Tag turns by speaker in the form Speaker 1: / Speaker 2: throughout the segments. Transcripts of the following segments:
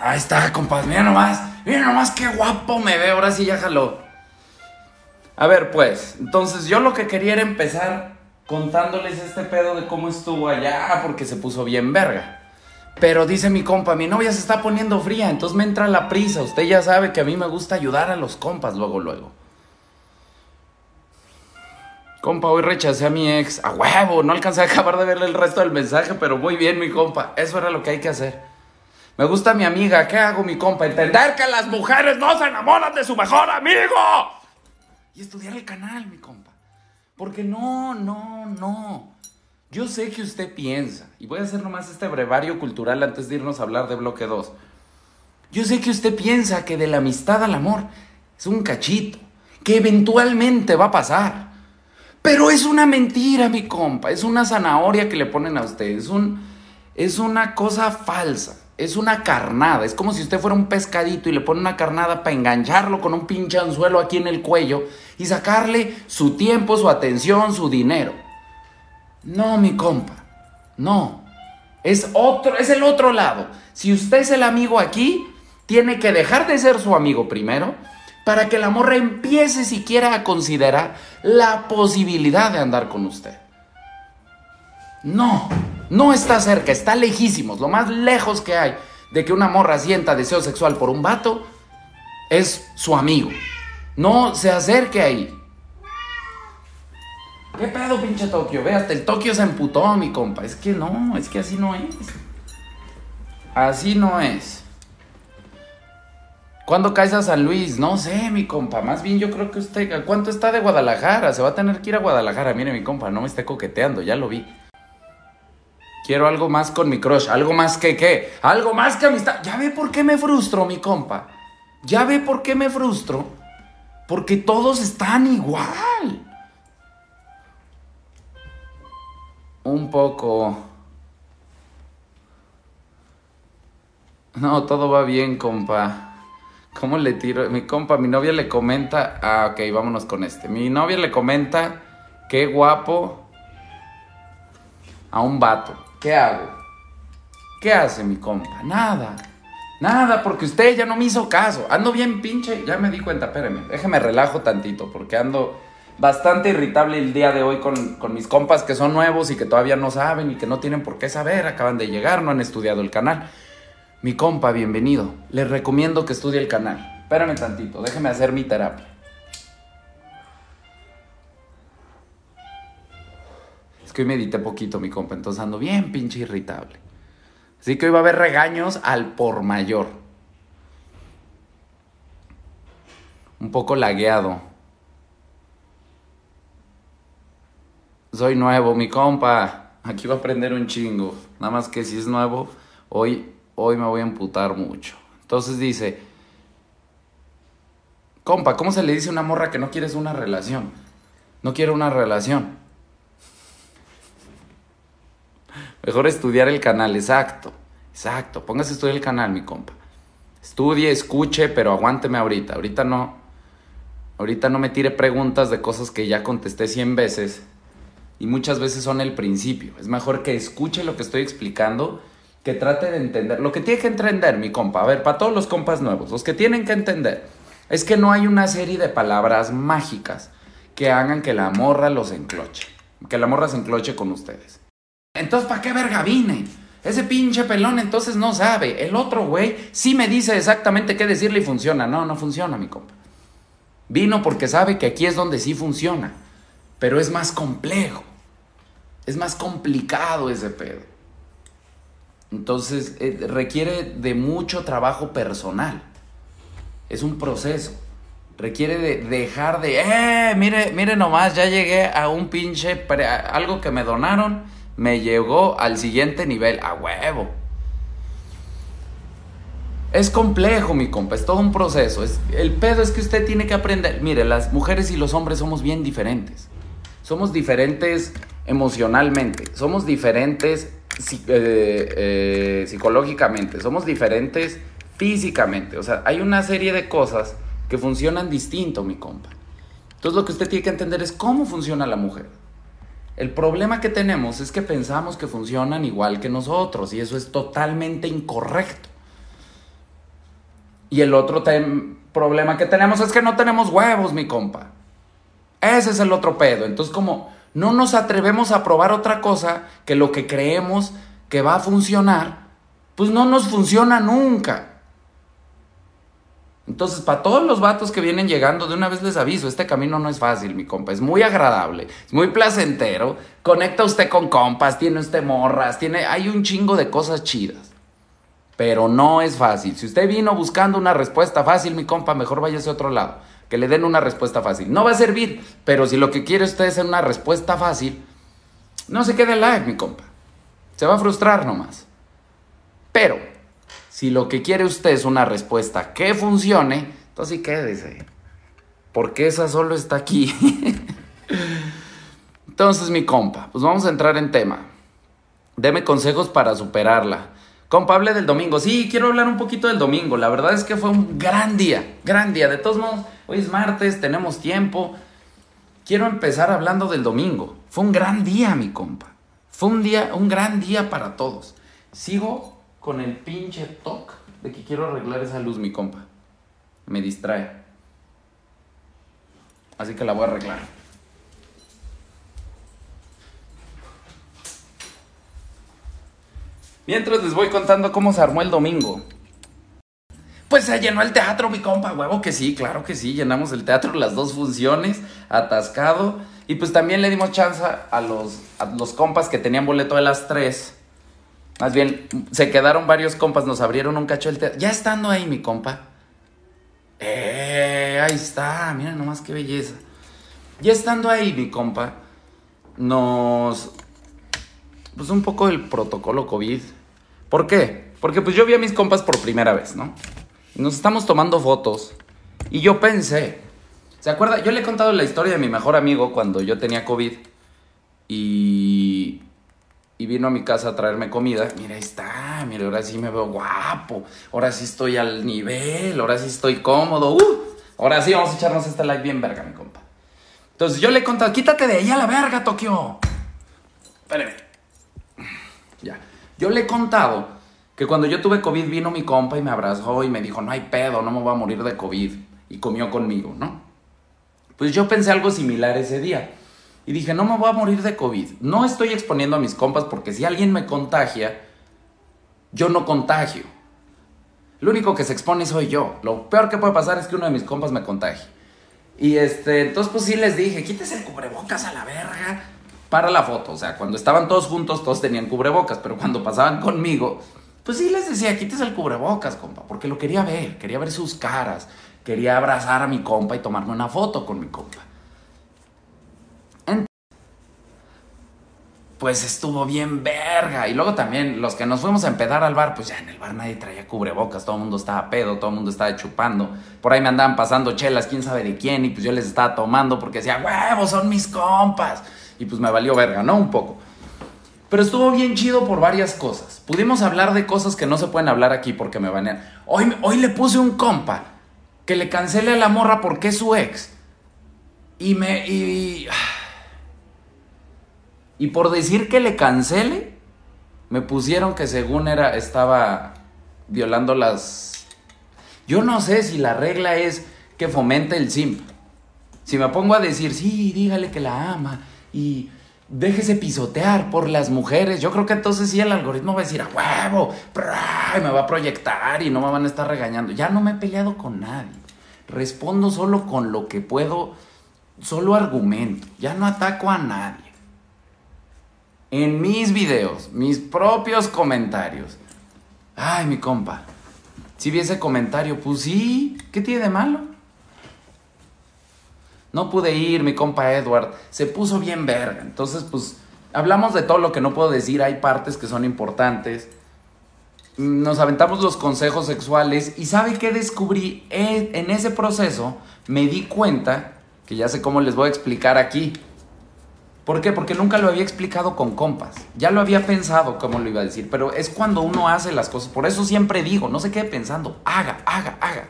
Speaker 1: Ahí está, compas, mira nomás, mira nomás qué guapo me ve, ahora sí ya jaló. A ver, pues, entonces yo lo que quería era empezar contándoles este pedo de cómo estuvo allá, porque se puso bien verga. Pero dice mi compa, mi novia se está poniendo fría, entonces me entra la prisa. Usted ya sabe que a mí me gusta ayudar a los compas luego, luego. Compa, hoy rechacé a mi ex. A huevo, no alcancé a acabar de verle el resto del mensaje, pero muy bien, mi compa. Eso era lo que hay que hacer. Me gusta mi amiga. ¿Qué hago, mi compa? Entender que las mujeres no se enamoran de su mejor amigo. Y estudiar el canal, mi compa. Porque no, no, no. Yo sé que usted piensa, y voy a hacer nomás este brevario cultural antes de irnos a hablar de bloque 2. Yo sé que usted piensa que de la amistad al amor es un cachito, que eventualmente va a pasar. Pero es una mentira, mi compa, es una zanahoria que le ponen a usted, es, un, es una cosa falsa, es una carnada, es como si usted fuera un pescadito y le pone una carnada para engancharlo con un pinche anzuelo aquí en el cuello y sacarle su tiempo, su atención, su dinero. No, mi compa, no. Es otro, es el otro lado. Si usted es el amigo aquí, tiene que dejar de ser su amigo primero para que la morra empiece siquiera a considerar la posibilidad de andar con usted. No, no está cerca, está lejísimos. Lo más lejos que hay de que una morra sienta deseo sexual por un vato es su amigo. No se acerque ahí. ¿Qué pedo, pinche Tokio? Ve, el Tokio se emputó, mi compa. Es que no, es que así no es. Así no es. ¿Cuándo caes a San Luis? No sé, mi compa. Más bien yo creo que usted... ¿Cuánto está de Guadalajara? Se va a tener que ir a Guadalajara. Mire, mi compa, no me esté coqueteando, ya lo vi. Quiero algo más con mi crush. Algo más que qué. Algo más que amistad. Ya ve por qué me frustro, mi compa. Ya ve por qué me frustro. Porque todos están igual. Un poco. No, todo va bien, compa. ¿Cómo le tiro? Mi compa, mi novia le comenta. Ah, ok, vámonos con este. Mi novia le comenta. Qué guapo. A un vato. ¿Qué hago? ¿Qué hace mi compa? Nada. Nada, porque usted ya no me hizo caso. Ando bien pinche. Ya me di cuenta, espéreme. Déjeme relajo tantito, porque ando bastante irritable el día de hoy con, con, mis compas que son nuevos y que todavía no saben y que no tienen por qué saber, acaban de llegar, no han estudiado el canal. Mi compa, bienvenido. Les recomiendo que estudie el canal. Espérame tantito, déjeme hacer mi terapia. Es que hoy medité poquito, mi compa, entonces ando bien pinche irritable. Así que hoy va a haber regaños al por mayor. Un poco lagueado. Soy nuevo, mi compa. Aquí va a aprender un chingo. Nada más que si es nuevo, hoy, hoy me voy a emputar mucho. Entonces dice, compa, ¿cómo se le dice a una morra que no quieres una relación? No quiero una relación. Mejor estudiar el canal, exacto. Exacto. Póngase a estudiar el canal, mi compa. Estudie, escuche, pero aguánteme ahorita. Ahorita no. Ahorita no me tire preguntas de cosas que ya contesté 100 veces y muchas veces son el principio. Es mejor que escuche lo que estoy explicando, que trate de entender. Lo que tiene que entender, mi compa, a ver, para todos los compas nuevos, los que tienen que entender, es que no hay una serie de palabras mágicas que hagan que la morra los encloche, que la morra se encloche con ustedes. Entonces, ¿para qué verga vine? Ese pinche pelón entonces no sabe. El otro güey sí me dice exactamente qué decirle y funciona. No, no funciona, mi compa. Vino porque sabe que aquí es donde sí funciona. Pero es más complejo. Es más complicado ese pedo. Entonces eh, requiere de mucho trabajo personal. Es un proceso. Requiere de dejar de, eh, mire, mire nomás, ya llegué a un pinche, pre- a- algo que me donaron, me llegó al siguiente nivel, a huevo. Es complejo, mi compa, es todo un proceso. Es, el pedo es que usted tiene que aprender. Mire, las mujeres y los hombres somos bien diferentes. Somos diferentes emocionalmente, somos diferentes eh, eh, psicológicamente, somos diferentes físicamente. O sea, hay una serie de cosas que funcionan distinto, mi compa. Entonces lo que usted tiene que entender es cómo funciona la mujer. El problema que tenemos es que pensamos que funcionan igual que nosotros y eso es totalmente incorrecto. Y el otro problema que tenemos es que no tenemos huevos, mi compa. Ese es el otro pedo. Entonces, como no nos atrevemos a probar otra cosa que lo que creemos que va a funcionar, pues no nos funciona nunca. Entonces, para todos los vatos que vienen llegando, de una vez les aviso, este camino no es fácil, mi compa, es muy agradable, es muy placentero, conecta usted con compas, tiene usted morras, tiene, hay un chingo de cosas chidas. Pero no es fácil. Si usted vino buscando una respuesta fácil, mi compa, mejor váyase a otro lado, que le den una respuesta fácil. No va a servir, pero si lo que quiere usted es una respuesta fácil, no se quede like, mi compa. Se va a frustrar nomás. Pero si lo que quiere usted es una respuesta que funcione, entonces sí quédese. Porque esa solo está aquí. entonces, mi compa, pues vamos a entrar en tema. Deme consejos para superarla. Compa, hable del domingo. Sí, quiero hablar un poquito del domingo. La verdad es que fue un gran día, gran día. De todos modos, hoy es martes, tenemos tiempo. Quiero empezar hablando del domingo. Fue un gran día, mi compa. Fue un día, un gran día para todos. Sigo con el pinche toque de que quiero arreglar esa luz, mi compa. Me distrae. Así que la voy a arreglar. Mientras les voy contando cómo se armó el domingo. Pues se llenó el teatro, mi compa, huevo que sí, claro que sí, llenamos el teatro, las dos funciones, atascado. Y pues también le dimos chance a los, a los compas que tenían boleto de las tres más bien, se quedaron varios compas, nos abrieron un cacho del teatro. Ya estando ahí, mi compa. Eh, ahí está, miren nomás qué belleza. Ya estando ahí, mi compa, nos. Pues un poco del protocolo COVID. ¿Por qué? Porque pues yo vi a mis compas por primera vez, ¿no? Nos estamos tomando fotos. Y yo pensé. ¿Se acuerda? Yo le he contado la historia de mi mejor amigo cuando yo tenía COVID. Y y vino a mi casa a traerme comida. Mira, ahí está, mira, ahora sí me veo guapo, ahora sí estoy al nivel, ahora sí estoy cómodo. Uh, ahora sí vamos a echarnos este like bien verga, mi compa. Entonces yo le contado, quítate de ahí a la verga, Tokio. Espérame. Ya. Yo le he contado que cuando yo tuve COVID vino mi compa y me abrazó y me dijo, no hay pedo, no me voy a morir de COVID. Y comió conmigo, ¿no? Pues yo pensé algo similar ese día. Y dije, no me voy a morir de COVID. No estoy exponiendo a mis compas porque si alguien me contagia, yo no contagio. Lo único que se expone soy yo. Lo peor que puede pasar es que uno de mis compas me contagie. Y este, entonces pues sí les dije, quítese el cubrebocas a la verga para la foto. O sea, cuando estaban todos juntos, todos tenían cubrebocas, pero cuando pasaban conmigo, pues sí les decía, quítese el cubrebocas, compa, porque lo quería ver, quería ver sus caras, quería abrazar a mi compa y tomarme una foto con mi compa. Pues estuvo bien verga. Y luego también los que nos fuimos a empedar al bar, pues ya en el bar nadie traía cubrebocas, todo el mundo estaba pedo, todo el mundo estaba chupando. Por ahí me andaban pasando chelas, quién sabe de quién, y pues yo les estaba tomando porque decía, huevos, son mis compas. Y pues me valió verga, ¿no? Un poco. Pero estuvo bien chido por varias cosas. Pudimos hablar de cosas que no se pueden hablar aquí porque me banean. Hoy, hoy le puse un compa que le cancele a la morra porque es su ex. Y me... Y, y por decir que le cancele, me pusieron que según era, estaba violando las... Yo no sé si la regla es que fomente el simp. Si me pongo a decir, sí, dígale que la ama y déjese pisotear por las mujeres, yo creo que entonces sí el algoritmo va a decir, a huevo, y me va a proyectar y no me van a estar regañando. Ya no me he peleado con nadie. Respondo solo con lo que puedo, solo argumento. Ya no ataco a nadie en mis videos, mis propios comentarios. Ay, mi compa, si vi ese comentario, pues sí, ¿qué tiene de malo? No pude ir, mi compa Edward, se puso bien verga. Entonces, pues, hablamos de todo lo que no puedo decir, hay partes que son importantes. Nos aventamos los consejos sexuales y ¿sabe qué descubrí? E, en ese proceso me di cuenta, que ya sé cómo les voy a explicar aquí, ¿Por qué? Porque nunca lo había explicado con compas. Ya lo había pensado cómo lo iba a decir, pero es cuando uno hace las cosas. Por eso siempre digo, no se quede pensando, haga, haga, haga.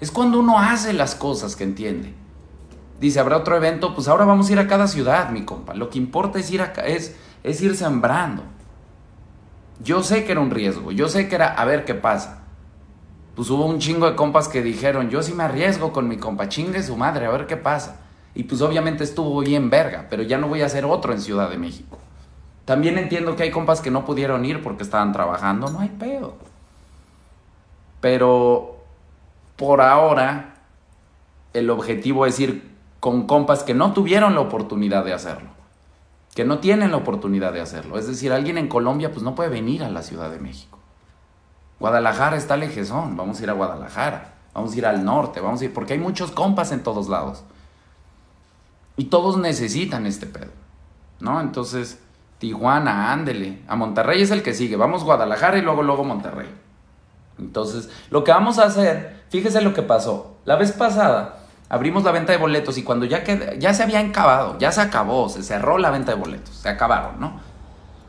Speaker 1: Es cuando uno hace las cosas que entiende. Dice, habrá otro evento, pues ahora vamos a ir a cada ciudad, mi compa. Lo que importa es ir, a, es, es ir sembrando. Yo sé que era un riesgo, yo sé que era a ver qué pasa. pues hubo un chingo de compas que dijeron, yo sí me arriesgo con mi compa, chingue su madre, a ver qué pasa. Y pues obviamente estuvo bien verga, pero ya no voy a hacer otro en Ciudad de México. También entiendo que hay compas que no pudieron ir porque estaban trabajando, no hay pedo. Pero por ahora el objetivo es ir con compas que no tuvieron la oportunidad de hacerlo, que no tienen la oportunidad de hacerlo. Es decir, alguien en Colombia pues no puede venir a la Ciudad de México. Guadalajara está lejezón, vamos a ir a Guadalajara, vamos a ir al norte, vamos a ir, porque hay muchos compas en todos lados. Y todos necesitan este pedo, ¿no? Entonces, Tijuana, ándele. A Monterrey es el que sigue. Vamos Guadalajara y luego, luego Monterrey. Entonces, lo que vamos a hacer, fíjese lo que pasó. La vez pasada abrimos la venta de boletos y cuando ya, ya se había acabado, ya se acabó, se cerró la venta de boletos, se acabaron, ¿no?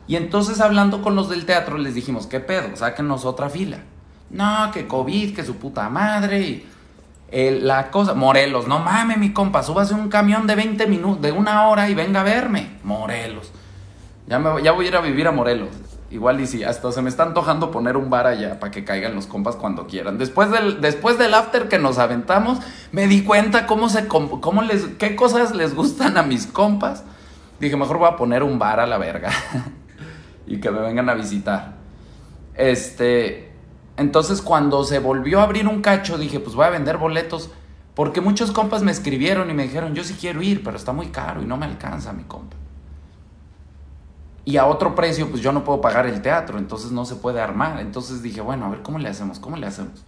Speaker 1: Y entonces hablando con los del teatro les dijimos, ¿qué pedo? Sáquenos otra fila. No, que COVID, que su puta madre. Y la cosa, Morelos, no mames, mi compa, súbase un camión de 20 minutos, de una hora y venga a verme. Morelos. Ya, me, ya voy a ir a vivir a Morelos. Igual y si hasta se me está antojando poner un bar allá para que caigan los compas cuando quieran. Después del, después del after que nos aventamos, me di cuenta cómo se cómo les, qué cosas les gustan a mis compas. Dije, mejor voy a poner un bar a la verga. y que me vengan a visitar. Este, entonces cuando se volvió a abrir un cacho, dije, pues voy a vender boletos. Porque muchos compas me escribieron y me dijeron, yo sí quiero ir, pero está muy caro y no me alcanza mi compa. Y a otro precio, pues yo no puedo pagar el teatro, entonces no se puede armar. Entonces dije, bueno, a ver, ¿cómo le hacemos? ¿Cómo le hacemos?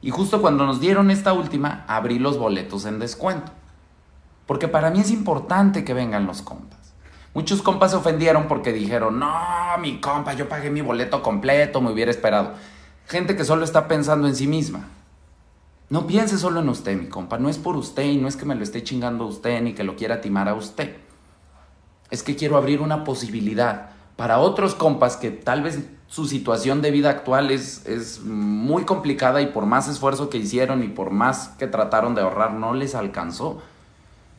Speaker 1: Y justo cuando nos dieron esta última, abrí los boletos en descuento. Porque para mí es importante que vengan los compas. Muchos compas se ofendieron porque dijeron, no, mi compa, yo pagué mi boleto completo, me hubiera esperado. Gente que solo está pensando en sí misma. No piense solo en usted, mi compa. No es por usted y no es que me lo esté chingando a usted ni que lo quiera timar a usted. Es que quiero abrir una posibilidad para otros compas que tal vez su situación de vida actual es, es muy complicada y por más esfuerzo que hicieron y por más que trataron de ahorrar no les alcanzó.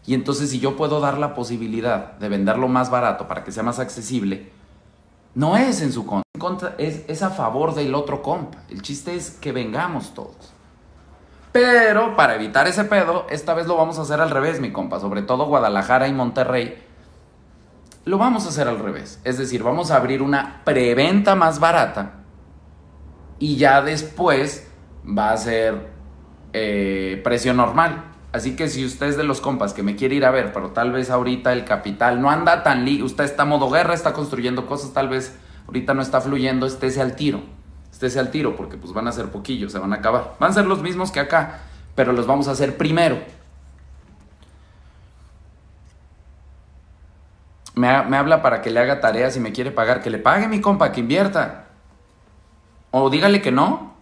Speaker 1: Y entonces si yo puedo dar la posibilidad de venderlo más barato para que sea más accesible, no es en su contra, es, a favor del otro compa. El chiste es que vengamos todos. Pero para evitar ese pedo, esta vez lo vamos a hacer al revés, mi compa. Sobre todo Guadalajara y Monterrey. Lo vamos a hacer al revés. Es decir, vamos a abrir una preventa más barata. Y ya después va a ser eh, precio normal. Así que si usted es de los compas que me quiere ir a ver, pero tal vez ahorita el capital no anda tan li, usted está modo guerra, está construyendo cosas, tal vez ahorita no está fluyendo, estése al tiro. Estése al tiro porque pues van a ser poquillos, se van a acabar. Van a ser los mismos que acá, pero los vamos a hacer primero. Me, me habla para que le haga tareas y me quiere pagar, que le pague mi compa, que invierta. O dígale que no,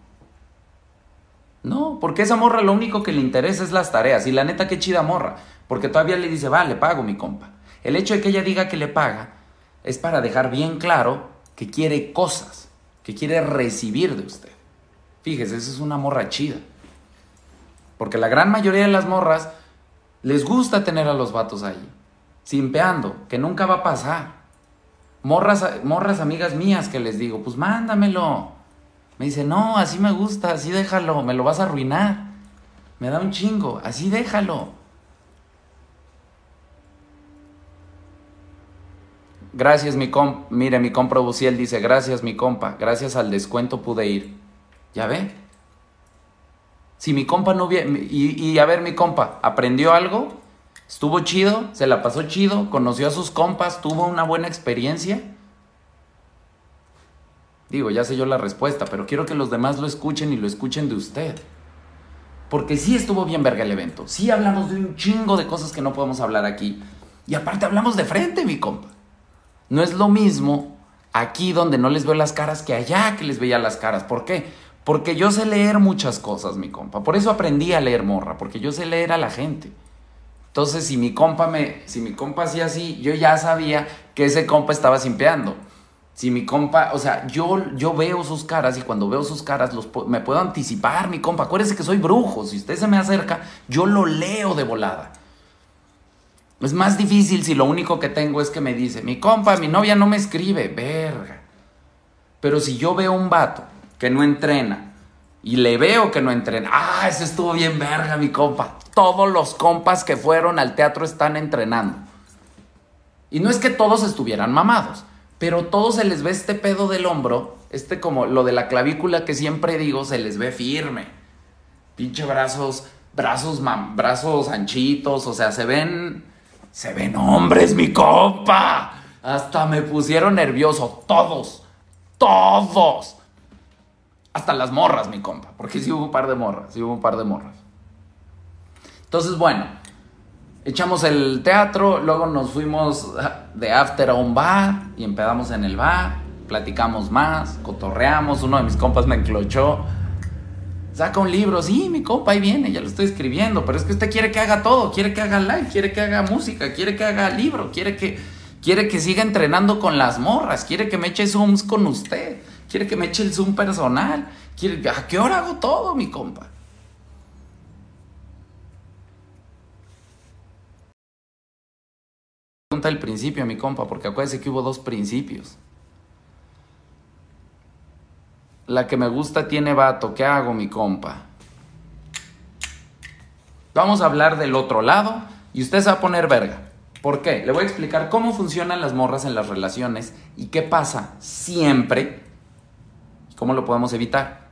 Speaker 1: no, porque esa morra lo único que le interesa es las tareas. Y la neta, qué chida morra. Porque todavía le dice, va, le pago mi compa. El hecho de que ella diga que le paga es para dejar bien claro que quiere cosas, que quiere recibir de usted. Fíjese, esa es una morra chida. Porque la gran mayoría de las morras les gusta tener a los vatos ahí, simpeando, que nunca va a pasar. Morras, morras amigas mías que les digo, pues mándamelo. Me dice, no, así me gusta, así déjalo, me lo vas a arruinar. Me da un chingo, así déjalo. Gracias, mi compa. Mire, mi compa Buciel dice, gracias, mi compa. Gracias al descuento pude ir. ¿Ya ve? Si mi compa no viene... Y, y a ver, mi compa, ¿aprendió algo? ¿Estuvo chido? ¿Se la pasó chido? ¿Conoció a sus compas? ¿Tuvo una buena experiencia? Digo, ya sé yo la respuesta, pero quiero que los demás lo escuchen y lo escuchen de usted. Porque sí estuvo bien verga el evento. Sí hablamos de un chingo de cosas que no podemos hablar aquí. Y aparte hablamos de frente, mi compa. No es lo mismo aquí donde no les veo las caras que allá que les veía las caras. ¿Por qué? Porque yo sé leer muchas cosas, mi compa. Por eso aprendí a leer morra, porque yo sé leer a la gente. Entonces, si mi compa me, si mi compa hacía así, yo ya sabía que ese compa estaba simpeando. Si mi compa, o sea, yo, yo veo sus caras y cuando veo sus caras los, me puedo anticipar, mi compa. Acuérdese que soy brujo. Si usted se me acerca, yo lo leo de volada. Es más difícil si lo único que tengo es que me dice, mi compa, mi novia no me escribe, verga. Pero si yo veo un vato que no entrena Y le veo que no entrena. Ah, ese estuvo bien verga, mi compa. Todos los compas que fueron al teatro están entrenando. Y no es que todos estuvieran mamados, pero todos se les ve este pedo del hombro, este como lo de la clavícula que siempre digo, se les ve firme. Pinche brazos, brazos, brazos anchitos, o sea, se ven, se ven hombres, mi compa. Hasta me pusieron nervioso, todos, todos. Hasta las morras, mi compa, porque sí hubo un par de morras, sí hubo un par de morras. Entonces, bueno, echamos el teatro, luego nos fuimos de after a un bar y empezamos en el bar, platicamos más, cotorreamos, uno de mis compas me enclochó. Saca un libro, sí, mi compa, ahí viene, ya lo estoy escribiendo, pero es que usted quiere que haga todo, quiere que haga live, quiere que haga música, quiere que haga libro, quiere que, quiere que siga entrenando con las morras, quiere que me eche zooms con usted, quiere que me eche el zoom personal, quiere, ¿a qué hora hago todo, mi compa? El principio, mi compa, porque acuérdese que hubo dos principios. La que me gusta tiene vato, ¿qué hago, mi compa? Vamos a hablar del otro lado y usted se va a poner verga. ¿Por qué? Le voy a explicar cómo funcionan las morras en las relaciones y qué pasa siempre cómo lo podemos evitar.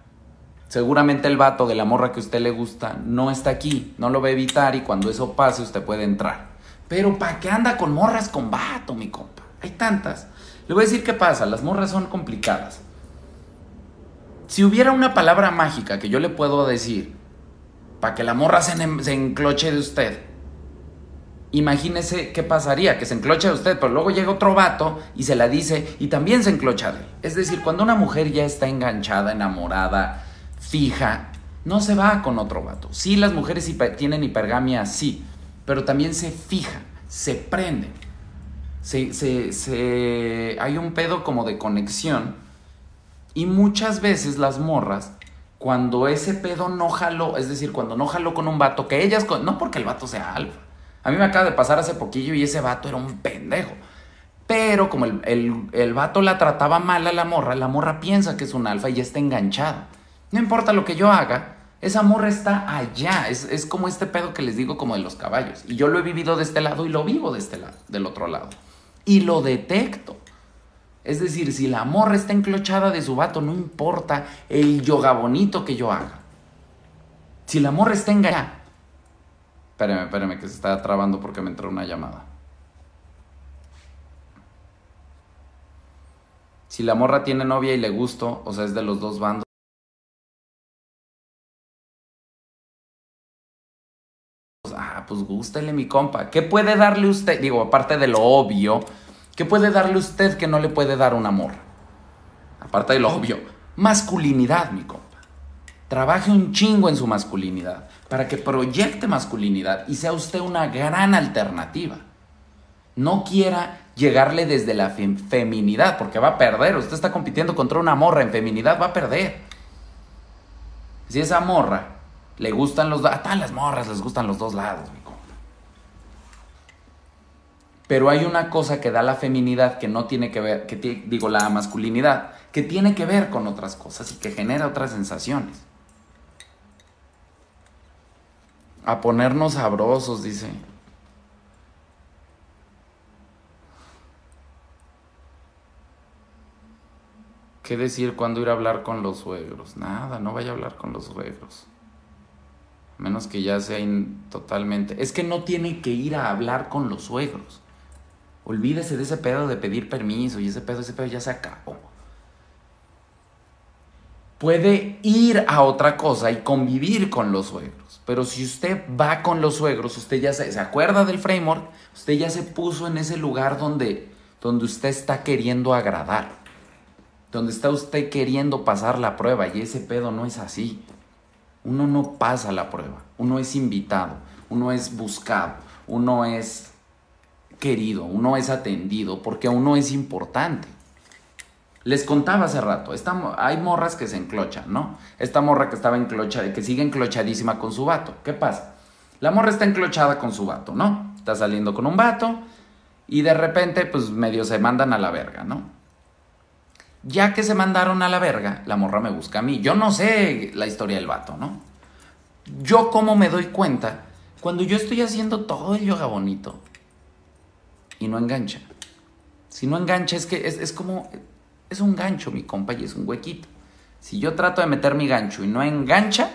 Speaker 1: Seguramente el vato de la morra que a usted le gusta no está aquí, no lo va a evitar y cuando eso pase usted puede entrar. Pero ¿para qué anda con morras con vato, mi compa? Hay tantas. Le voy a decir qué pasa, las morras son complicadas. Si hubiera una palabra mágica que yo le puedo decir para que la morra se, encloche de usted, imagínese qué pasaría, que se encloche de usted, pero luego llega otro vato y se la dice y también se enclocha de él. Es decir, cuando una mujer ya está enganchada, enamorada, fija, no se va con otro vato. Sí, las mujeres tienen hipergamia, sí, pero también se fija, se prende. Se, se, hay un pedo como de conexión. Y muchas veces las morras, cuando ese pedo no jaló, es decir, cuando no jaló con un vato, que ellas, no porque el vato sea alfa. A mí me acaba de pasar hace poquillo y ese vato era un pendejo. Pero como el, el, el vato la trataba mal a la morra, la morra piensa que es un alfa y ya está enganchada. No importa lo que yo haga, esa morra está allá. Es, como este pedo que les digo como de los caballos. Y yo lo he vivido de este lado y lo vivo de este lado, del otro lado. Y lo detecto. Es decir, si la morra está enclochada de su vato, no importa el yoga bonito que yo haga. Si la morra está engañada. Espérame, espérame, que se está trabando porque me entró una llamada. Si la morra tiene novia y le gusto, o sea, es de los dos bandos. Pues gústele mi compa. ¿Qué puede darle usted? Digo, aparte de lo obvio, ¿qué puede darle usted que no le puede dar un amor? Aparte de lo obvio, masculinidad, mi compa. Trabaje un chingo en su masculinidad para que proyecte masculinidad y sea usted una gran alternativa. No quiera llegarle desde la feminidad porque va a perder. Usted está compitiendo contra una morra en feminidad, va a perder. Si esa morra le gustan los dos. A las morras les gustan los dos lados, mi compa. Pero hay una cosa que da la feminidad que no tiene que ver, que digo la masculinidad, que tiene que ver con otras cosas y que genera otras sensaciones. A ponernos sabrosos, dice. ¿Qué decir cuando ir a hablar con los suegros? Nada, no vaya a hablar con los suegros menos que ya sea totalmente... Es que no tiene que ir a hablar con los suegros. Olvídese de ese pedo de pedir permiso y ese pedo, ese pedo ya se acabó. Puede ir a otra cosa y convivir con los suegros. Pero si usted va con los suegros, usted ya se, se acuerda del framework, usted ya se puso en ese lugar donde, donde usted está queriendo agradar. Donde está usted queriendo pasar la prueba y ese pedo no es así. Uno no pasa la prueba, uno es invitado, uno es buscado, uno es querido, uno es atendido, porque uno es importante. Les contaba hace rato, hay morras que se enclochan, ¿no? Esta morra que estaba enclochada, que sigue enclochadísima con su vato. ¿Qué pasa? La morra está enclochada con su vato, ¿no? Está saliendo con un vato y de repente, pues medio se mandan a la verga, ¿no? Ya que se mandaron a la verga, la morra me busca a mí. Yo no sé la historia del vato, ¿no? Yo cómo me doy cuenta cuando yo estoy haciendo todo el yoga bonito y no engancha. Si no engancha es que es, es como, es un gancho mi compa y es un huequito. Si yo trato de meter mi gancho y no engancha,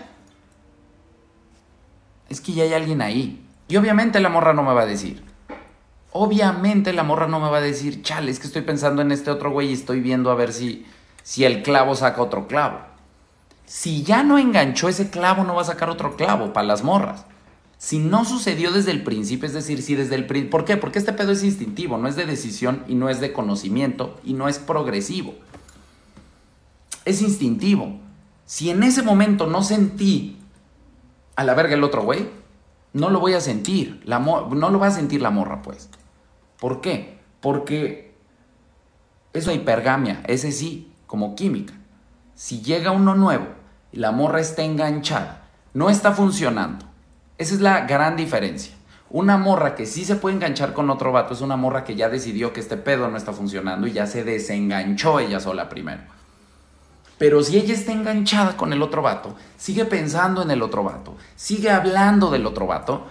Speaker 1: es que ya hay alguien ahí. Y obviamente la morra no me va a decir. Obviamente la morra no me va a decir, chale, es que estoy pensando en este otro güey y estoy viendo a ver si, si el clavo saca otro clavo. Si ya no enganchó ese clavo, no va a sacar otro clavo para las morras. Si no sucedió desde el principio, es decir, si desde el principio... ¿Por qué? Porque este pedo es instintivo, no es de decisión y no es de conocimiento y no es progresivo. Es instintivo. Si en ese momento no sentí a la verga el otro güey, no lo voy a sentir. La no lo va a sentir la morra, pues. ¿Por qué? Porque es una hipergamia, ese sí, como química. Si llega uno nuevo y la morra está enganchada, no está funcionando. Esa es la gran diferencia. Una morra que sí se puede enganchar con otro vato es una morra que ya decidió que este pedo no está funcionando y ya se desenganchó ella sola primero. Pero si ella está enganchada con el otro vato, sigue pensando en el otro vato, sigue hablando del otro vato,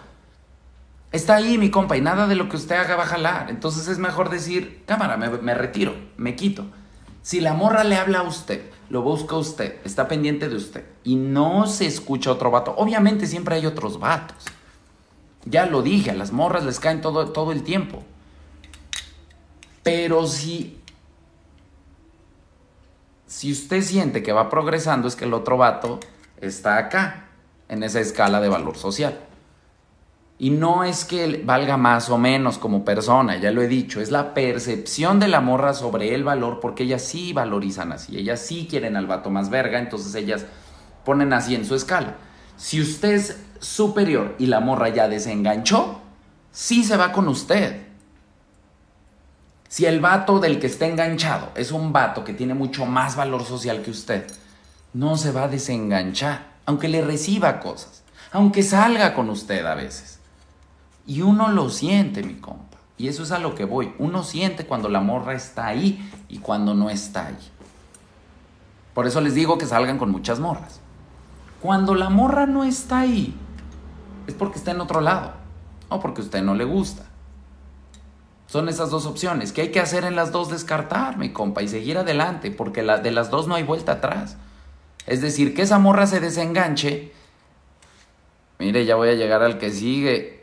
Speaker 1: está ahí mi compa y nada de lo que usted haga va a jalar. Entonces es mejor decir, cámara, me, retiro, me quito. Si la morra le habla a usted, lo busca usted, está pendiente de usted y no se escucha otro vato, obviamente siempre hay otros vatos. Ya lo dije, a las morras les caen todo, todo el tiempo. Pero si si usted siente que va progresando, es que el otro vato está acá, en esa escala de valor social. Y no es que valga más o menos como persona, ya lo he dicho, es la percepción de la morra sobre el valor, porque ellas sí valorizan así, ellas sí quieren al vato más verga, entonces ellas ponen así en su escala. Si usted es superior y la morra ya desenganchó, sí se va con usted. Si el vato del que está enganchado es un vato que tiene mucho más valor social que usted, no se va a desenganchar, aunque le reciba cosas, aunque salga con usted a veces. Y uno lo siente, mi compa. Y eso es a lo que voy. Uno siente cuando la morra está ahí y cuando no está ahí. Por eso les digo que salgan con muchas morras. Cuando la morra no está ahí, es porque está en otro lado o porque a usted no le gusta. Son esas dos opciones. ¿Qué hay que hacer en las dos? Descartar, mi compa, y seguir adelante, porque la, de las dos no hay vuelta atrás. Es decir, que esa morra se desenganche. Mire, ya voy a llegar al que sigue.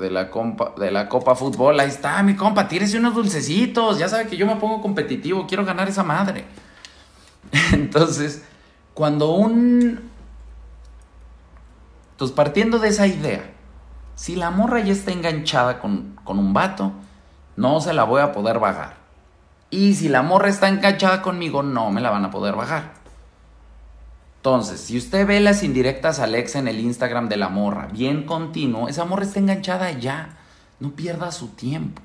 Speaker 1: De la, compa, de la Copa Fútbol. Ahí está, mi compa, tírese unos dulcecitos. Ya sabe que yo me pongo competitivo, quiero ganar esa madre. Entonces, cuando un... Entonces, partiendo de esa idea, si la morra ya está enganchada con, un vato, no se la voy a poder bajar. Y si la morra está enganchada conmigo, no me la van a poder bajar. Entonces, si usted ve las indirectas a Alexa en el Instagram de la morra, bien continuo, esa morra está enganchada ya. No pierda su tiempo.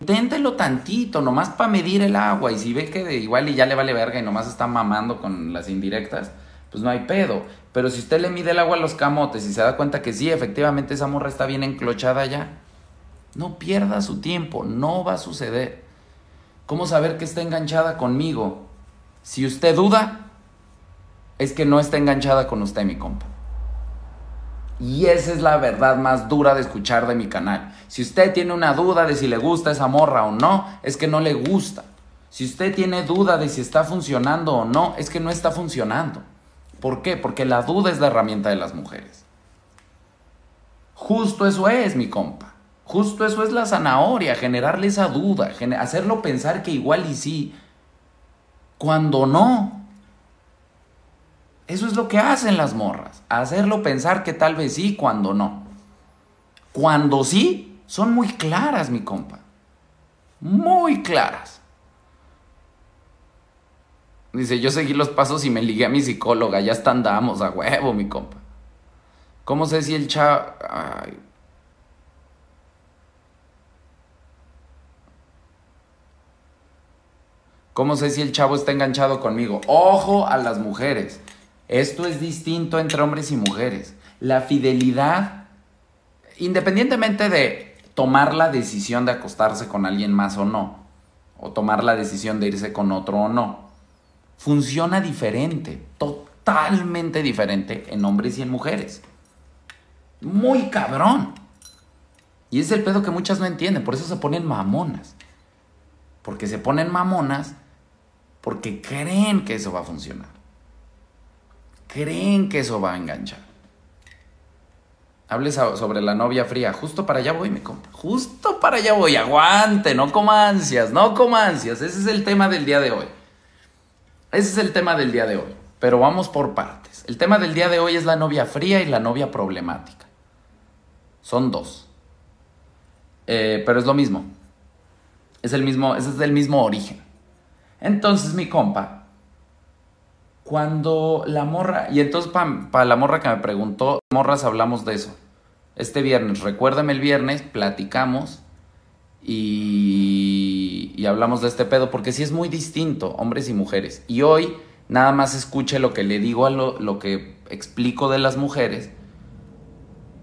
Speaker 1: Inténtelo tantito, nomás para medir el agua. Y si ve que igual y ya le vale verga y nomás está mamando con las indirectas, pues no hay pedo. Pero si usted le mide el agua a los camotes y se da cuenta que sí, efectivamente esa morra está bien enclochada ya, no pierda su tiempo, no va a suceder. ¿Cómo saber que está enganchada conmigo? Si usted duda, es que no está enganchada con usted, mi compa. Y esa es la verdad más dura de escuchar de mi canal. Si usted tiene una duda de si le gusta esa morra o no, es que no le gusta. Si usted tiene duda de si está funcionando o no, es que no está funcionando. ¿Por qué? Porque la duda es la herramienta de las mujeres. Justo eso es, mi compa. Justo eso es la zanahoria, generarle esa duda, hacerlo pensar que igual y sí, cuando no. Eso es lo que hacen las morras, hacerlo pensar que tal vez sí, cuando no. Cuando sí, son muy claras, mi compa. Muy claras. Dice, yo seguí los pasos y me ligué a mi psicóloga, ya está andamos a huevo, mi compa. ¿Cómo sé si el chavo... ¿Cómo sé si el chavo está enganchado conmigo? Ojo a las mujeres. Esto es distinto entre hombres y mujeres. La fidelidad, independientemente de tomar la decisión de acostarse con alguien más o no, o tomar la decisión de irse con otro o no, funciona diferente, totalmente diferente en hombres y en mujeres. Muy cabrón. Y es el pedo que muchas no entienden, por eso se ponen mamonas. Porque se ponen mamonas porque creen que eso va a funcionar. Creen que eso va a enganchar. Hables sobre la novia fría. Justo para allá voy, mi compa. Justo para allá voy. Aguante, no coma ansias, no coma ansias. Ese es el tema del día de hoy. Ese es el tema del día de hoy. Pero vamos por partes. El tema del día de hoy es la novia fría y la novia problemática. Son dos. Eh, pero es lo mismo. Es el mismo, ese es del mismo origen. Entonces, mi compa, cuando la morra, y entonces para la morra que me preguntó, morras hablamos de eso. Este viernes, recuérdame el viernes, platicamos y, y hablamos de este pedo, porque sí es muy distinto, hombres y mujeres. Y hoy nada más escuche lo que le digo a lo, lo que explico de las mujeres,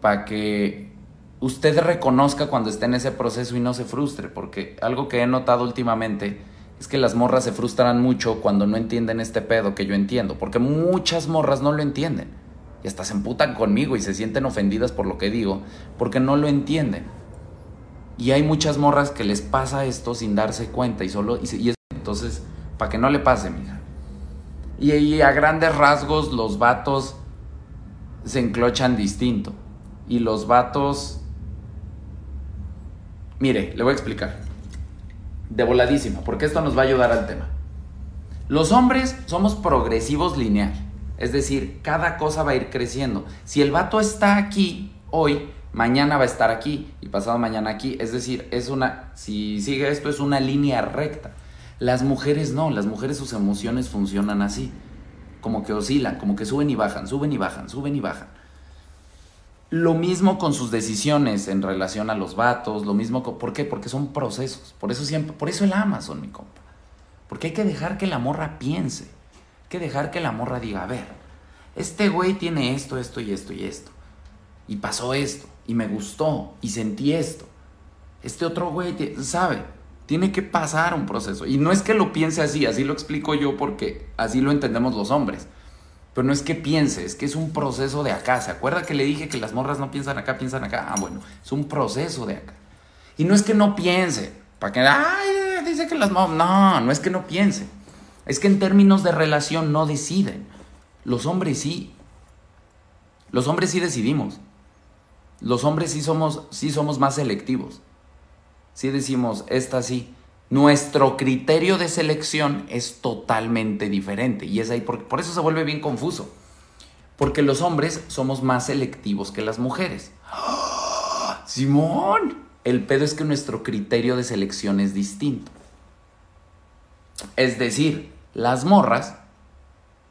Speaker 1: para que usted reconozca cuando esté en ese proceso y no se frustre, porque algo que he notado últimamente es que las morras se frustran mucho cuando no entienden este pedo que yo entiendo, porque muchas morras no lo entienden. Y hasta se emputan conmigo y se sienten ofendidas por lo que digo, porque no lo entienden. Y hay muchas morras que les pasa esto sin darse cuenta y solo... Y, entonces, para que no le pase, mija. Y, y a grandes rasgos los vatos se enclochan distinto. Y los vatos... Mire, le voy a explicar de voladísima, porque esto nos va a ayudar al tema. Los hombres somos progresivos lineal, es decir, cada cosa va a ir creciendo. Si el vato está aquí hoy, mañana va a estar aquí y pasado mañana aquí, es decir, es una si sigue esto es una línea recta. Las mujeres no, las mujeres sus emociones funcionan así, como que oscilan, como que suben y bajan, suben y bajan, suben y bajan. Lo mismo con sus decisiones en relación a los vatos, lo mismo con, ¿por qué? Porque son procesos. Por eso siempre, por eso el Amazon, mi compa. Porque hay que dejar que la morra piense. Hay que dejar que la morra diga, a ver, este güey tiene esto, esto y esto y esto. Y pasó esto, y me gustó, y sentí esto. Este otro güey, ¿sabe? Tiene que pasar un proceso. Y no es que lo piense así, así lo explico yo porque así lo entendemos los hombres. Pero no es que piense, es que es un proceso de acá. ¿Se acuerda que le dije que las morras no piensan acá, piensan acá? Ah, bueno, es un proceso de acá. Y no es que no piense, para que, ay, dice que las morras. No, no es que no piense. Es que en términos de relación no deciden. Los hombres sí. Los hombres sí decidimos. Los hombres sí somos, sí somos más selectivos. Sí decimos, esta sí nuestro criterio de selección es totalmente diferente. Y es ahí, por, por eso se vuelve bien confuso. Porque los hombres somos más selectivos que las mujeres. Simón, el pedo es que nuestro criterio de selección es distinto. Es decir, las morras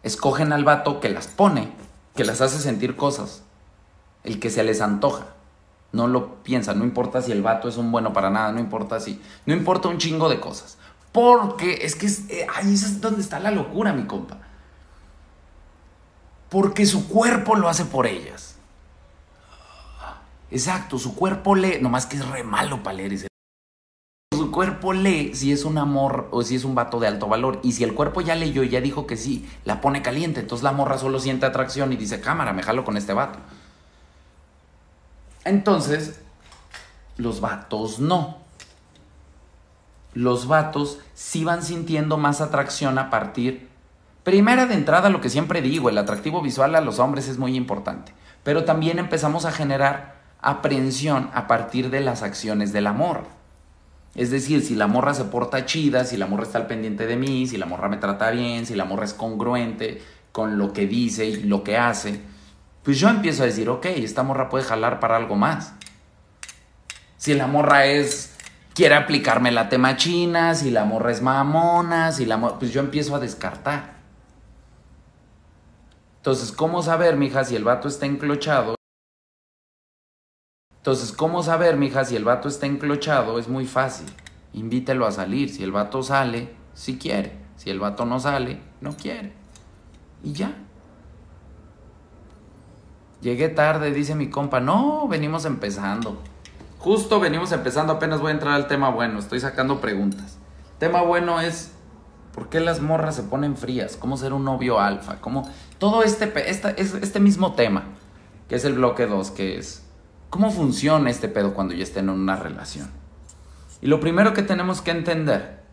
Speaker 1: escogen al vato que las pone, que las hace sentir cosas, el que se les antoja no lo piensa, no importa si el vato es un bueno para nada, no importa si, no importa un chingo de cosas. Porque es que eh, ahí es donde está la locura, mi compa. Porque su cuerpo lo hace por ellas. Exacto, su cuerpo lee, nomás que es re malo para leer ese. Su cuerpo lee si es un amor o si es un vato de alto valor. Y si el cuerpo ya leyó y ya dijo que sí, la pone caliente. Entonces la morra solo siente atracción y dice, cámara, me jalo con este vato. Entonces, los vatos no. Los vatos sí van sintiendo más atracción a partir, primera de entrada, lo que siempre digo, el atractivo visual a los hombres es muy importante, pero también empezamos a generar aprensión a partir de las acciones del amor. Es decir, si la morra se porta chida, si la morra está al pendiente de mí, si la morra me trata bien, si la morra es congruente con lo que dice y lo que hace, pues yo empiezo a decir, ok, esta morra puede jalar para algo más. Si la morra es, quiere aplicarme la tema china, si la morra es mamona, si la morra, pues yo empiezo a descartar. Entonces, ¿cómo saber, mija, si el vato está enclochado? Entonces, ¿cómo saber, mija, si el vato está enclochado? Es muy fácil. Invítelo a salir. Si el vato sale, si quiere. Si el vato no sale, no quiere. Y ya. Llegué tarde, dice mi compa. No, venimos empezando. Justo venimos empezando, apenas voy a entrar al tema bueno, estoy sacando preguntas. Tema bueno es, ¿por qué las morras se ponen frías? ¿Cómo ser un novio alfa? ¿Cómo? Todo este, este, este mismo tema, que es el bloque 2, que es, ¿cómo funciona este pedo cuando ya estén en una relación? Y lo primero que tenemos que entender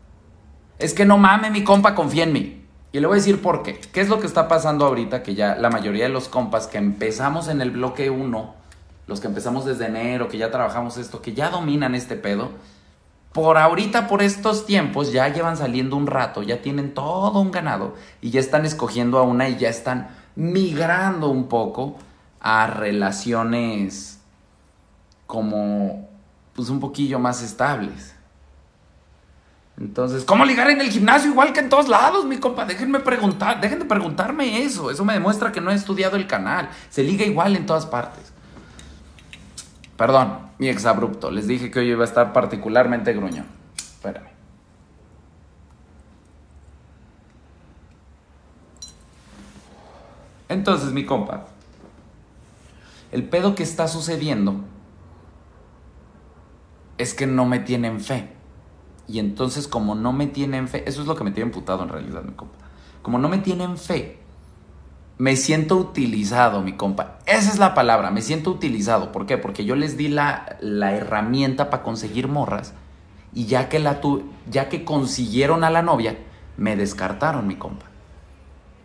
Speaker 1: es que no mame mi compa, confía en mí. Y le voy a decir por qué. ¿Qué es lo que está pasando ahorita? Que ya la mayoría de los compas que empezamos en el bloque 1, los que empezamos desde enero, que ya trabajamos esto, que ya dominan este pedo, por ahorita, por estos tiempos, ya llevan saliendo un rato, ya tienen todo un ganado y ya están escogiendo a una y ya están migrando un poco a relaciones como pues un poquillo más estables. Entonces, ¿cómo ligar en el gimnasio igual que en todos lados, mi compa? Déjenme preguntar, dejen de preguntarme eso. Eso me demuestra que no he estudiado el canal. Se liga igual en todas partes. Perdón, mi exabrupto. Les dije que hoy iba a estar particularmente gruñón. Espérame. Entonces, mi compa, el pedo que está sucediendo es que no me tienen fe. Y entonces como no me tienen fe, eso es lo que me tiene emputado en realidad, mi compa. Como no me tienen fe, me siento utilizado, mi compa. Esa es la palabra, me siento utilizado. ¿Por qué? Porque yo les di la, la herramienta para conseguir morras y ya que, la tu, ya que consiguieron a la novia, me descartaron, mi compa.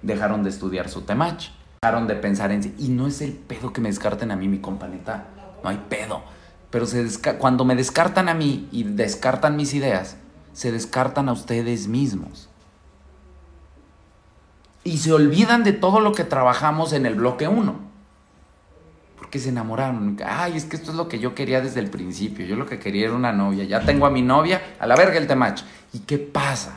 Speaker 1: Dejaron de estudiar su temach, dejaron de pensar en sí. Y no es el pedo que me descarten a mí, mi compa, neta. No hay pedo. Pero se cuando me descartan a mí y descartan mis ideas, se descartan a ustedes mismos. Y se olvidan de todo lo que trabajamos en el bloque 1. Porque se enamoraron. Ay, es que esto es lo que yo quería desde el principio. Yo lo que quería era una novia. Ya tengo a mi novia, a la verga el temach. ¿Y qué pasa?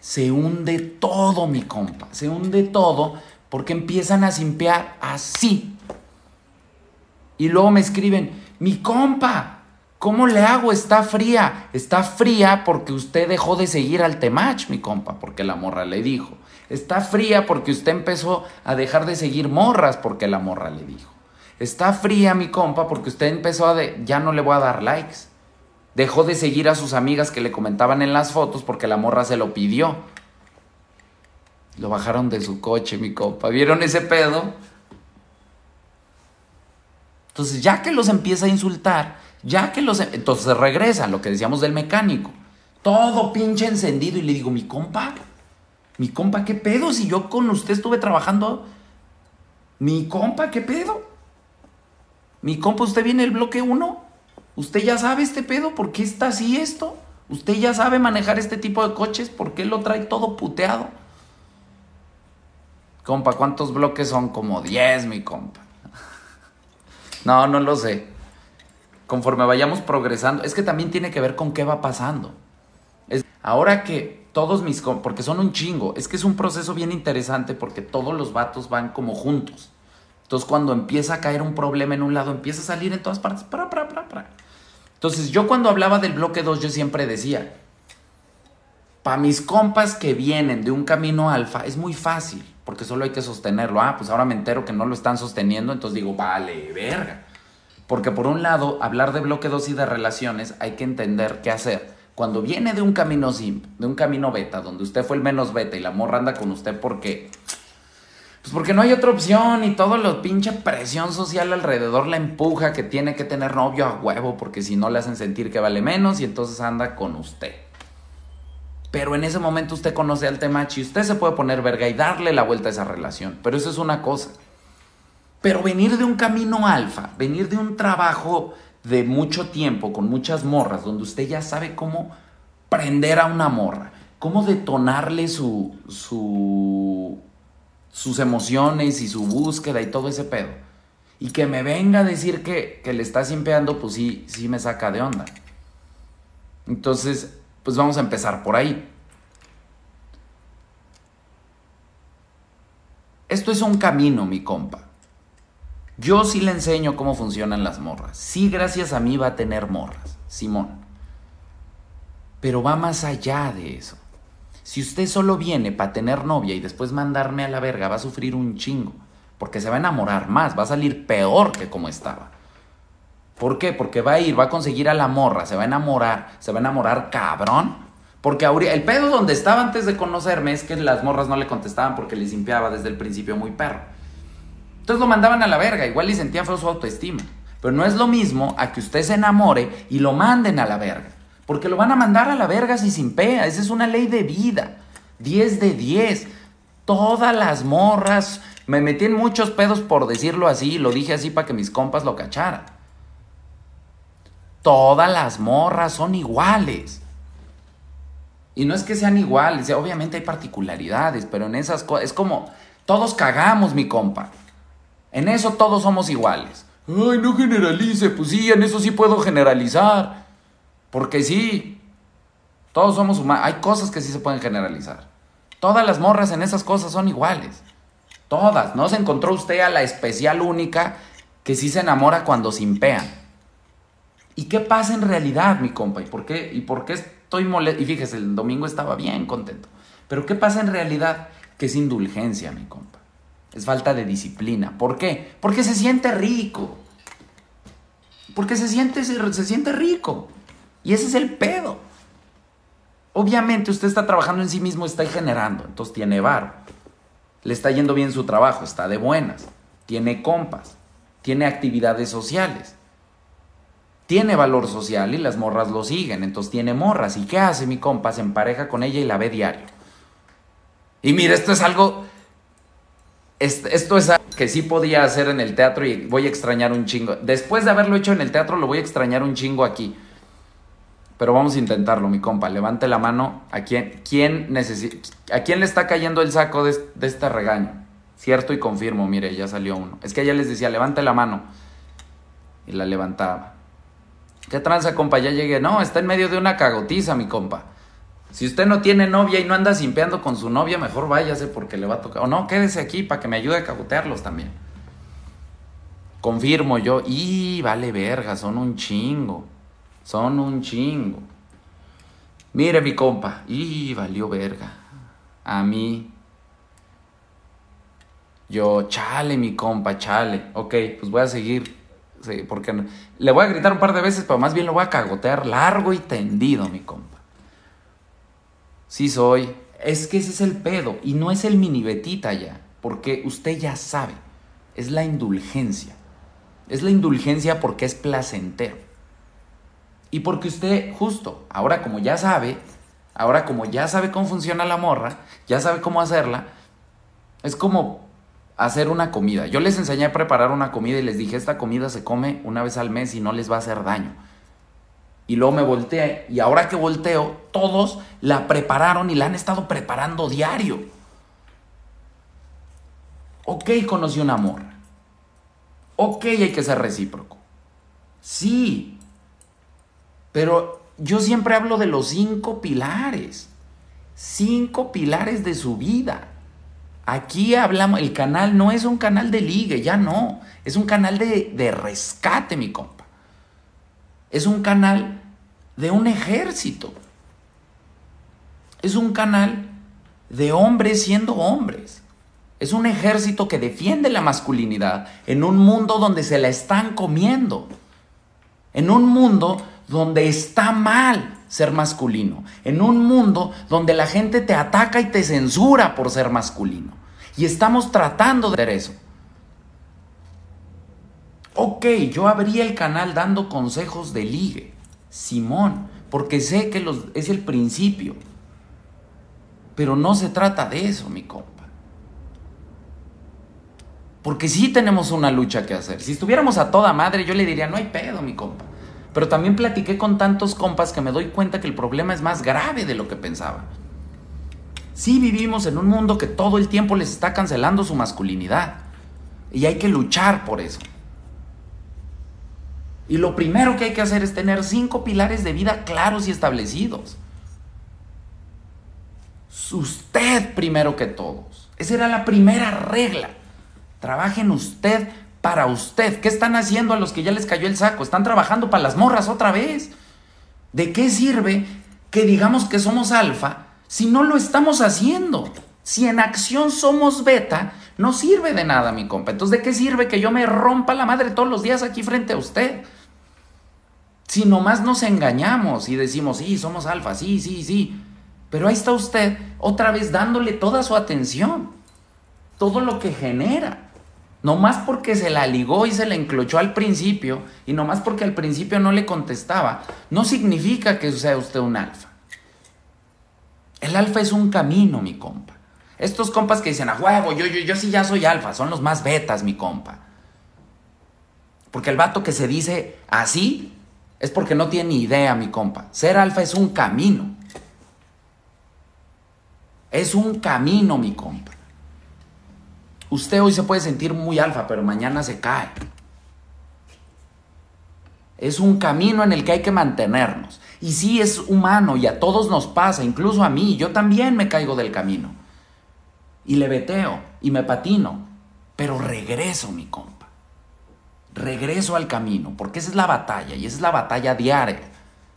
Speaker 1: Se hunde todo, mi compa. Se hunde todo porque empiezan a simpear así. Y luego me escriben, mi compa, ¿cómo le hago? Está fría. Está fría porque usted dejó de seguir al Temach, mi compa, porque la morra le dijo. Está fría porque usted empezó a dejar de seguir morras porque la morra le dijo. Está fría, mi compa, porque usted empezó a de, ya no le voy a dar likes. Dejó de seguir a sus amigas que le comentaban en las fotos porque la morra se lo pidió. Lo bajaron de su coche, mi compa. ¿Vieron ese pedo? Entonces, ya que los empieza a insultar, ya que los... Em, entonces regresa, lo que decíamos del mecánico. Todo pinche encendido y le digo, mi compa, mi compa, ¿qué pedo? Si yo con usted estuve trabajando... Mi compa, ¿qué pedo? Mi compa, ¿usted viene el bloque 1? ¿Usted ya sabe este pedo? ¿Por qué está así esto? ¿Usted ya sabe manejar este tipo de coches? ¿Por qué lo trae todo puteado? Compa, ¿cuántos bloques son? Como 10, mi compa. No, no lo sé. Conforme vayamos progresando, es que también tiene que ver con qué va pasando. Es, ahora que todos mis... Porque son un chingo. Es que es un proceso bien interesante porque todos los vatos van como juntos. Entonces cuando empieza a caer un problema en un lado, empieza a salir en todas partes. Pra, pra, pra, Entonces yo cuando hablaba del bloque 2, yo siempre decía, para mis compas que vienen de un camino alfa, es muy fácil porque solo hay que sostenerlo. Ah, pues ahora me entero que no lo están sosteniendo, entonces digo, vale, verga. Porque por un lado, hablar de bloque 2 y de relaciones, hay que entender qué hacer. Cuando viene de un camino simp, de un camino beta, donde usted fue el menos beta y la morra anda con usted porque... Pues porque no hay otra opción y todo lo pinche presión social alrededor la empuja que tiene que tener novio a huevo porque si no le hacen sentir que vale menos y entonces anda con usted. Pero en ese momento usted conoce al tema y usted se puede poner verga y darle la vuelta a esa relación. Pero eso es una cosa. Pero venir de un camino alfa, venir de un trabajo de mucho tiempo, con muchas morras, donde usted ya sabe cómo prender a una morra, cómo detonarle su, su, sus emociones y su búsqueda y todo ese pedo. Y que me venga a decir que, que le está simpeando, pues sí, sí me saca de onda. Entonces, pues vamos a empezar por ahí. Esto es un camino, mi compa. Yo sí le enseño cómo funcionan las morras. Sí, gracias a mí va a tener morras, Simón. Pero va más allá de eso. Si usted solo viene para tener novia y después mandarme a la verga, va a sufrir un chingo. Porque se va a enamorar más, va a salir peor que como estaba. ¿Por qué? Porque va a ir, va a conseguir a la morra, se va a enamorar, se va a enamorar cabrón. Porque el pedo donde estaba antes de conocerme es que las morras no le contestaban porque les limpiaba desde el principio muy perro. Entonces lo mandaban a la verga, igual y sentía feo su autoestima. Pero no es lo mismo a que usted se enamore y lo manden a la verga. Porque lo van a mandar a la verga si sin. Esa es una ley de vida. 10 de 10. Todas las morras. Me metí en muchos pedos por decirlo así. Lo dije así para que mis compas lo cacharan. Todas las morras son iguales. Y no es que sean iguales. Obviamente hay particularidades. Pero en esas cosas. Es como. Todos cagamos, mi compa. En eso todos somos iguales. Ay, no generalice. Pues sí, en eso sí puedo generalizar. Porque sí. Todos somos humanos. Hay cosas que sí se pueden generalizar. Todas las morras en esas cosas son iguales. Todas. No se encontró usted a la especial única que sí se enamora cuando se impean. ¿Y qué pasa en realidad, mi compa? ¿Y por qué, y por qué estoy molesto? Y fíjese, el domingo estaba bien contento. Pero ¿qué pasa en realidad? Que es indulgencia, mi compa. Es falta de disciplina. ¿Por qué? Porque se siente rico. Porque se siente, se siente rico. Y ese es el pedo. Obviamente usted está trabajando en sí mismo, está generando, entonces tiene bar. Le está yendo bien su trabajo, está de buenas. Tiene compas, tiene actividades sociales. Tiene valor social y las morras lo siguen, entonces tiene morras. ¿Y qué hace mi compa? Se empareja con ella y la ve diario. Y mire, esto es algo esto es algo que sí podía hacer en el teatro y voy a extrañar un chingo. Después de haberlo hecho en el teatro, lo voy a extrañar un chingo aquí. Pero vamos a intentarlo, mi compa. Levante la mano a quién, quién necesita, a quién le está cayendo el saco de, este regaño. Cierto y confirmo, mire, ya salió uno. Es que ella les decía, levante la mano. Y la levantaba. ¿Qué tranza, compa? Ya llegué. No, está en medio de una cagotiza, mi compa. Si usted no tiene novia y no anda simpeando con su novia, mejor váyase porque le va a tocar. O no, quédese aquí para que me ayude a cagotearlos también. Confirmo yo. Y vale verga, son un chingo. Son un chingo. Mire mi compa. Y valió verga. A mí. Yo, chale mi compa, chale. Ok, pues voy a seguir. Sí, porque le voy a gritar un par de veces, pero más bien lo voy a cagotear largo y tendido, mi compa. Sí soy. Es que ese es el pedo. Y no es el mini betita ya. Porque usted ya sabe. Es la indulgencia. Es la indulgencia porque es placentero. Y porque usted, justo, ahora como ya sabe, ahora como ya sabe cómo funciona la morra, ya sabe cómo hacerla, es como hacer una comida. Yo les enseñé a preparar una comida y les dije, esta comida se come una vez al mes y no les va a hacer daño. Y luego me volteé y ahora que volteo, todos la prepararon y la han estado preparando diario. Ok, conocí una morra. Ok, hay que ser recíproco. Sí, pero yo siempre hablo de los cinco pilares. Cinco pilares de su vida. Aquí hablamos, el canal no es un canal de ligue, ya no. Es un canal de, de rescate, mi compa. Es un canal de un ejército. Es un canal de hombres siendo hombres. Es un ejército que defiende la masculinidad en un mundo donde se la están comiendo. En un mundo donde está mal ser masculino, en un mundo donde la gente te ataca y te censura por ser masculino. Y estamos tratando de hacer eso. Ok, yo abrí el canal dando consejos de ligue, Simón, porque sé que los, es el principio. Pero no se trata de eso, mi compa. Porque sí tenemos una lucha que hacer. Si estuviéramos a toda madre, yo le diría, no hay pedo, mi compa. Pero también platiqué con tantos compas que me doy cuenta que el problema es más grave de lo que pensaba. Sí vivimos en un mundo que todo el tiempo les está cancelando su masculinidad. Y hay que luchar por eso. Y lo primero que hay que hacer es tener cinco pilares de vida claros y establecidos. Usted primero que todos. Esa era la primera regla. Trabajen usted para usted. ¿Qué están haciendo a los que ya les cayó el saco? Están trabajando para las morras otra vez. ¿De qué sirve que digamos que somos alfa si no lo estamos haciendo? Si en acción somos beta, no sirve de nada, mi compa. Entonces, ¿de qué sirve que yo me rompa la madre todos los días aquí frente a usted? Si nomás nos engañamos y decimos, sí, somos alfa, sí, sí, sí. Pero ahí está usted otra vez dándole toda su atención, todo lo que genera. Nomás porque se la ligó y se la enclochó al principio, y nomás porque al principio no le contestaba, no significa que sea usted un alfa. El alfa es un camino, mi compa. Estos compas que dicen, a huevo, yo, yo, yo sí ya soy alfa, son los más betas, mi compa. Porque el vato que se dice así es porque no tiene ni idea, mi compa. Ser alfa es un camino. Es un camino, mi compa. Usted hoy se puede sentir muy alfa, pero mañana se cae. Es un camino en el que hay que mantenernos. Y sí es humano y a todos nos pasa, incluso a mí. Yo también me caigo del camino. Y le veteo y me patino. Pero regreso, mi compa. Regreso al camino, porque esa es la batalla y esa es la batalla diaria.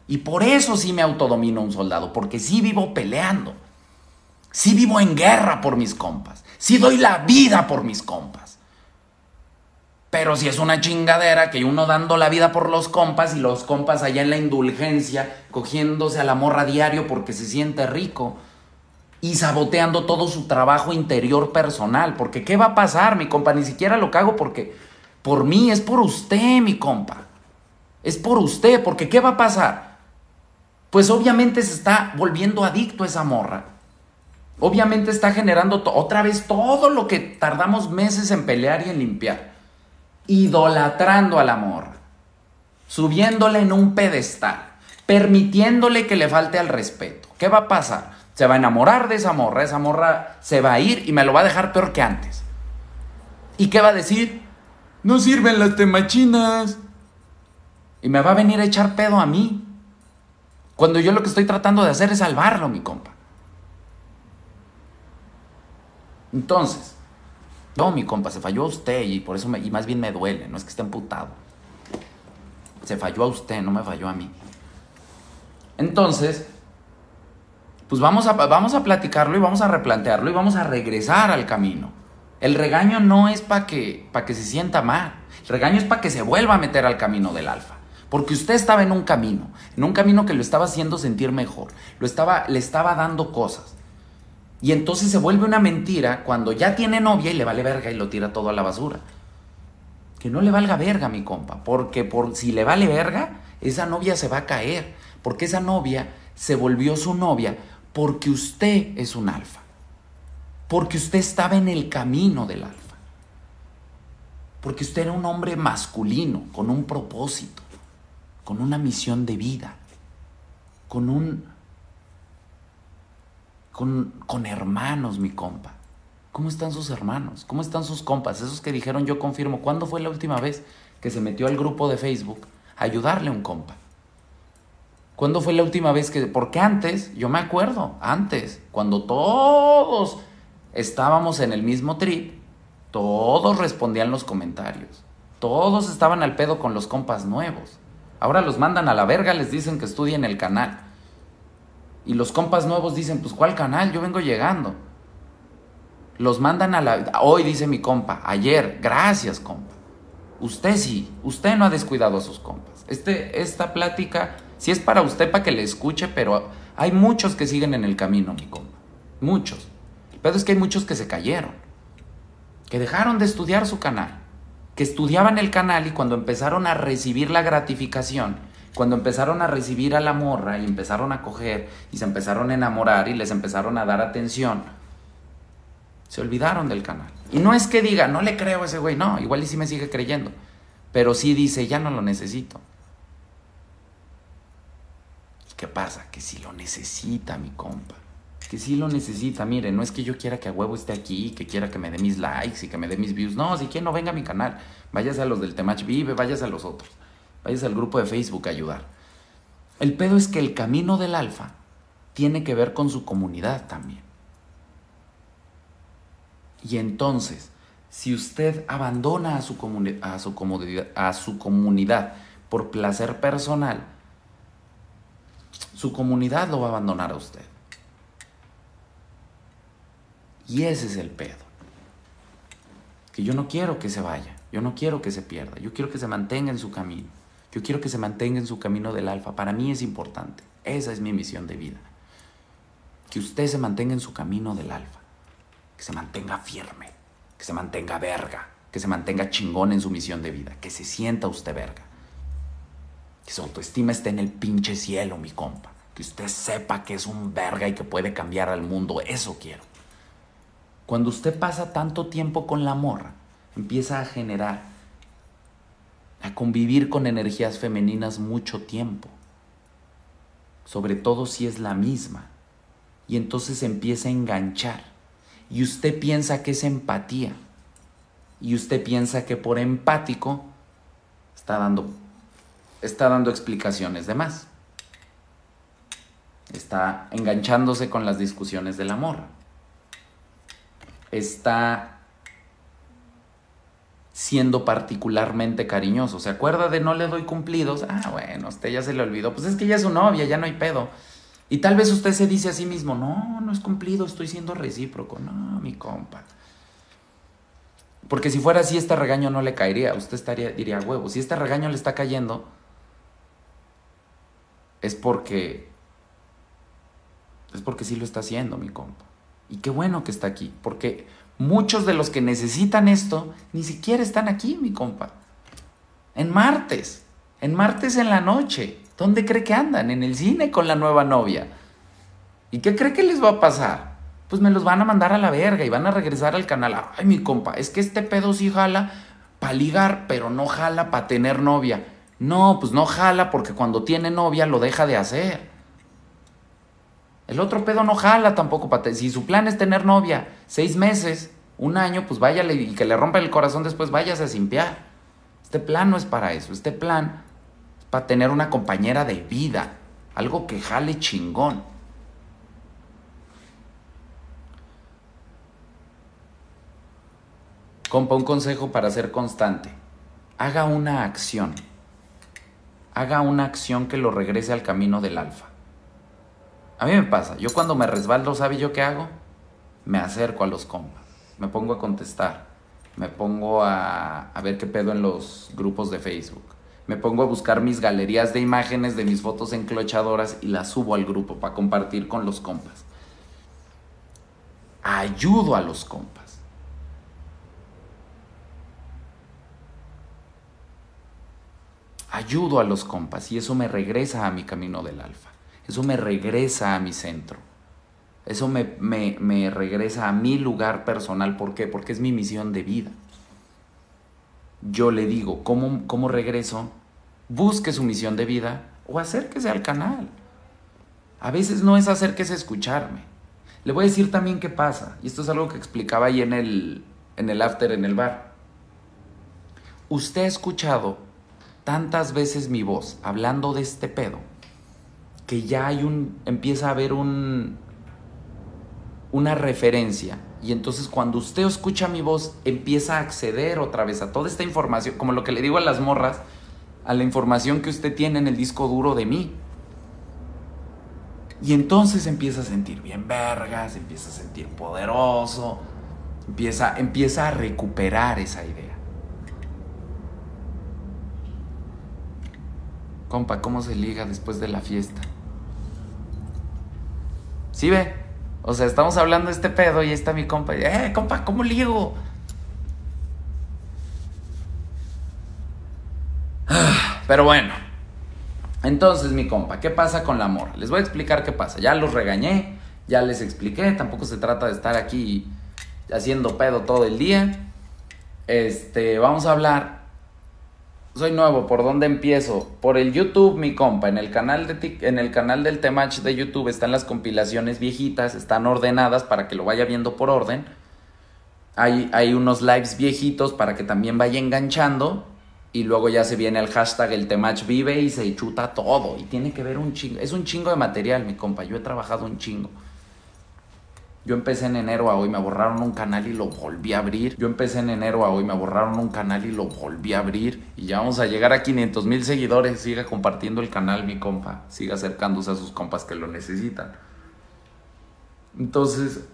Speaker 1: Y por eso sí me autodomino un soldado, porque sí vivo peleando. Sí vivo en guerra por mis compas. Sí doy la vida por mis compas. Pero si es una chingadera que uno dando la vida por los compas y los compas allá en la indulgencia, cogiéndose a la morra diario porque se siente rico y saboteando todo su trabajo interior personal. Porque ¿qué va a pasar, mi compa? Ni siquiera lo cago porque por mí, es por usted, mi compa. Es por usted, porque ¿qué va a pasar? Pues obviamente se está volviendo adicto esa morra. Obviamente está generando otra vez todo lo que tardamos meses en pelear y en limpiar. Idolatrando al amor. Subiéndole en un pedestal. Permitiéndole que le falte al respeto. ¿Qué va a pasar? Se va a enamorar de esa morra. Esa morra se va a ir y me lo va a dejar peor que antes. ¿Y qué va a decir? No sirven las temachinas. Y me va a venir a echar pedo a mí. Cuando yo lo que estoy tratando de hacer es salvarlo, mi compa. Entonces, no, mi compa, se falló a usted y por eso, y más bien me duele, no es que esté emputado. Se falló a usted, no me falló a mí. Entonces, pues vamos a, vamos a platicarlo y vamos a replantearlo y vamos a regresar al camino. El regaño no es para que, que se sienta mal. El regaño es para que se vuelva a meter al camino del alfa. Porque usted estaba en un camino, en un camino que lo estaba haciendo sentir mejor, lo estaba, le estaba dando cosas. Y entonces se vuelve una mentira cuando ya tiene novia y le vale verga y lo tira todo a la basura. Que no le valga verga, mi compa, porque por si le vale verga, esa novia se va a caer, porque esa novia se volvió su novia porque usted es un alfa. Porque usted estaba en el camino del alfa. Porque usted era un hombre masculino, con un propósito, con una misión de vida, con un con, hermanos, mi compa. ¿Cómo están sus hermanos? ¿Cómo están sus compas? Esos que dijeron yo confirmo. ¿Cuándo fue la última vez que se metió al grupo de Facebook a ayudarle a un compa? ¿Cuándo fue la última vez que.? Porque antes, yo me acuerdo, antes, cuando todos estábamos en el mismo trip, todos respondían los comentarios. Todos estaban al pedo con los compas nuevos. Ahora los mandan a la verga, les dicen que estudien el canal. Y los compas nuevos dicen, pues ¿cuál canal? Yo vengo llegando. Los mandan a la... Hoy dice mi compa, ayer, gracias compa. Usted sí, usted no ha descuidado a sus compas. Este, esta plática, sí es para usted, para que le escuche, pero hay muchos que siguen en el camino, mi compa. Muchos. Pero es que hay muchos que se cayeron. Que dejaron de estudiar su canal. Que estudiaban el canal y cuando empezaron a recibir la gratificación, cuando empezaron a recibir a la morra y empezaron a coger y se empezaron a enamorar y les empezaron a dar atención, se olvidaron del canal. Y no es que diga, no le creo a ese güey, no, igual y sí me sigue creyendo, pero sí dice, ya no lo necesito. ¿Y qué pasa? Que si lo necesita mi compa. Que sí lo necesita, mire, no es que yo quiera que a huevo esté aquí, que quiera que me dé mis likes y que me dé mis views. No, si quiere no venga a mi canal. Váyase a los del Temach Vive, váyase a los otros. Vayas al grupo de Facebook a ayudar. El pedo es que el camino del alfa tiene que ver con su comunidad también. Y entonces, si usted abandona a su, a su, a su comunidad por placer personal, su comunidad lo va a abandonar a usted. Y ese es el pedo. Que yo no quiero que se vaya, yo no quiero que se pierda, yo quiero que se mantenga en su camino. Yo quiero que se mantenga en su camino del alfa. Para mí es importante. Esa es mi misión de vida. Que usted se mantenga en su camino del alfa. Que se mantenga firme. Que se mantenga verga. Que se mantenga chingón en su misión de vida. Que se sienta usted verga. Que su autoestima esté en el pinche cielo, mi compa. Que usted sepa que es un verga y que puede cambiar al mundo. Eso quiero. Cuando usted pasa tanto tiempo con la morra, empieza a generar, a convivir con energías femeninas mucho tiempo. Sobre todo si es la misma. Y entonces empieza a enganchar. Y usted piensa que es empatía. Y usted piensa que por empático está dando, está dando explicaciones de más. Está enganchándose con las discusiones del amor. Está siendo particularmente cariñoso. ¿Se acuerda de no le doy cumplidos? Ah, bueno, usted ya se le olvidó. Pues es que ya es su novia, ya no hay pedo. Y tal vez usted se dice a sí mismo, no, no es cumplido, estoy siendo recíproco. No, mi compa. Porque si fuera así, este regaño no le caería. Usted estaría, diría, huevo, si este regaño le está cayendo, es porque. Es porque sí lo está haciendo, mi compa. Y qué bueno que está aquí, porque Muchos de los que necesitan esto ni siquiera están aquí, mi compa. En martes, en martes en la noche. ¿Dónde cree que andan? En el cine con la nueva novia. ¿Y qué cree que les va a pasar? Pues me los van a mandar a la verga y van a regresar al canal. Ay, mi compa, es que este pedo sí jala para ligar, pero no jala para tener novia. No, pues no jala porque cuando tiene novia lo deja de hacer. El otro pedo no jala tampoco. Si su plan es tener novia seis meses, un año, pues váyale y que le rompa el corazón después, váyase a simpiar. Este plan no es para eso. Este plan es para tener una compañera de vida. Algo que jale chingón. Compa, un consejo para ser constante. Haga una acción. Haga una acción que lo regrese al camino del alfa. A mí me pasa, yo cuando me resbaldo, ¿sabe yo qué hago? Me acerco a los compas, me pongo a contestar, me pongo a, a ver qué pedo en los grupos de Facebook, me pongo a buscar mis galerías de imágenes de mis fotos enclochadoras y las subo al grupo para compartir con los compas. Ayudo a los compas. Ayudo a los compas y eso me regresa a mi camino del alfa. Eso me regresa a mi centro. Eso me, regresa a mi lugar personal. ¿Por qué? Porque es mi misión de vida. Yo le digo, ¿cómo, cómo regreso? Busque su misión de vida o acérquese al canal. A veces no es acérquese a escucharme. Le voy a decir también qué pasa. Y esto es algo que explicaba ahí en el, en el after, en el bar. Usted ha escuchado tantas veces mi voz hablando de este pedo que ya hay un, empieza a haber un, una referencia. Y entonces cuando usted escucha mi voz, empieza a acceder otra vez a toda esta información, como lo que le digo a las morras, a la información que usted tiene en el disco duro de mí. Y entonces empieza a sentir bien vergas, empieza a sentir poderoso, empieza, empieza a recuperar esa idea. Compa, ¿cómo se liga después de la fiesta? ¿Sí ve? O sea, estamos hablando de este pedo y está mi compa. Eh, compa, ¿cómo ligo? Pero bueno. Entonces, mi compa, ¿qué pasa con el amor? Les voy a explicar qué pasa. Ya los regañé, ya les expliqué. Tampoco se trata de estar aquí haciendo pedo todo el día. Este, vamos a hablar soy nuevo, ¿por dónde empiezo? Por el YouTube, mi compa, en el canal, de, en el canal del Temach de YouTube están las compilaciones viejitas, están ordenadas para que lo vaya viendo por orden. Hay, hay unos lives viejitos para que también vaya enganchando. Y luego ya se viene el hashtag el Temach vive y se chuta todo. Y tiene que ver un chingo. Es un chingo de material, mi compa. Yo he trabajado un chingo. Yo empecé en enero a hoy, me borraron un canal y lo volví a abrir. Yo empecé en enero a hoy, me borraron un canal y lo volví a abrir. Y ya vamos a llegar a 500 mil seguidores. Siga compartiendo el canal, mi compa. Siga acercándose a sus compas que lo necesitan. Entonces,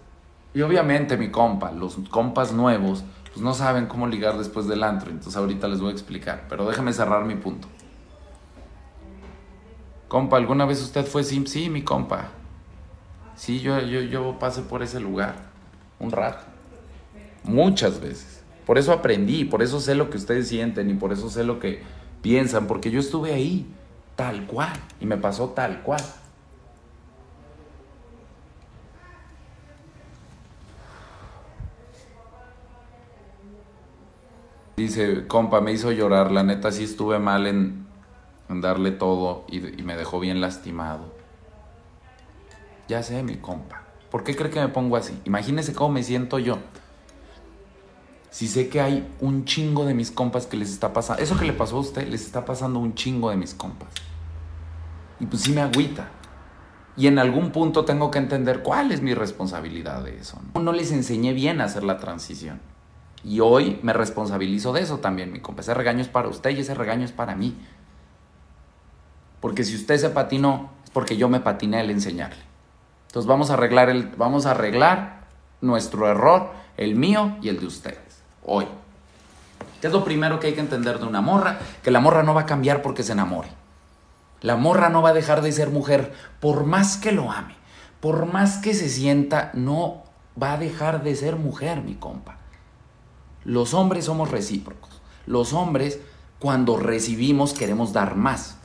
Speaker 1: y obviamente mi compa, los compas nuevos, pues no saben cómo ligar después del antro. Entonces ahorita les voy a explicar. Pero déjenme cerrar mi punto. Compa, ¿alguna vez usted fue sim? Sí, mi compa. Sí, yo, yo, yo pasé por ese lugar un rato. Muchas veces. Por eso aprendí, por eso sé lo que ustedes sienten y por eso sé lo que piensan, porque yo estuve ahí, tal cual, y me pasó tal cual. Dice, compa, me hizo llorar, la neta sí estuve mal en, darle todo y, y, me dejó bien lastimado. Ya sé, mi compa. ¿Por qué cree que me pongo así? Imagínese cómo me siento yo. Si sé que hay un chingo de mis compas que les está pasando. Eso que le pasó a usted, les está pasando un chingo de mis compas. Y pues sí me agüita. Y en algún punto tengo que entender cuál es mi responsabilidad de eso. No, no les enseñé bien a hacer la transición. Y hoy me responsabilizo de eso también, mi compa. Ese regaño es para usted y ese regaño es para mí. Porque si usted se patinó, es porque yo me patiné al enseñarle. Entonces vamos a arreglar, el, vamos a arreglar nuestro error, el mío y el de ustedes. Hoy. ¿Qué es lo primero que hay que entender de una morra? Que la morra no va a cambiar porque se enamore. La morra no va a dejar de ser mujer por más que lo ame. Por más que se sienta, no va a dejar de ser mujer, mi compa. Los hombres somos recíprocos. Los hombres, cuando recibimos, queremos dar más.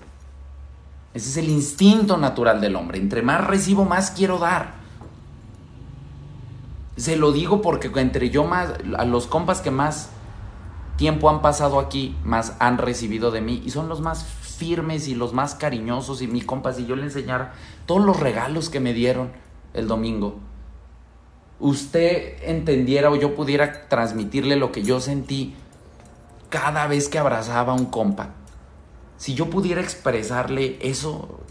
Speaker 1: Ese es el instinto natural del hombre. Entre más recibo, más quiero dar. Se lo digo porque entre yo más, a los compas que más tiempo han pasado aquí, más han recibido de mí y son los más firmes y los más cariñosos y mi compas y yo le enseñara todos los regalos que me dieron el domingo usted entendiera o yo pudiera transmitirle lo que yo sentí cada vez que abrazaba a un compa. Si yo pudiera expresarle eso,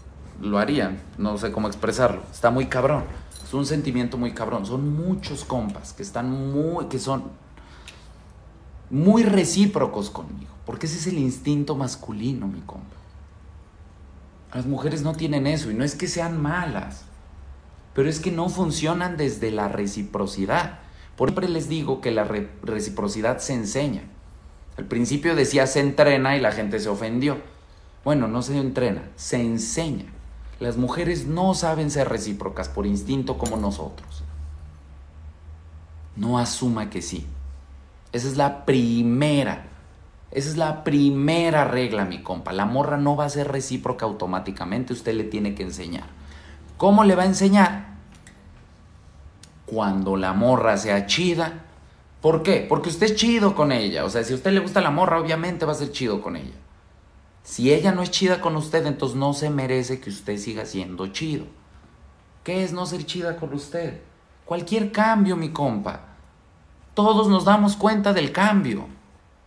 Speaker 1: lo haría. No sé cómo expresarlo. Está muy cabrón. Es un sentimiento muy cabrón. Son muchos compas que están muy, que son muy recíprocos conmigo. Porque ese es el instinto masculino, mi compa. Las mujeres no tienen eso y no es que sean malas pero es que no funcionan desde la reciprocidad. Por siempre les digo que la reciprocidad se enseña. Al principio decía se entrena y la gente se ofendió. Bueno, no se entrena, se enseña. Las mujeres no saben ser recíprocas por instinto como nosotros. No asuma que sí. Esa es la primera. Esa es la primera regla, mi compa. La morra no va a ser recíproca automáticamente, usted le tiene que enseñar. ¿Cómo le va a enseñar? Cuando la morra sea chida. ¿Por qué? Porque usted es chido con ella. O sea, si a usted le gusta la morra, obviamente va a ser chido con ella. Si ella no es chida con usted, entonces no se merece que usted siga siendo chido. ¿Qué es no ser chida con usted? Cualquier cambio, mi compa. Todos nos damos cuenta del cambio.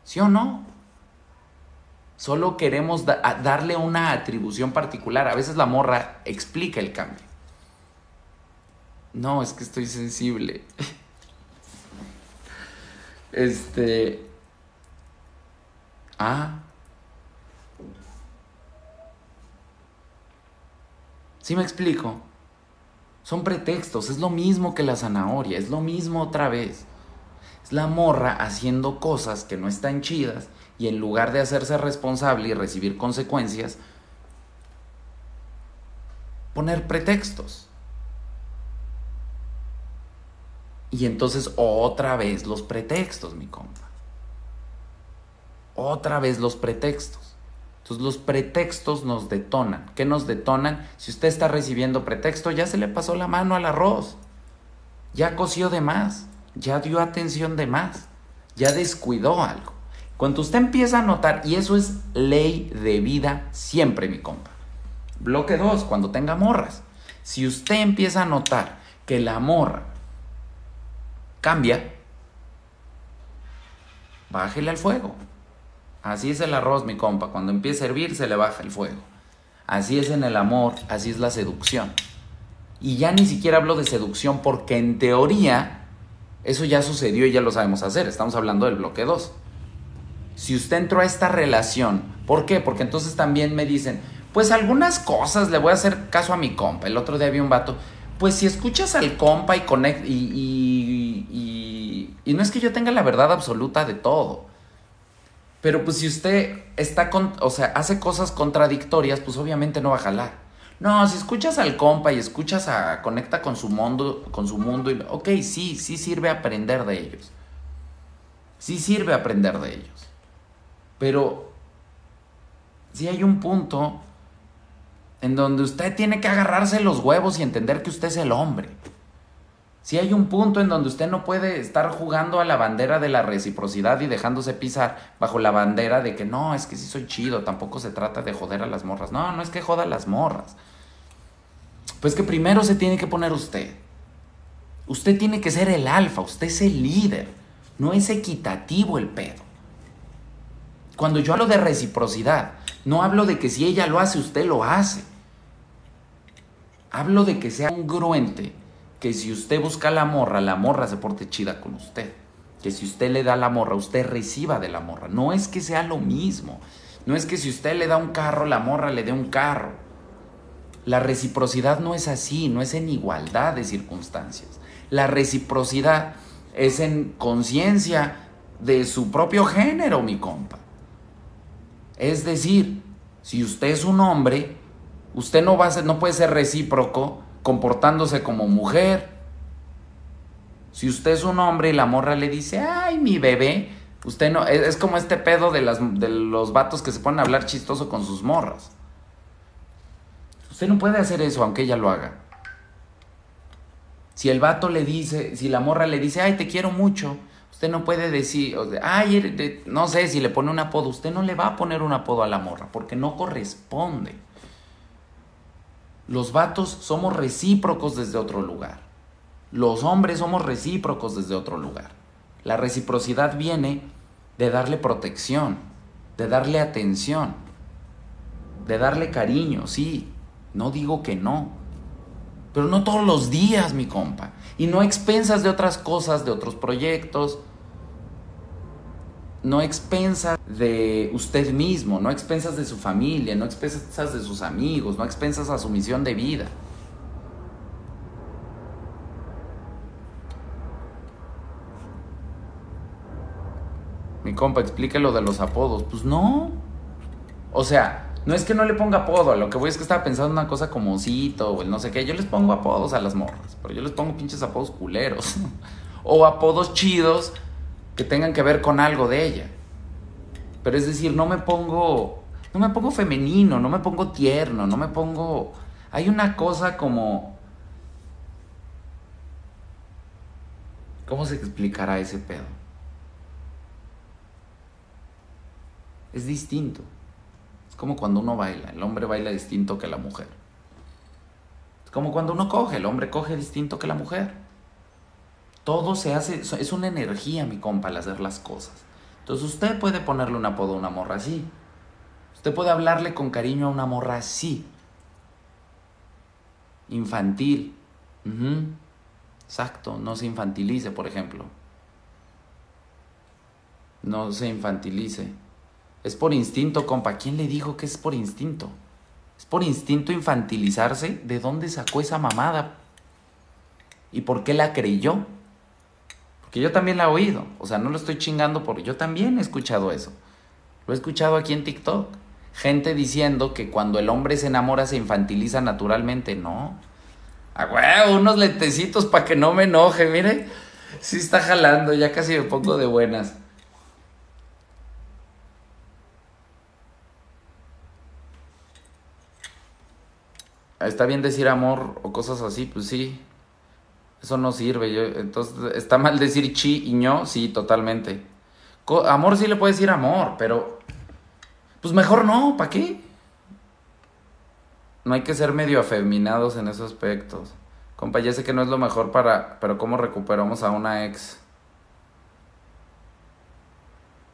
Speaker 1: ¿Sí o no? Solo queremos darle una atribución particular. A veces la morra explica el cambio. No, es que estoy sensible. Este... Ah. ¿Sí me explico? Son pretextos, es lo mismo que la zanahoria, es lo mismo otra vez. Es la morra haciendo cosas que no están chidas y en lugar de hacerse responsable y recibir consecuencias, poner pretextos. Y entonces otra vez los pretextos, mi compa. Otra vez los pretextos. Los pretextos nos detonan. ¿Qué nos detonan? Si usted está recibiendo pretexto, ya se le pasó la mano al arroz. Ya coció de más. Ya dio atención de más. Ya descuidó algo. Cuando usted empieza a notar, y eso es ley de vida siempre, mi compa. Bloque 2, cuando tenga morras. Si usted empieza a notar que la morra cambia, bájele al fuego. Así es el arroz, mi compa. Cuando empieza a hervir, se le baja el fuego. Así es en el amor, así es la seducción. Y ya ni siquiera hablo de seducción porque en teoría eso ya sucedió y ya lo sabemos hacer. Estamos hablando del bloque 2 si usted entró a esta relación, ¿por qué? Porque entonces también me dicen, pues algunas cosas le voy a hacer caso a mi compa. El otro día vi un vato, pues si escuchas al compa y conect y, no es que yo tenga la verdad absoluta de todo. Pero pues si usted está con, o sea, hace cosas contradictorias, pues obviamente no va a jalar. No, si escuchas al compa y escuchas a conecta con su mundo, con su mundo y ok, sí, sí sirve aprender de ellos. Sí sirve aprender de ellos. Pero si hay un punto en donde usted tiene que agarrarse los huevos y entender que usted es el hombre. Si hay un punto en donde usted no puede estar jugando a la bandera de la reciprocidad y dejándose pisar bajo la bandera de que no, es que sí soy chido, tampoco se trata de joder a las morras. No, no es que joda a las morras. Pues que primero se tiene que poner usted. Usted tiene que ser el alfa, usted es el líder. No es equitativo el pedo. Cuando yo hablo de reciprocidad, no hablo de que si ella lo hace, usted lo hace. Hablo de que sea congruente que si usted busca la morra, la morra se porte chida con usted. Que si usted le da la morra, usted reciba de la morra. No es que sea lo mismo. No es que si usted le da un carro, la morra le dé un carro. La reciprocidad no es así, no es en igualdad de circunstancias. La reciprocidad es en conciencia de su propio género, mi compa. Es decir, si usted es un hombre, usted no, va a ser, no puede ser recíproco comportándose como mujer. Si usted es un hombre y la morra le dice, ay, mi bebé, usted no, es, como este pedo de, de los vatos que se ponen a hablar chistoso con sus morras. Usted no puede hacer eso aunque ella lo haga. Si el vato le dice, si la morra le dice, ay, te quiero mucho, usted no puede decir, ay, no sé si le pone un apodo, usted no le va a poner un apodo a la morra porque no corresponde. Los vatos somos recíprocos desde otro lugar. Los hombres somos recíprocos desde otro lugar. La reciprocidad viene de darle protección, de darle atención, de darle cariño, sí. No digo que no. Pero no todos los días, mi compa. Y no expensas de otras cosas, de otros proyectos, no expensas de usted mismo, no expensas de su familia, no expensas de sus amigos, no expensas a su misión de vida. Mi compa, explique lo de los apodos. Pues no. O sea, no es que no le ponga apodo, lo que voy es que estaba pensando una cosa como Cito o el no sé qué. Yo les pongo apodos a las morras, pero yo les pongo pinches apodos culeros. o apodos chidos tengan que ver con algo de ella. Pero es decir, no me pongo, no me pongo femenino, no me pongo tierno, no me pongo... Hay una cosa como... ¿Cómo se explicará ese pedo? Es distinto. Es como cuando uno baila. El hombre baila distinto que la mujer. Es como cuando uno coge. El hombre coge distinto que la mujer. Todo se hace, es una energía, mi compa, al hacer las cosas. Entonces usted puede ponerle un apodo a una morra así. Usted puede hablarle con cariño a una morra así. Infantil. Exacto, no se infantilice, por ejemplo. No se infantilice. Es por instinto, compa. ¿Quién le dijo que es por instinto? Es por instinto infantilizarse. ¿De dónde sacó esa mamada? ¿Y por qué la creyó? Que yo también la he oído. O sea, no lo estoy chingando porque yo también he escuchado eso. Lo he escuchado aquí en TikTok. Gente diciendo que cuando el hombre se enamora se infantiliza naturalmente. No. Ah, unos lentecitos para que no me enoje, mire. Sí está jalando, ya casi me pongo de buenas. Está bien decir amor o cosas así, pues sí. Eso no sirve. Yo, entonces, ¿está mal decir chi y ño? Sí, totalmente. amor sí le puede decir amor, pero... Pues mejor no, ¿para qué? No hay que ser medio afeminados en esos aspectos. Compa, sé que no es lo mejor para... Pero ¿cómo recuperamos a una ex?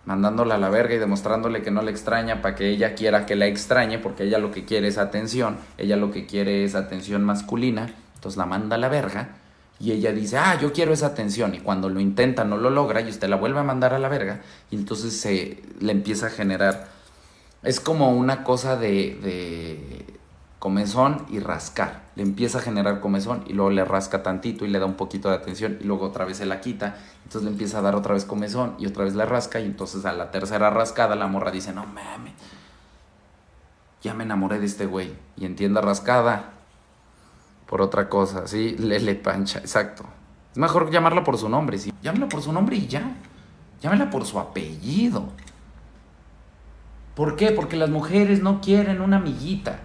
Speaker 1: Mandándola a la verga y demostrándole que no le extraña para que ella quiera que la extrañe, porque ella lo que quiere es atención, ella lo que quiere es atención masculina, entonces la manda a la verga y ella dice, ah, yo quiero esa atención. Y cuando lo intenta, no lo logra y usted la vuelve a mandar a la verga. Y entonces se le empieza a generar. Es como una cosa de, de comezón y rascar. Le empieza a generar comezón y luego le rasca tantito y le da un poquito de atención y luego otra vez se la quita. Entonces le empieza a dar otra vez comezón y otra vez le rasca y entonces a la tercera rascada la morra dice, no mames. ya me enamoré de este güey. Y en tienda rascada, por otra cosa, ¿sí? Lele Pancha, exacto. Es mejor llamarla por su nombre, ¿sí? Llámela por su nombre y ya. Llámela por su apellido. ¿Por qué? Porque las mujeres no quieren una amiguita.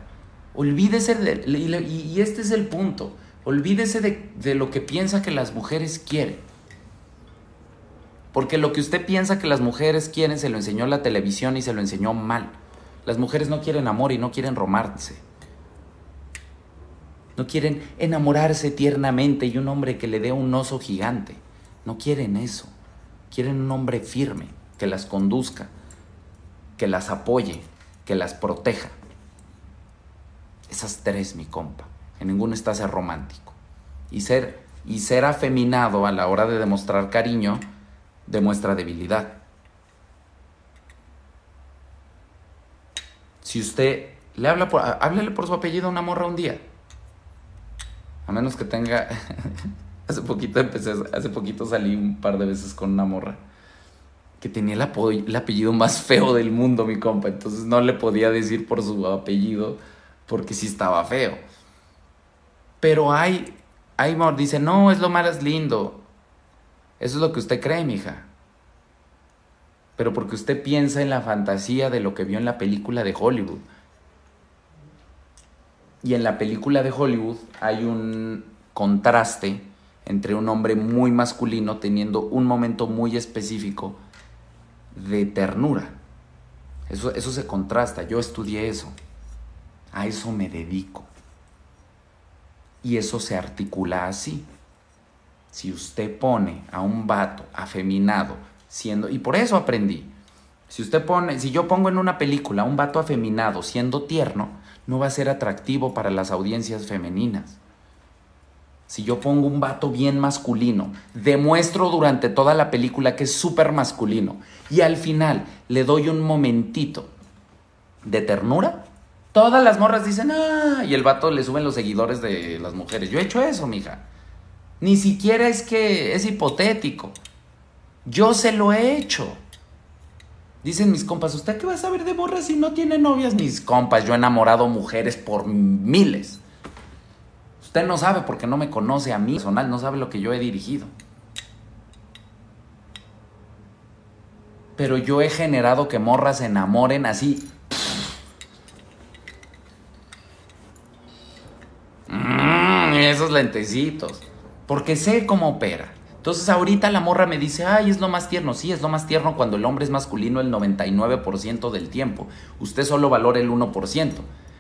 Speaker 1: Olvídese de... Y, este es el punto. Olvídese de, de lo que piensa que las mujeres quieren. Porque lo que usted piensa que las mujeres quieren se lo enseñó la televisión y se lo enseñó mal. Las mujeres no quieren amor y no quieren romance. No quieren enamorarse tiernamente y un hombre que le dé un oso gigante. No quieren eso. Quieren un hombre firme, que las conduzca, que las apoye, que las proteja. Esas tres, mi compa. En ninguno está ser romántico. Y ser, y ser afeminado a la hora de demostrar cariño demuestra debilidad. Si usted le habla por, háblele por su apellido a una morra un día. A menos que tenga. hace poquito empecé, hace poquito salí un par de veces con una morra que tenía el, el apellido más feo del mundo, mi compa. Entonces no le podía decir por su apellido porque sí estaba feo. Pero hay, hay, dice, no, es lo más lindo. Eso es lo que usted cree, mija. Pero porque usted piensa en la fantasía de lo que vio en la película de Hollywood. Y en la película de Hollywood hay un contraste entre un hombre muy masculino teniendo un momento muy específico de ternura. Eso, eso se contrasta. Yo estudié eso. A eso me dedico. Y eso se articula así. Si usted pone a un vato afeminado siendo, y por eso aprendí, si usted pone, si yo pongo en una película a un vato afeminado siendo tierno, no va a ser atractivo para las audiencias femeninas. Si yo pongo un vato bien masculino, demuestro durante toda la película que es súper masculino y al final le doy un momentito de ternura, todas las morras dicen, ah, y el vato le suben los seguidores de las mujeres. Yo he hecho eso, mija. Ni siquiera es que es hipotético. Yo se lo he hecho. Dicen mis compas, ¿usted qué va a saber de morras si no tiene novias? Mis compas, yo he enamorado mujeres por miles. Usted no sabe porque no me conoce a mí personal, no sabe lo que yo he dirigido. Pero yo he generado que morras se enamoren así. Mm, esos lentecitos. Porque sé cómo opera. Entonces ahorita la morra me dice, ay, es lo más tierno. Sí, es lo más tierno cuando el hombre es masculino el 99% del tiempo. Usted solo valora el 1%.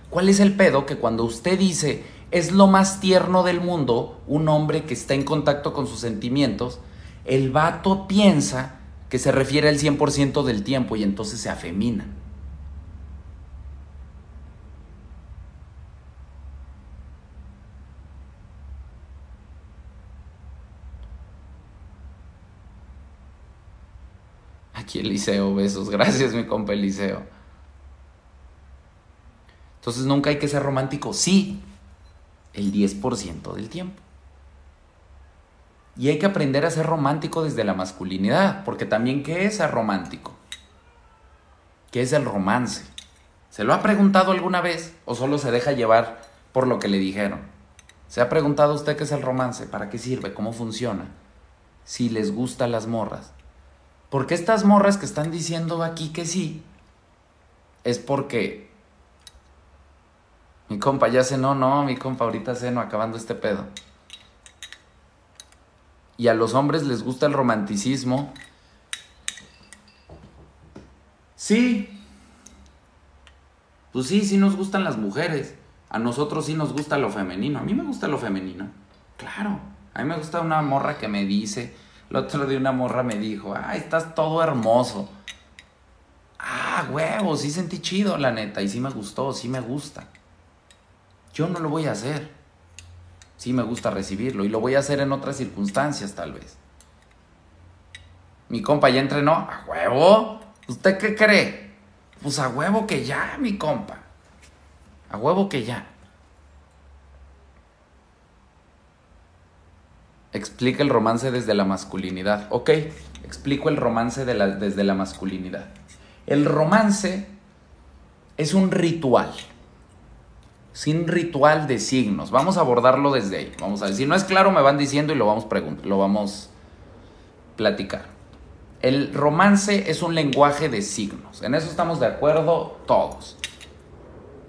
Speaker 1: ¿Cuál es el pedo? Que cuando usted dice, es lo más tierno del mundo, un hombre que está en contacto con sus sentimientos, el vato piensa que se refiere al 100% del tiempo y entonces se afemina. Eliseo, besos. Gracias, mi compa Eliseo. Entonces nunca hay que ser romántico. Sí, el 10% del tiempo. Y hay que aprender a ser romántico desde la masculinidad, porque también ¿qué es ser romántico? ¿Qué es el romance? ¿Se lo ha preguntado alguna vez o solo se deja llevar por lo que le dijeron? ¿Se ha preguntado usted qué es el romance? ¿Para qué sirve? ¿Cómo funciona? Si les gustan las morras. Porque estas morras que están diciendo aquí que sí, es porque mi compa ya cenó, no, mi compa ahorita ceno acabando este pedo. Y a los hombres les gusta el romanticismo. Sí. Pues sí, sí nos gustan las mujeres. A nosotros sí nos gusta lo femenino. A mí me gusta lo femenino. Claro. A mí me gusta una morra que me dice, el otro día una morra me dijo, ay, estás todo hermoso. Ah, huevo, sí sentí chido, la neta, y sí me gustó, sí me gusta. Yo no lo voy a hacer. Sí me gusta recibirlo, y lo voy a hacer en otras circunstancias, tal vez. Mi compa ya entrenó, a huevo. ¿Usted qué cree? Pues a huevo que ya, mi compa. A huevo que ya. Explica el romance desde la masculinidad. Ok, explico el romance desde la masculinidad. El romance es un ritual. Sin ritual de signos. Vamos a abordarlo desde ahí. Vamos a ver. Si no es claro, me van diciendo y lo vamos, lo vamos platicar. El romance es un lenguaje de signos. En eso estamos de acuerdo todos.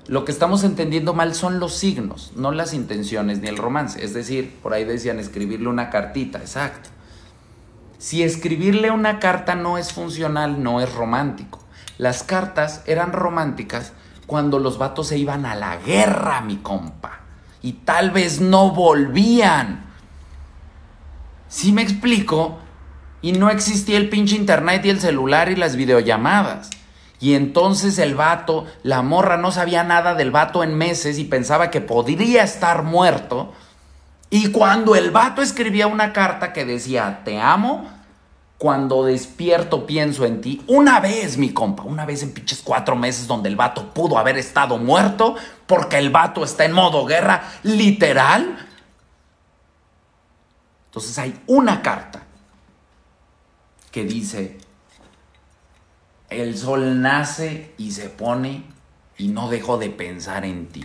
Speaker 1: Lo que estamos entendiendo mal son los signos, no las intenciones ni el romance. Es decir, por ahí decían escribirle una cartita, exacto. Si escribirle una carta no es funcional, no es romántico. Las cartas eran románticas cuando los vatos se iban a la guerra, mi compa. Y tal vez no volvían. ¿Sí me explico? Y no existía el pinche internet y el celular y las videollamadas. Y entonces el vato, la morra no sabía nada del vato en meses y pensaba que podría estar muerto. Y cuando el vato escribía una carta que decía, te amo, cuando despierto pienso en ti. Una vez, mi compa, una vez en pinches cuatro meses donde el vato pudo haber estado muerto porque el vato está en modo guerra, literal. Entonces hay una carta que dice, el sol nace y se pone y no dejo de pensar en ti.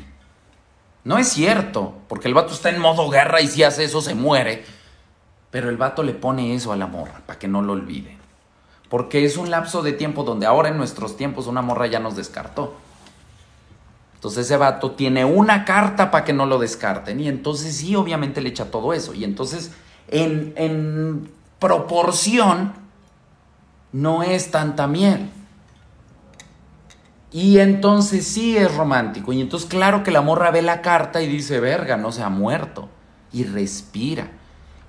Speaker 1: No es cierto, porque el vato está en modo guerra y si hace eso se muere. Pero el vato le pone eso a la morra, para que no lo olvide. Porque es un lapso de tiempo donde ahora en nuestros tiempos una morra ya nos descartó. Entonces ese vato tiene una carta para que no lo descarten. Y entonces sí, obviamente le echa todo eso. Y entonces en, en proporción no es tanta miel. Y entonces sí es romántico. Y entonces claro que la morra ve la carta y dice, verga, no se ha muerto. Y respira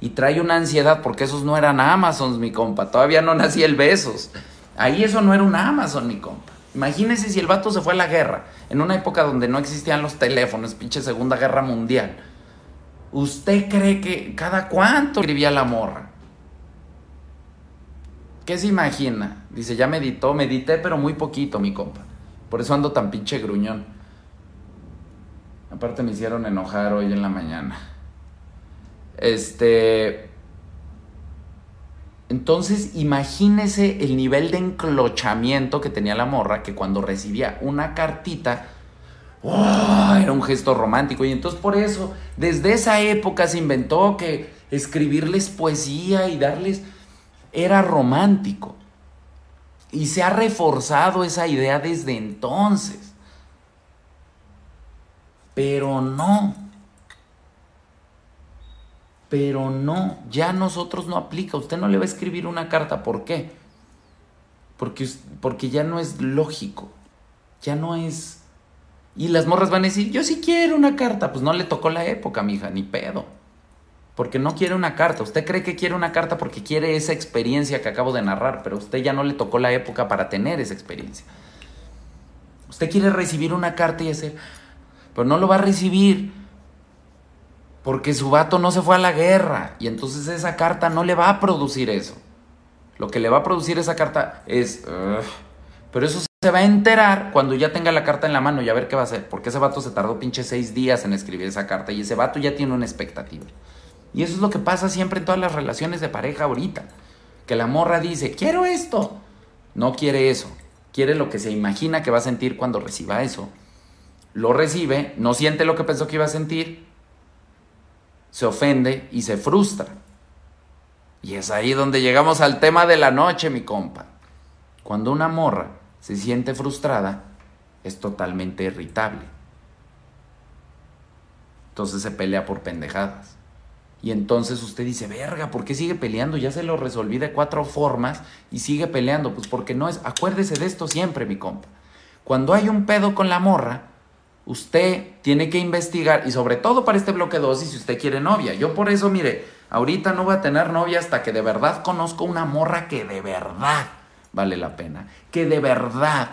Speaker 1: y trae una ansiedad porque esos no eran Amazons, mi compa. Todavía no nacía el Besos. Ahí eso no era un Amazon, mi compa. Imagínese si el vato se fue a la guerra, en una época donde no existían los teléfonos, pinche Segunda Guerra Mundial. ¿Usted cree que cada cuánto escribía la morra? ¿Qué se imagina? Dice, ya meditó, medité, pero muy poquito, mi compa. Por eso ando tan pinche gruñón. Aparte me hicieron enojar hoy en la mañana. Este. Entonces, imagínese el nivel de enclochamiento que tenía la morra, que cuando recibía una cartita, ¡oh! era un gesto romántico. Y entonces por eso, desde esa época se inventó que escribirles poesía y darles era romántico. Y se ha reforzado esa idea desde entonces. Pero no. Pero no, ya nosotros no aplica. Usted no le va a escribir una carta. ¿Por qué? Porque, porque ya no es lógico. Ya no es... Y las morras van a decir, yo sí quiero una carta. Pues no le tocó la época, mija, ni pedo. Porque no quiere una carta. Usted cree que quiere una carta porque quiere esa experiencia que acabo de narrar, pero usted ya no le tocó la época para tener esa experiencia. Usted quiere recibir una carta y hacer, pero no lo va a recibir porque su vato no se fue a la guerra y entonces esa carta no le va a producir eso. Lo que le va a producir esa carta es... pero eso se va a enterar cuando ya tenga la carta en la mano y a ver qué va a hacer. Porque ese vato se tardó pinche seis días en escribir esa carta y ese vato ya tiene una expectativa. Y eso es lo que pasa siempre en todas las relaciones de pareja ahorita. Que la morra dice, quiero esto. No quiere eso. Quiere lo que se imagina que va a sentir cuando reciba eso. Lo recibe, no siente lo que pensó que iba a sentir se ofende y se frustra. Y es ahí donde llegamos al tema de la noche, mi compa. Cuando una morra se siente frustrada, es totalmente irritable. Entonces se pelea por pendejadas. Y entonces usted dice, verga, ¿por qué sigue peleando? Ya se lo resolví de cuatro formas y sigue peleando. Pues porque no es, acuérdese de esto siempre, mi compa. Cuando hay un pedo con la morra, usted tiene que investigar y sobre todo para este bloque 2 y si usted quiere novia. Yo por eso, mire, ahorita no voy a tener novia hasta que de verdad conozco una morra que de verdad vale la pena, que de verdad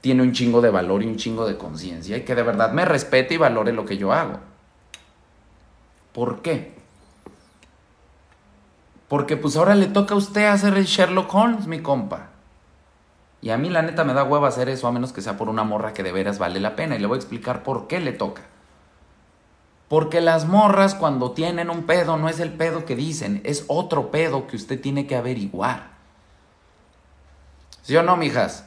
Speaker 1: tiene un chingo de valor y un chingo de conciencia y que de verdad me respete y valore lo que yo hago. ¿Por qué? Porque pues ahora le toca a usted hacer el Sherlock Holmes, mi compa. Y a mí la neta me da hueva hacer eso a menos que sea por una morra que de veras vale la pena. Y le voy a explicar por qué le toca. Porque las morras cuando tienen un pedo no es el pedo que dicen, es otro pedo que usted tiene que averiguar. ¿Sí o no, mijas?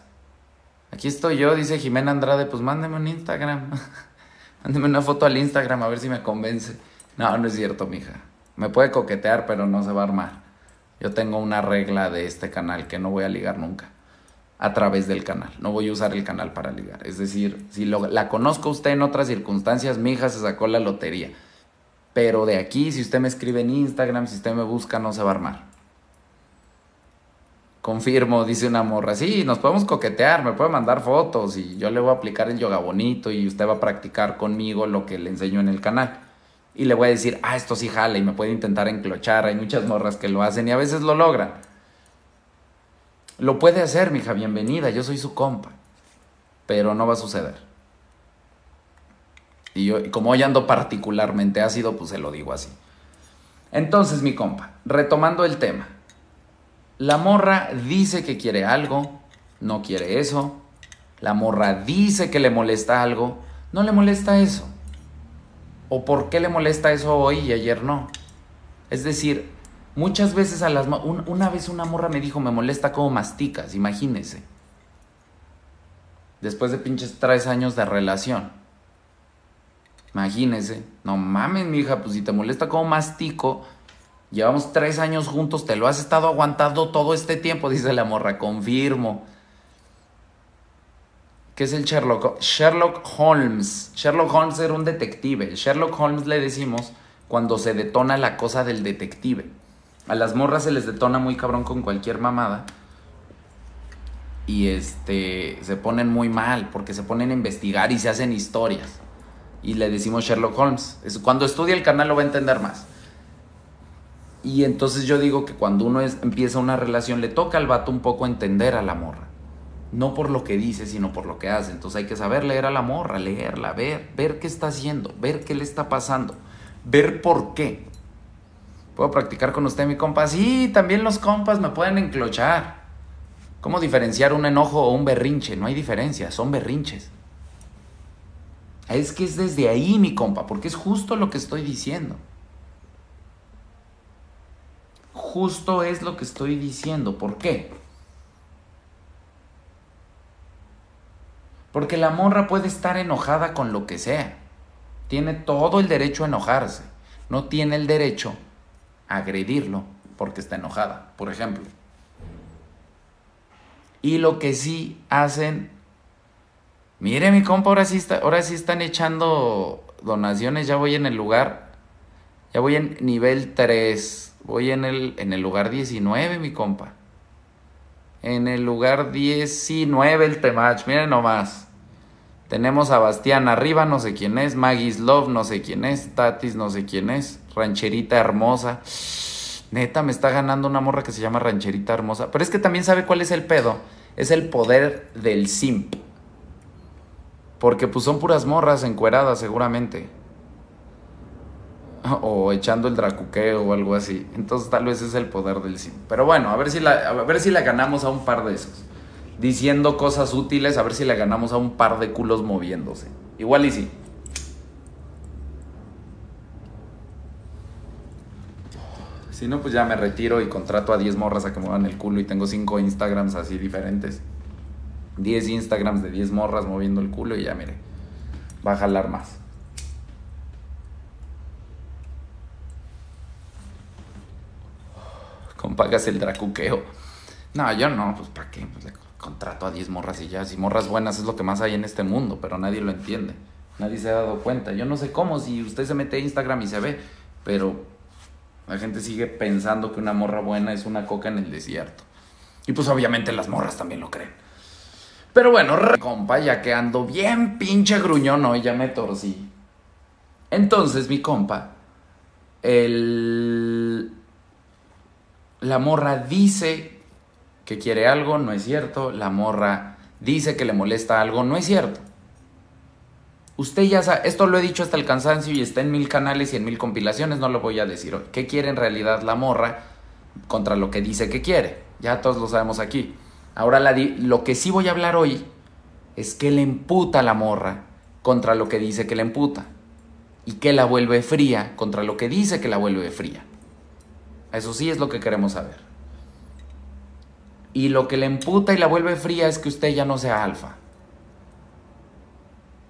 Speaker 1: Aquí estoy yo, dice Jimena Andrade, pues mándeme un Instagram. mándeme una foto al Instagram a ver si me convence. No, no es cierto, mija. Me puede coquetear, pero no se va a armar. Yo tengo una regla de este canal que no voy a ligar nunca a través del canal. No voy a usar el canal para ligar. Es decir, si la conozco usted en otras circunstancias, mi hija se sacó la lotería. Pero de aquí, si usted me escribe en Instagram, si usted me busca, no se va a armar. Confirmo, dice una morra. Sí, nos podemos coquetear, me puede mandar fotos y yo le voy a aplicar el yoga bonito y usted va a practicar conmigo lo que le enseño en el canal. Y le voy a decir, ah, esto sí jala y me puede intentar enclochar. Hay muchas morras que lo hacen y a veces lo logran. Lo puede hacer, mija, bienvenida, yo soy su compa. Pero no va a suceder. Y yo, como hoy ando particularmente ácido, pues se lo digo así. Entonces, mi compa, retomando el tema. La morra dice que quiere algo, no quiere eso. La morra dice que le molesta algo, no le molesta eso. ¿O por qué le molesta eso hoy y ayer no? Es decir, muchas veces a las... una vez una morra me dijo, me molesta cómo masticas, imagínese. Después de pinches tres años de relación. Imagínese. No mames, hija, pues si te molesta cómo mastico, llevamos tres años juntos, te lo has estado aguantando todo este tiempo, dice la morra, confirmo. ¿Qué es el Sherlock? Sherlock Holmes. Sherlock Holmes era un detective. Sherlock Holmes le decimos cuando se detona la cosa del detective. A las morras se les detona muy cabrón con cualquier mamada. Y este se ponen muy mal porque se ponen a investigar y se hacen historias. Y le decimos Sherlock Holmes. Cuando estudie el canal lo va a entender más. Y entonces yo digo que cuando uno empieza una relación le toca al vato un poco entender a la morra no por lo que dice, sino por lo que hace. Entonces hay que saber leer a la morra, leerla, ver, ver qué está haciendo, ver qué le está pasando, ver por qué. ¿Puedo practicar con usted, mi compa? Sí, también los compas me pueden enclochar. ¿Cómo diferenciar un enojo o un berrinche? No hay diferencia, son berrinches. Es que es desde ahí, mi compa, porque es justo lo que estoy diciendo. Justo es lo que estoy diciendo. ¿Por qué? Porque la morra puede estar enojada con lo que sea. Tiene todo el derecho a enojarse. No tiene el derecho a agredirlo porque está enojada, por ejemplo. Y lo que sí hacen, mire mi compa, ahora sí, está, ahora sí están echando donaciones, ya voy en el lugar, ya voy en nivel 3, voy en el, en el lugar 19, mi compa. En el lugar 19 el Temach, miren nomás. Tenemos a Bastián arriba, no sé quién es. Maggie's Love, no sé quién es. Tatis, no sé quién es. Rancherita Hermosa. Neta, me está ganando una morra que se llama Rancherita Hermosa. Pero es que también sabe cuál es el pedo. Es el poder del simp. Porque pues son puras morras encueradas seguramente. O echando el dracuqueo o algo así. Entonces tal vez es el poder del simp. Pero bueno, a ver si la, a ver si la ganamos a un par de esos diciendo cosas útiles, a ver si le ganamos a un par de culos moviéndose. Igual y sí. Si no, pues ya me retiro y contrato a 10 morras a que muevan el culo y tengo 5 Instagrams así diferentes. 10 Instagrams de 10 morras moviendo el culo y ya mire, va a jalar más. Compagas el dracuqueo. No, yo no, pues ¿para qué? Pues contrato a 10 morras y ya. Si morras buenas es lo que más hay en este mundo, pero nadie lo entiende. Nadie se ha dado cuenta. Yo no sé cómo, si usted se mete a Instagram y se ve, pero la gente sigue pensando que una morra buena es una coca en el desierto. Y pues obviamente las morras también lo creen. Pero bueno, compa, ya que ando bien pinche gruñón hoy, ya me torcí. Entonces, mi compa, el... la morra dice que quiere algo, no es cierto. La morra dice que le molesta algo, no es cierto. Usted ya sabe, esto lo he dicho hasta el cansancio y está en mil canales y en mil compilaciones, no lo voy a decir. ¿Qué quiere en realidad la morra contra lo que dice que quiere? Ya todos lo sabemos aquí. Ahora lo que sí voy a hablar hoy es que le emputa la morra contra lo que dice que le emputa. Y que la vuelve fría contra lo que dice que la vuelve fría. Eso sí es lo que queremos saber. Y lo que le emputa y la vuelve fría es que usted ya no sea alfa.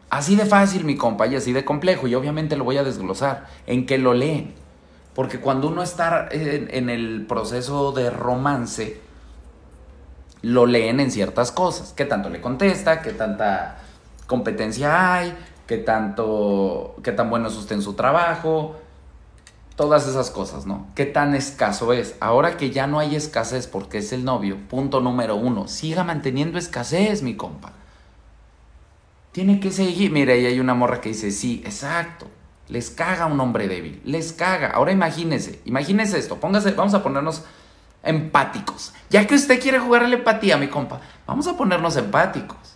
Speaker 1: Así de fácil, mi compa, y así de complejo. Y obviamente lo voy a desglosar. En que lo leen. Porque cuando uno está en, el proceso de romance, lo leen en ciertas cosas. ¿Qué tanto le contesta? ¿Qué tanta competencia hay? ¿Qué tanto, qué tan bueno es usted en su trabajo? Todas esas cosas, ¿no? ¿Qué tan escaso es? Ahora que ya no hay escasez porque es el novio, punto número uno, siga manteniendo escasez, mi compa. Tiene que seguir. Mira, ahí hay una morra que dice, sí, exacto. Les caga un hombre débil, les caga. Ahora imagínese, imagínese esto, póngase, vamos a ponernos empáticos. Ya que usted quiere jugar a la empatía, mi compa, vamos a ponernos empáticos.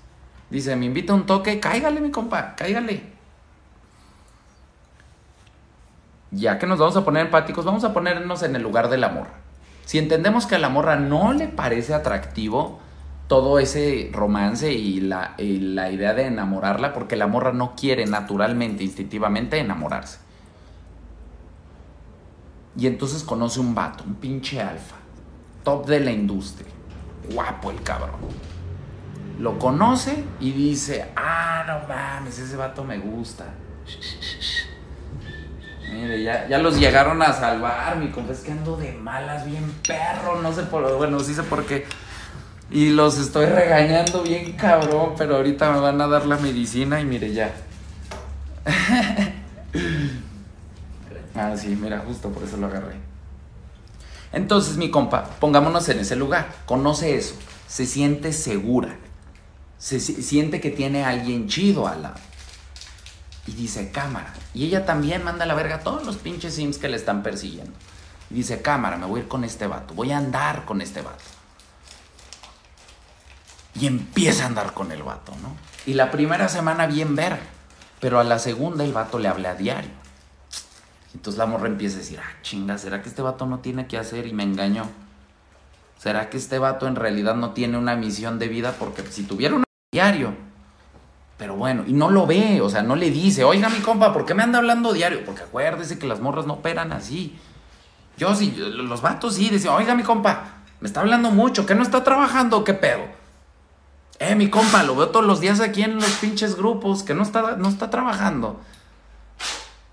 Speaker 1: Dice, me invita un toque, cáigale, mi compa, cáigale. Ya que nos vamos a poner empáticos, vamos a ponernos en el lugar de la morra. Si entendemos que a la morra no le parece atractivo todo ese romance y la, la idea de enamorarla, porque la morra no quiere naturalmente, instintivamente enamorarse. Y entonces conoce un vato, un pinche alfa, top de la industria. Guapo el cabrón. Lo conoce y dice, ah, no mames, ese vato me gusta. Mire, ya, ya los llegaron a salvar, mi compa, es que ando de malas, bien perro, no sé por, bueno, sí sé por qué. Y los estoy regañando bien cabrón, pero ahorita me van a dar la medicina y mire ya. ah, sí, mira, justo por eso lo agarré. Entonces, mi compa, pongámonos en ese lugar. Conoce eso. Se siente segura. Se siente que tiene a alguien chido al lado. Y dice, cámara. Y ella también manda a la verga a todos los pinches sims que le están persiguiendo. Y dice, cámara, me voy a ir con este vato. Voy a andar con este vato. Y empieza a andar con el vato, ¿no? Y la primera semana bien ver. Pero a la segunda el vato le habla a diario. Entonces la morra empieza a decir, ah, chinga, ¿será que este vato no tiene que hacer y me engañó? ¿Será que este vato en realidad no tiene una misión de vida? Porque si tuviera un diario, pero bueno, y no lo ve, o sea, no le dice, oiga mi compa, ¿por qué me anda hablando diario? Porque acuérdese que las morras no operan así. Yo sí, los vatos sí, decían, oiga mi compa, me está hablando mucho, ¿qué no está trabajando? ¿Qué pedo? Eh, mi compa, lo veo todos los días aquí en los pinches grupos, que no está, no está trabajando.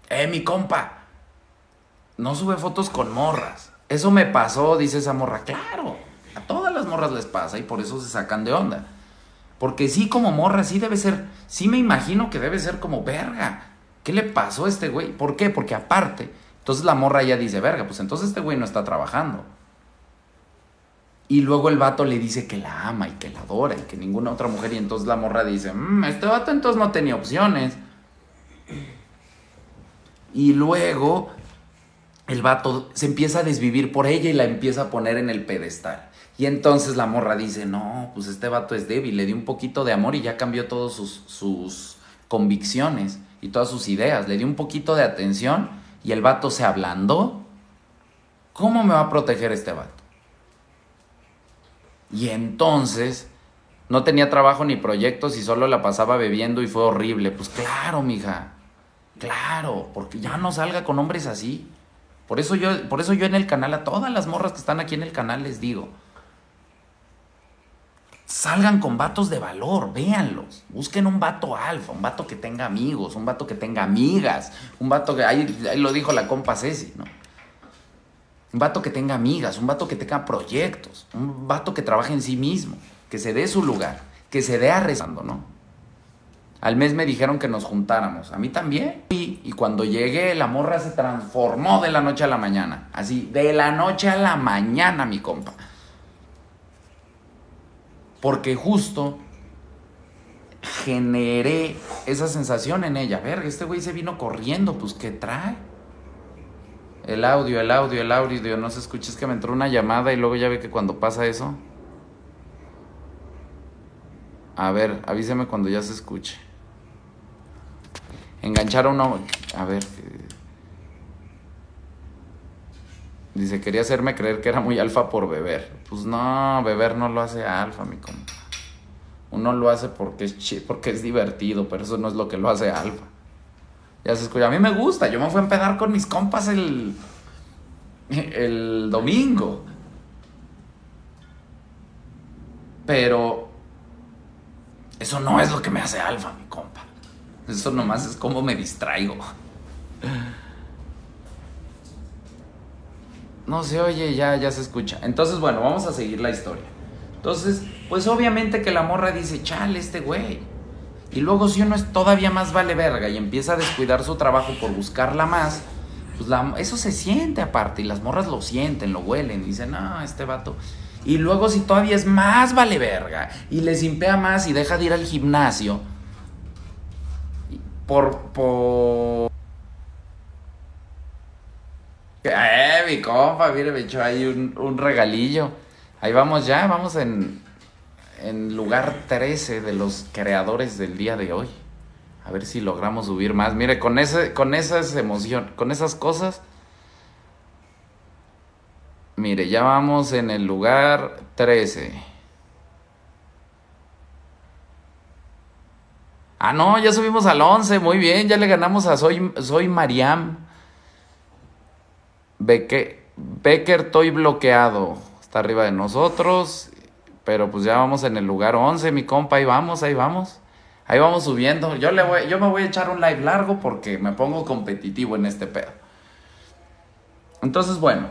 Speaker 1: Eh, mi compa, no sube fotos con morras. Eso me pasó, dice esa morra. Claro, a todas las morras les pasa y por eso se sacan de onda. Porque sí, como morra, sí debe ser, sí me imagino que debe ser como verga. ¿Qué le pasó a este güey? ¿Por qué? Porque aparte, entonces la morra ya dice, verga, pues entonces este güey no está trabajando. Y luego el vato le dice que la ama y que la adora y que ninguna otra mujer. Y entonces la morra dice, mmm, este vato entonces no tenía opciones. Y luego el vato se empieza a desvivir por ella y la empieza a poner en el pedestal. Y entonces la morra dice, no, pues este vato es débil, le dio un poquito de amor y ya cambió todas sus, sus convicciones y todas sus ideas. Le dio un poquito de atención y el vato se ablandó. ¿Cómo me va a proteger este vato? Y entonces no tenía trabajo ni proyectos y solo la pasaba bebiendo y fue horrible. Pues claro, mija. Claro, porque ya no salga con hombres así. Por eso yo, por eso yo en el canal, a todas las morras que están aquí en el canal les digo, salgan con vatos de valor, véanlos. Busquen un vato alfa, un vato que tenga amigos, un vato que tenga amigas, un vato que, ahí, lo dijo la compa Ceci, ¿no? Un vato que tenga amigas, un vato que tenga proyectos, un vato que trabaje en sí mismo, que se dé su lugar, que se dé arrestando, ¿no? Al mes me dijeron que nos juntáramos. A mí también. Y, y, cuando llegué, la morra se transformó de la noche a la mañana. Así, de la noche a la mañana, mi compa. Porque justo generé esa sensación en ella. Ver, este güey se vino corriendo, pues ¿qué trae? El audio, el audio, el audio, no se escucha, es que me entró una llamada y luego ya ve que cuando pasa eso. A ver, avíseme cuando ya se escuche. Enganchar a uno. A ver. Dice, quería hacerme creer que era muy alfa por beber. Pues no, beber no lo hace alfa, mi compa. Uno lo hace porque es, porque es divertido, pero eso no es lo que lo hace alfa. Ya se escucha. A mí me gusta. Yo me fui a empedar con mis compas el, el domingo. Pero eso no es lo que me hace alfa, mi compa. Eso nomás es como me distraigo. No se oye, ya, ya se escucha. Entonces, bueno, vamos a seguir la historia. Entonces, pues obviamente que la morra dice, chale, este güey. Y luego si uno es todavía más vale verga y empieza a descuidar su trabajo por buscarla más, pues eso se siente aparte y las morras lo sienten, lo huelen y dicen, no, este vato. Y luego si todavía es más vale verga y les impea más y deja de ir al gimnasio por... por... Eh, mi compa, mire, me echó ahí un, un regalillo. Ahí vamos ya, vamos en, en lugar 13 de los creadores del día de hoy. A ver si logramos subir más. Mire, con, ese, con esas emociones, con esas cosas. Mire, ya vamos en el lugar 13. Ah, no, ya subimos al 11. Muy bien, ya le ganamos a Soy, soy Mariam. Becker, Becker, estoy bloqueado. Está arriba de nosotros. Pero pues ya vamos en el lugar 11, mi compa. Ahí vamos, ahí vamos. Ahí vamos subiendo. Yo, le voy, yo me voy a echar un live largo porque me pongo competitivo en este pedo. Entonces, bueno,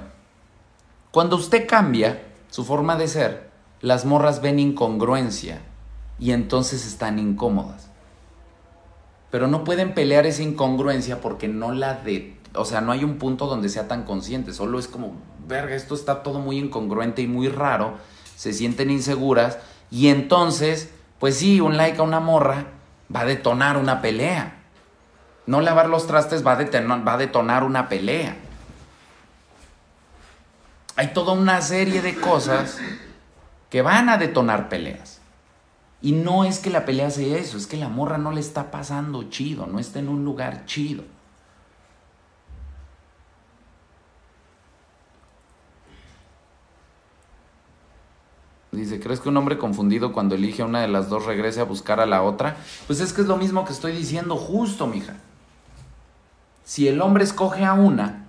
Speaker 1: cuando usted cambia su forma de ser, las morras ven incongruencia y entonces están incómodas. Pero no pueden pelear esa incongruencia porque no la de... O sea, no hay un punto donde sea tan consciente. Solo es como, verga, esto está todo muy incongruente y muy raro. Se sienten inseguras y entonces pues sí, un like a una morra va a detonar una pelea. No lavar los trastes va a, detonar, va a detonar una pelea. Hay toda una serie de cosas que van a detonar peleas. Y no es que la pelea sea eso, es que la morra no le está pasando chido, no está en un lugar chido. Dice, ¿crees que un hombre confundido cuando elige a una de las dos regrese a buscar a la otra? Pues es que es lo mismo que estoy diciendo justo, mija. Si el hombre escoge a una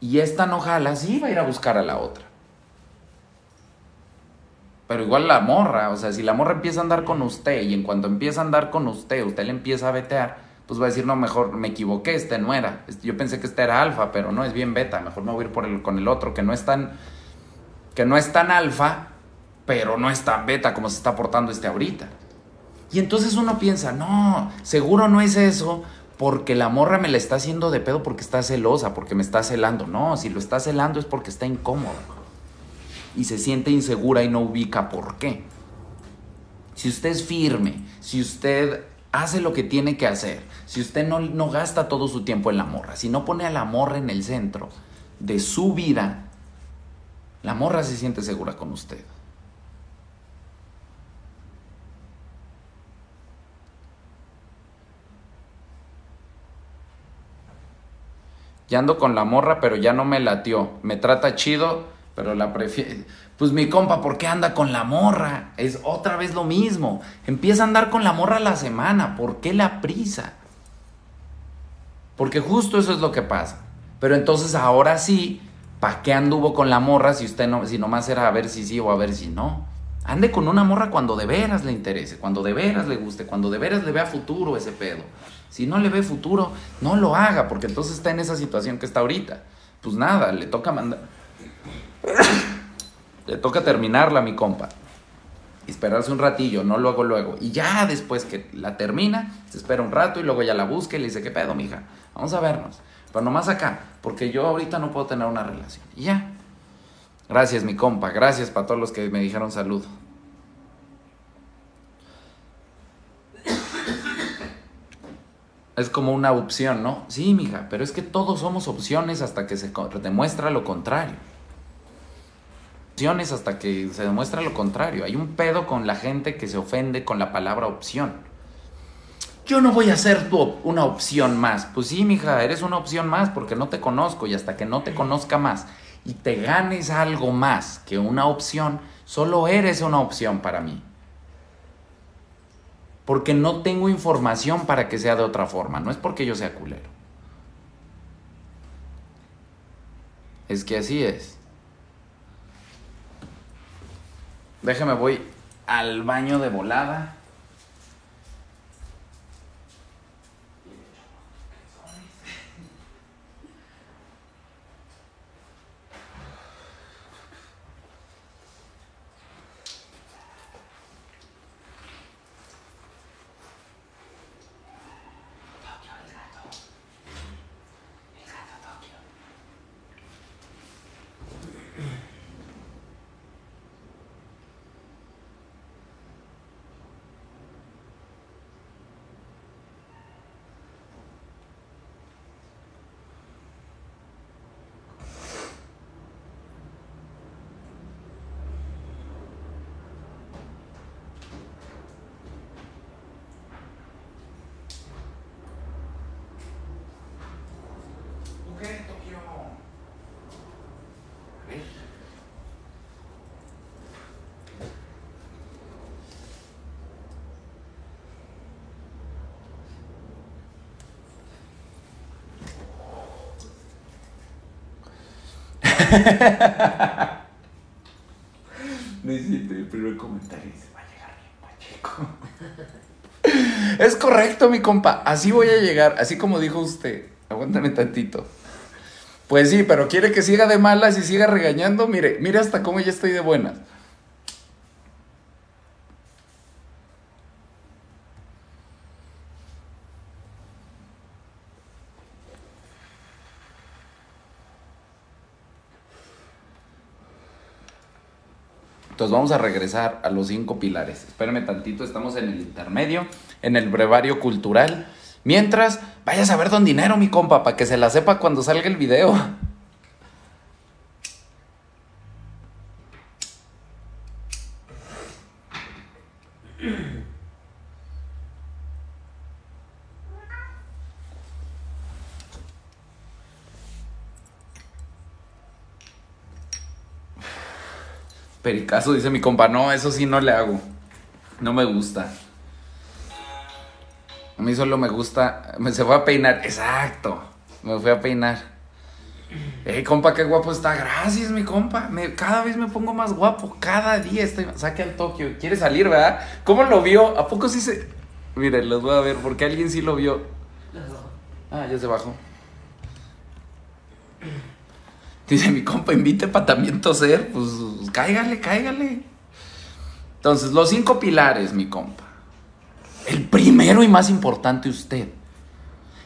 Speaker 1: y esta no jala, sí va a ir a buscar a la otra. Pero igual la morra, o sea, si la morra empieza a andar con usted y en cuanto empieza a andar con usted, usted le empieza a vetear, pues va a decir, no, mejor me equivoqué, este no era. Yo pensé que este era alfa, pero no, es bien beta, mejor me voy a ir por el, con el otro, que no es tan, que no es tan alfa, pero no es tan beta como se está portando este ahorita. Y entonces uno piensa, no, seguro no es eso porque la morra me la está haciendo de pedo porque está celosa, porque me está celando. No, si lo está celando es porque está incómoda. Y se siente insegura y no ubica por qué. Si usted es firme, si usted hace lo que tiene que hacer, si usted no, no gasta todo su tiempo en la morra, si no pone a la morra en el centro de su vida, la morra se siente segura con usted. Ya ando con la morra, pero ya no me latió. Me trata chido, pero la prefiero. Pues mi compa, ¿por qué anda con la morra? Es otra vez lo mismo. Empieza a andar con la morra la semana. ¿Por qué la prisa? Porque justo eso es lo que pasa. Pero entonces ahora sí, ¿para qué anduvo con la morra si usted no, si nomás era a ver si sí o a ver si no? Ande con una morra cuando de veras le interese, cuando de veras le guste, cuando de veras le vea futuro ese pedo. Si no le ve futuro, no lo haga, porque entonces está en esa situación que está ahorita. Pues nada, le toca mandar. le toca terminarla, mi compa. esperarse un ratillo, no lo hago luego. Y ya después que la termina, se espera un rato y luego ya la busca y le dice, ¿qué pedo, mija? Vamos a vernos. Pero nomás acá, porque yo ahorita no puedo tener una relación. Y ya. Gracias, mi compa. Gracias para todos los que me dijeron salud. Es como una opción, ¿no? Sí, mija, pero es que todos somos opciones hasta que se demuestra lo contrario. Opciones hasta que se demuestra lo contrario. Hay un pedo con la gente que se ofende con la palabra opción. Yo no voy a ser tu una opción más. Pues sí, mija, eres una opción más porque no te conozco y hasta que no te conozca más y te ganes algo más que una opción, solo eres una opción para mí. Porque no tengo información para que sea de otra forma, no es porque yo sea culero. Es que así es. Déjame, voy al baño de volada. Necesito el primer comentario y se va a llegar bien Pacheco. Es correcto, mi compa. Así voy a llegar, así como dijo usted. Aguántame tantito. Pues sí, pero quiere que siga de malas y siga regañando. Mire, mire hasta cómo ya estoy de buenas. Vamos a regresar a los cinco pilares. Espérenme tantito, estamos en el intermedio, en el brevario cultural. Mientras, vayas a ver don dinero, mi compa, para que se la sepa cuando salga el video. Pericazo, dice mi compa. No, eso sí no le hago. No me gusta. A mí solo me gusta. Me se fue a peinar. Exacto. Me fui a peinar. Ey, compa, qué guapo está. Gracias, mi compa. Me, cada vez me pongo más guapo. Cada día estoy. Saque al Tokio. Quiere salir, ¿verdad? ¿Cómo lo vio? ¿A poco sí se.? Miren, los voy a ver porque alguien sí lo vio. Ah, ya se bajó. Dice mi compa, invite para también toser. Pues cáigale, cáigale. Entonces, los cinco pilares, mi compa. El primero y más importante, usted.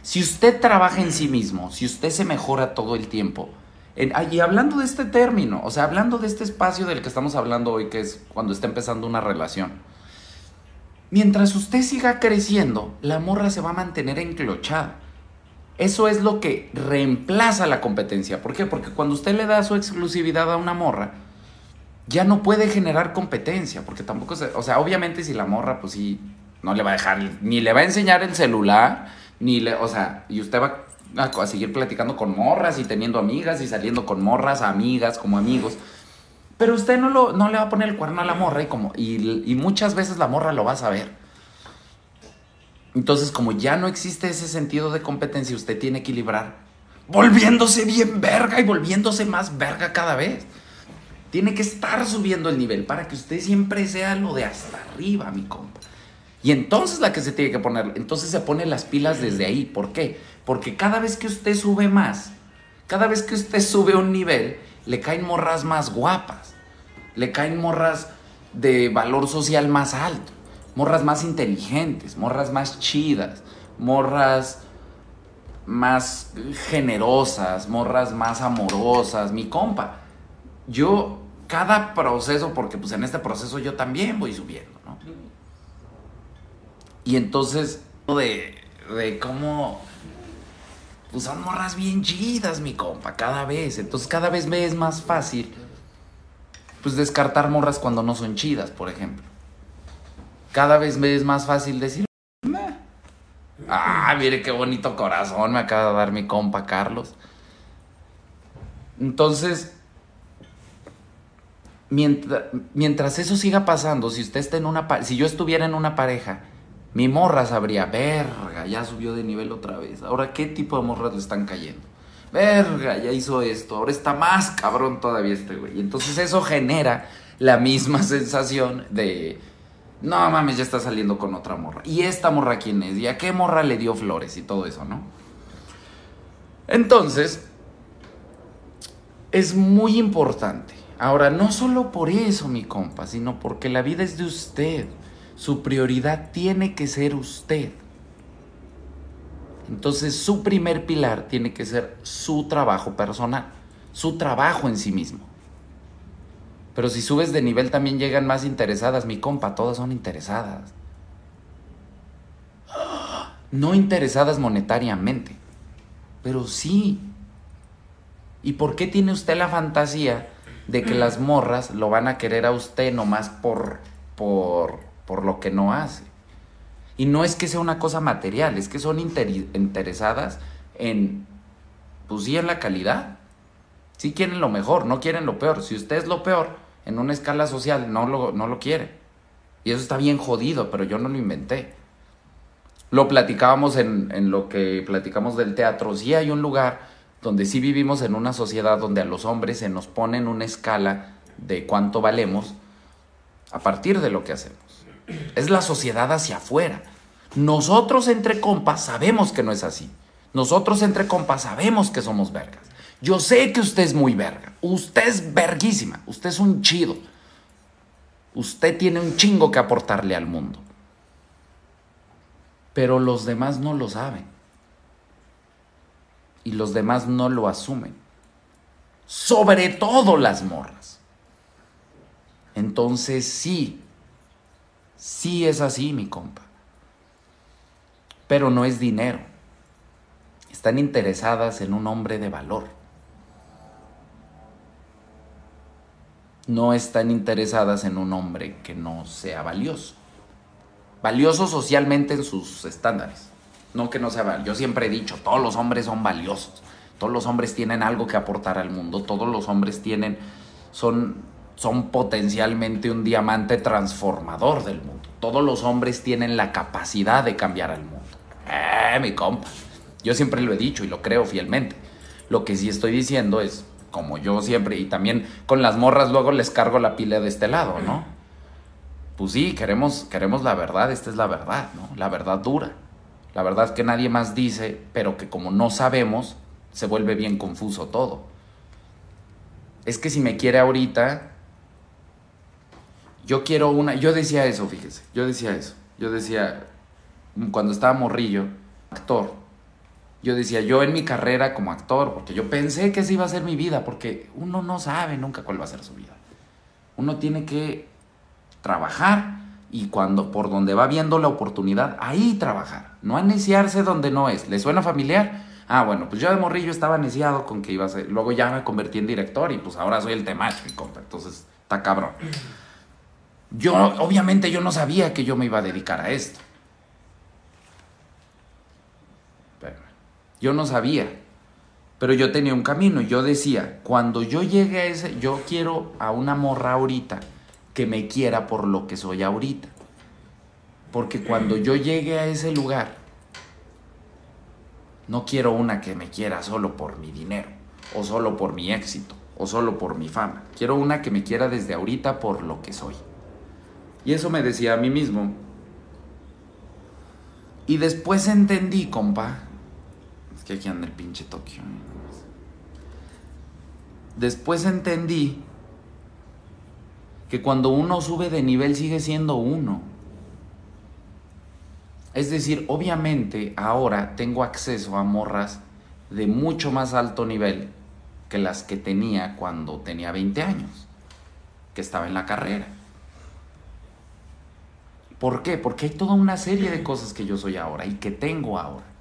Speaker 1: Si usted trabaja en sí mismo, si usted se mejora todo el tiempo, y hablando de este término, o sea, hablando de este espacio del que estamos hablando hoy, que es cuando está empezando una relación, mientras usted siga creciendo, la morra se va a mantener enclochada. Eso es lo que reemplaza la competencia. ¿Por qué? Porque cuando usted le da su exclusividad a una morra, ya no puede generar competencia, porque tampoco se, o sea, obviamente si la morra, pues sí, no le va a dejar, ni le va a enseñar el celular, ni le, o sea, y usted va a, seguir platicando con morras y teniendo amigas y saliendo con morras, amigas, como amigos. Pero usted no, lo, no le va a poner el cuerno a la morra y, como, y, y muchas veces la morra lo va a saber. Entonces, como ya no existe ese sentido de competencia, usted tiene que equilibrar, volviéndose bien verga y volviéndose más verga cada vez. Tiene que estar subiendo el nivel para que usted siempre sea lo de hasta arriba, mi compa. Y entonces la que se tiene que poner, entonces se pone las pilas desde ahí. ¿Por qué? Porque cada vez que usted sube más, cada vez que usted sube un nivel, le caen morras más guapas, le caen morras de valor social más alto morras más inteligentes, morras más chidas, morras más generosas, morras más amorosas, mi compa. Yo, cada proceso, porque pues en este proceso yo también voy subiendo, ¿no? Y entonces, de, de cómo, pues son morras bien chidas, mi compa, cada vez. Entonces cada vez me es más fácil, pues descartar morras cuando no son chidas, por ejemplo cada vez me es más fácil decir, ah, mire qué bonito corazón me acaba de dar mi compa Carlos. Entonces, mientras, mientras eso siga pasando, si usted está en una si yo estuviera en una pareja, mi morra sabría, verga, ya subió de nivel otra vez. Ahora, ¿qué tipo de morras le están cayendo? Verga, ya hizo esto, ahora está más cabrón todavía este güey. Y entonces eso genera la misma sensación de, no mames, ya está saliendo con otra morra. ¿Y esta morra quién es? ¿Y a qué morra le dio flores y todo eso, no? Entonces, es muy importante. Ahora, no solo por eso, mi compa, sino porque la vida es de usted. Su prioridad tiene que ser usted. Entonces, su primer pilar tiene que ser su trabajo personal, su trabajo en sí mismo. Pero si subes de nivel también llegan más interesadas, mi compa, todas son interesadas. No interesadas monetariamente, pero sí. ¿Y por qué tiene usted la fantasía de que las morras lo van a querer a usted nomás por, por, por lo que no hace? Y no es que sea una cosa material, es que son interesadas en, pues sí, en la calidad. Sí quieren lo mejor, no quieren lo peor. Si usted es lo peor, en una escala social, no lo, no lo quiere. Y eso está bien jodido, pero yo no lo inventé. Lo platicábamos en, en lo que platicamos del teatro. Sí hay un lugar donde sí vivimos en una sociedad donde a los hombres se nos pone en una escala de cuánto valemos a partir de lo que hacemos. Es la sociedad hacia afuera. Nosotros entre compas sabemos que no es así. Nosotros entre compas sabemos que somos vergas. Yo sé que usted es muy verga. Usted es verguísima. Usted es un chido. Usted tiene un chingo que aportarle al mundo. Pero los demás no lo saben. Y los demás no lo asumen. Sobre todo las morras. Entonces sí, sí es así, mi compa. Pero no es dinero. Están interesadas en un hombre de valor. No están interesadas en un hombre que no sea valioso. Valioso socialmente en sus estándares. No que no sea valioso. Yo siempre he dicho, todos los hombres son valiosos. Todos los hombres tienen algo que aportar al mundo. Todos los hombres tienen, son son potencialmente un diamante transformador del mundo. Todos los hombres tienen la capacidad de cambiar al mundo. Eh, mi compa. Yo siempre lo he dicho y lo creo fielmente. Lo que sí estoy diciendo es, como yo siempre, y también con las morras luego les cargo la pila de este lado, ¿no? Pues sí, queremos, queremos la verdad, esta es la verdad, ¿no? La verdad dura. La verdad que nadie más dice, pero que como no sabemos, se vuelve bien confuso todo. Es que si me quiere ahorita, yo quiero una, yo decía eso, fíjese, yo decía eso, yo decía, cuando estaba morrillo, actor, yo decía, yo en mi carrera como actor, porque yo pensé que esa iba a ser mi vida, porque uno no sabe nunca cuál va a ser su vida. Uno tiene que trabajar y cuando por donde va viendo la oportunidad, ahí trabajar, no iniciarse donde no es. ¿Le suena familiar? Ah, bueno, pues yo de morrillo estaba iniciado con que iba a ser, luego ya me convertí en director y pues ahora soy el temach, mi compa, entonces está cabrón. Yo, obviamente, yo no sabía que yo me iba a dedicar a esto. Yo no sabía. Pero yo tenía un camino. Yo decía, cuando yo llegue a ese, yo quiero a una morra ahorita que me quiera por lo que soy ahorita. Porque cuando yo llegue a ese lugar, no quiero una que me quiera solo por mi dinero, o solo por mi éxito, o solo por mi fama. Quiero una que me quiera desde ahorita por lo que soy. Y eso me decía a mí mismo. Y después entendí, compa. Es que aquí anda el pinche Tokio. Después entendí que cuando uno sube de nivel sigue siendo uno. Es decir, obviamente ahora tengo acceso a morras de mucho más alto nivel que las que tenía cuando tenía 20 años, que estaba en la carrera. ¿Por qué? Porque hay toda una serie de cosas que yo soy ahora y que tengo ahora.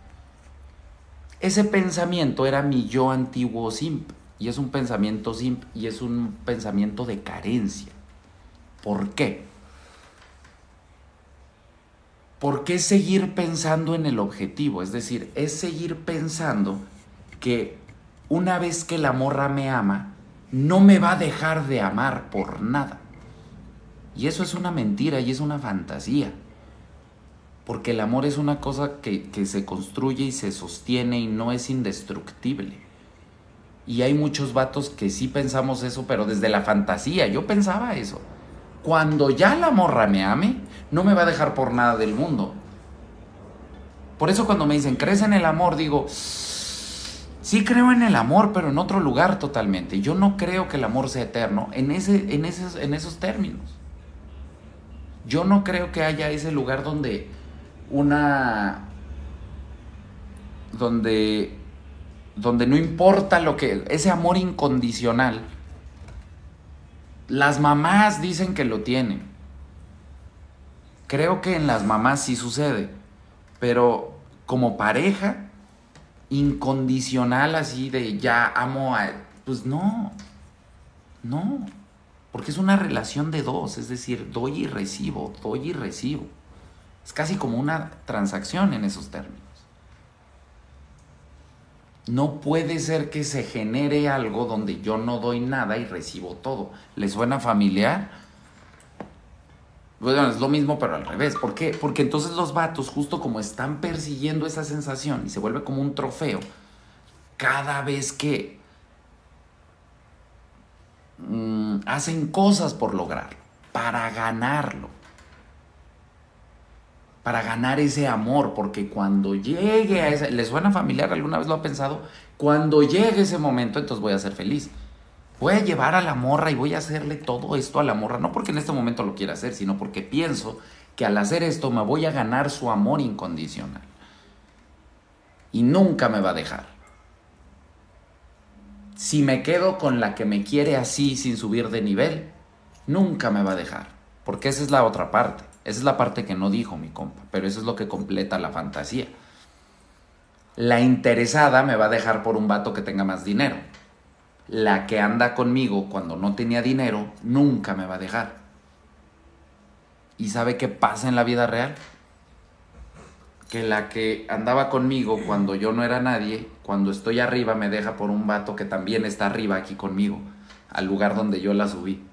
Speaker 1: Ese pensamiento era mi yo antiguo simp. Y es un pensamiento simp y es un pensamiento de carencia. ¿Por qué? Porque es seguir pensando en el objetivo. Es decir, es seguir pensando que una vez que la morra me ama, no me va a dejar de amar por nada. Y eso es una mentira y es una fantasía. Porque el amor es una cosa que, se construye y se sostiene y no es indestructible. Y hay muchos vatos que sí pensamos eso, pero desde la fantasía. Yo pensaba eso. Cuando ya la morra me ame, no me va a dejar por nada del mundo. Por eso cuando me dicen, ¿crees en el amor? Digo, sí creo en el amor, pero en otro lugar totalmente. Yo no creo que el amor sea eterno en, ese, en, esos, en esos términos. Yo no creo que haya ese lugar donde una... donde... donde no importa lo que... ese amor incondicional. Las mamás dicen que lo tienen. Creo que en las mamás sí sucede. Pero como pareja, incondicional así de ya amo a... Pues no. No. Porque es una relación de dos, es decir, doy y recibo, doy y recibo. Es casi como una transacción en esos términos. No puede ser que se genere algo donde yo no doy nada y recibo todo. ¿Le suena familiar? Bueno, es lo mismo, pero al revés. ¿Por qué? Porque entonces los vatos, justo como están persiguiendo esa sensación y se vuelve como un trofeo, cada vez que mm, hacen cosas por lograrlo, para ganarlo, para ganar ese amor, porque cuando llegue a ese, ¿le suena familiar? ¿Alguna vez lo ha pensado? Cuando llegue ese momento, entonces voy a ser feliz. Voy a llevar a la morra y voy a hacerle todo esto a la morra, no porque en este momento lo quiera hacer, sino porque pienso que al hacer esto me voy a ganar su amor incondicional. Y nunca me va a dejar. Si me quedo con la que me quiere así sin subir de nivel, nunca me va a dejar. Porque esa es la otra parte. Esa es la parte que no dijo mi compa, pero eso es lo que completa la fantasía. La interesada me va a dejar por un vato que tenga más dinero. La que anda conmigo cuando no tenía dinero nunca me va a dejar. ¿Y sabe qué pasa en la vida real? Que la que andaba conmigo cuando yo no era nadie, cuando estoy arriba me deja por un vato que también está arriba aquí conmigo, al lugar donde yo la subí.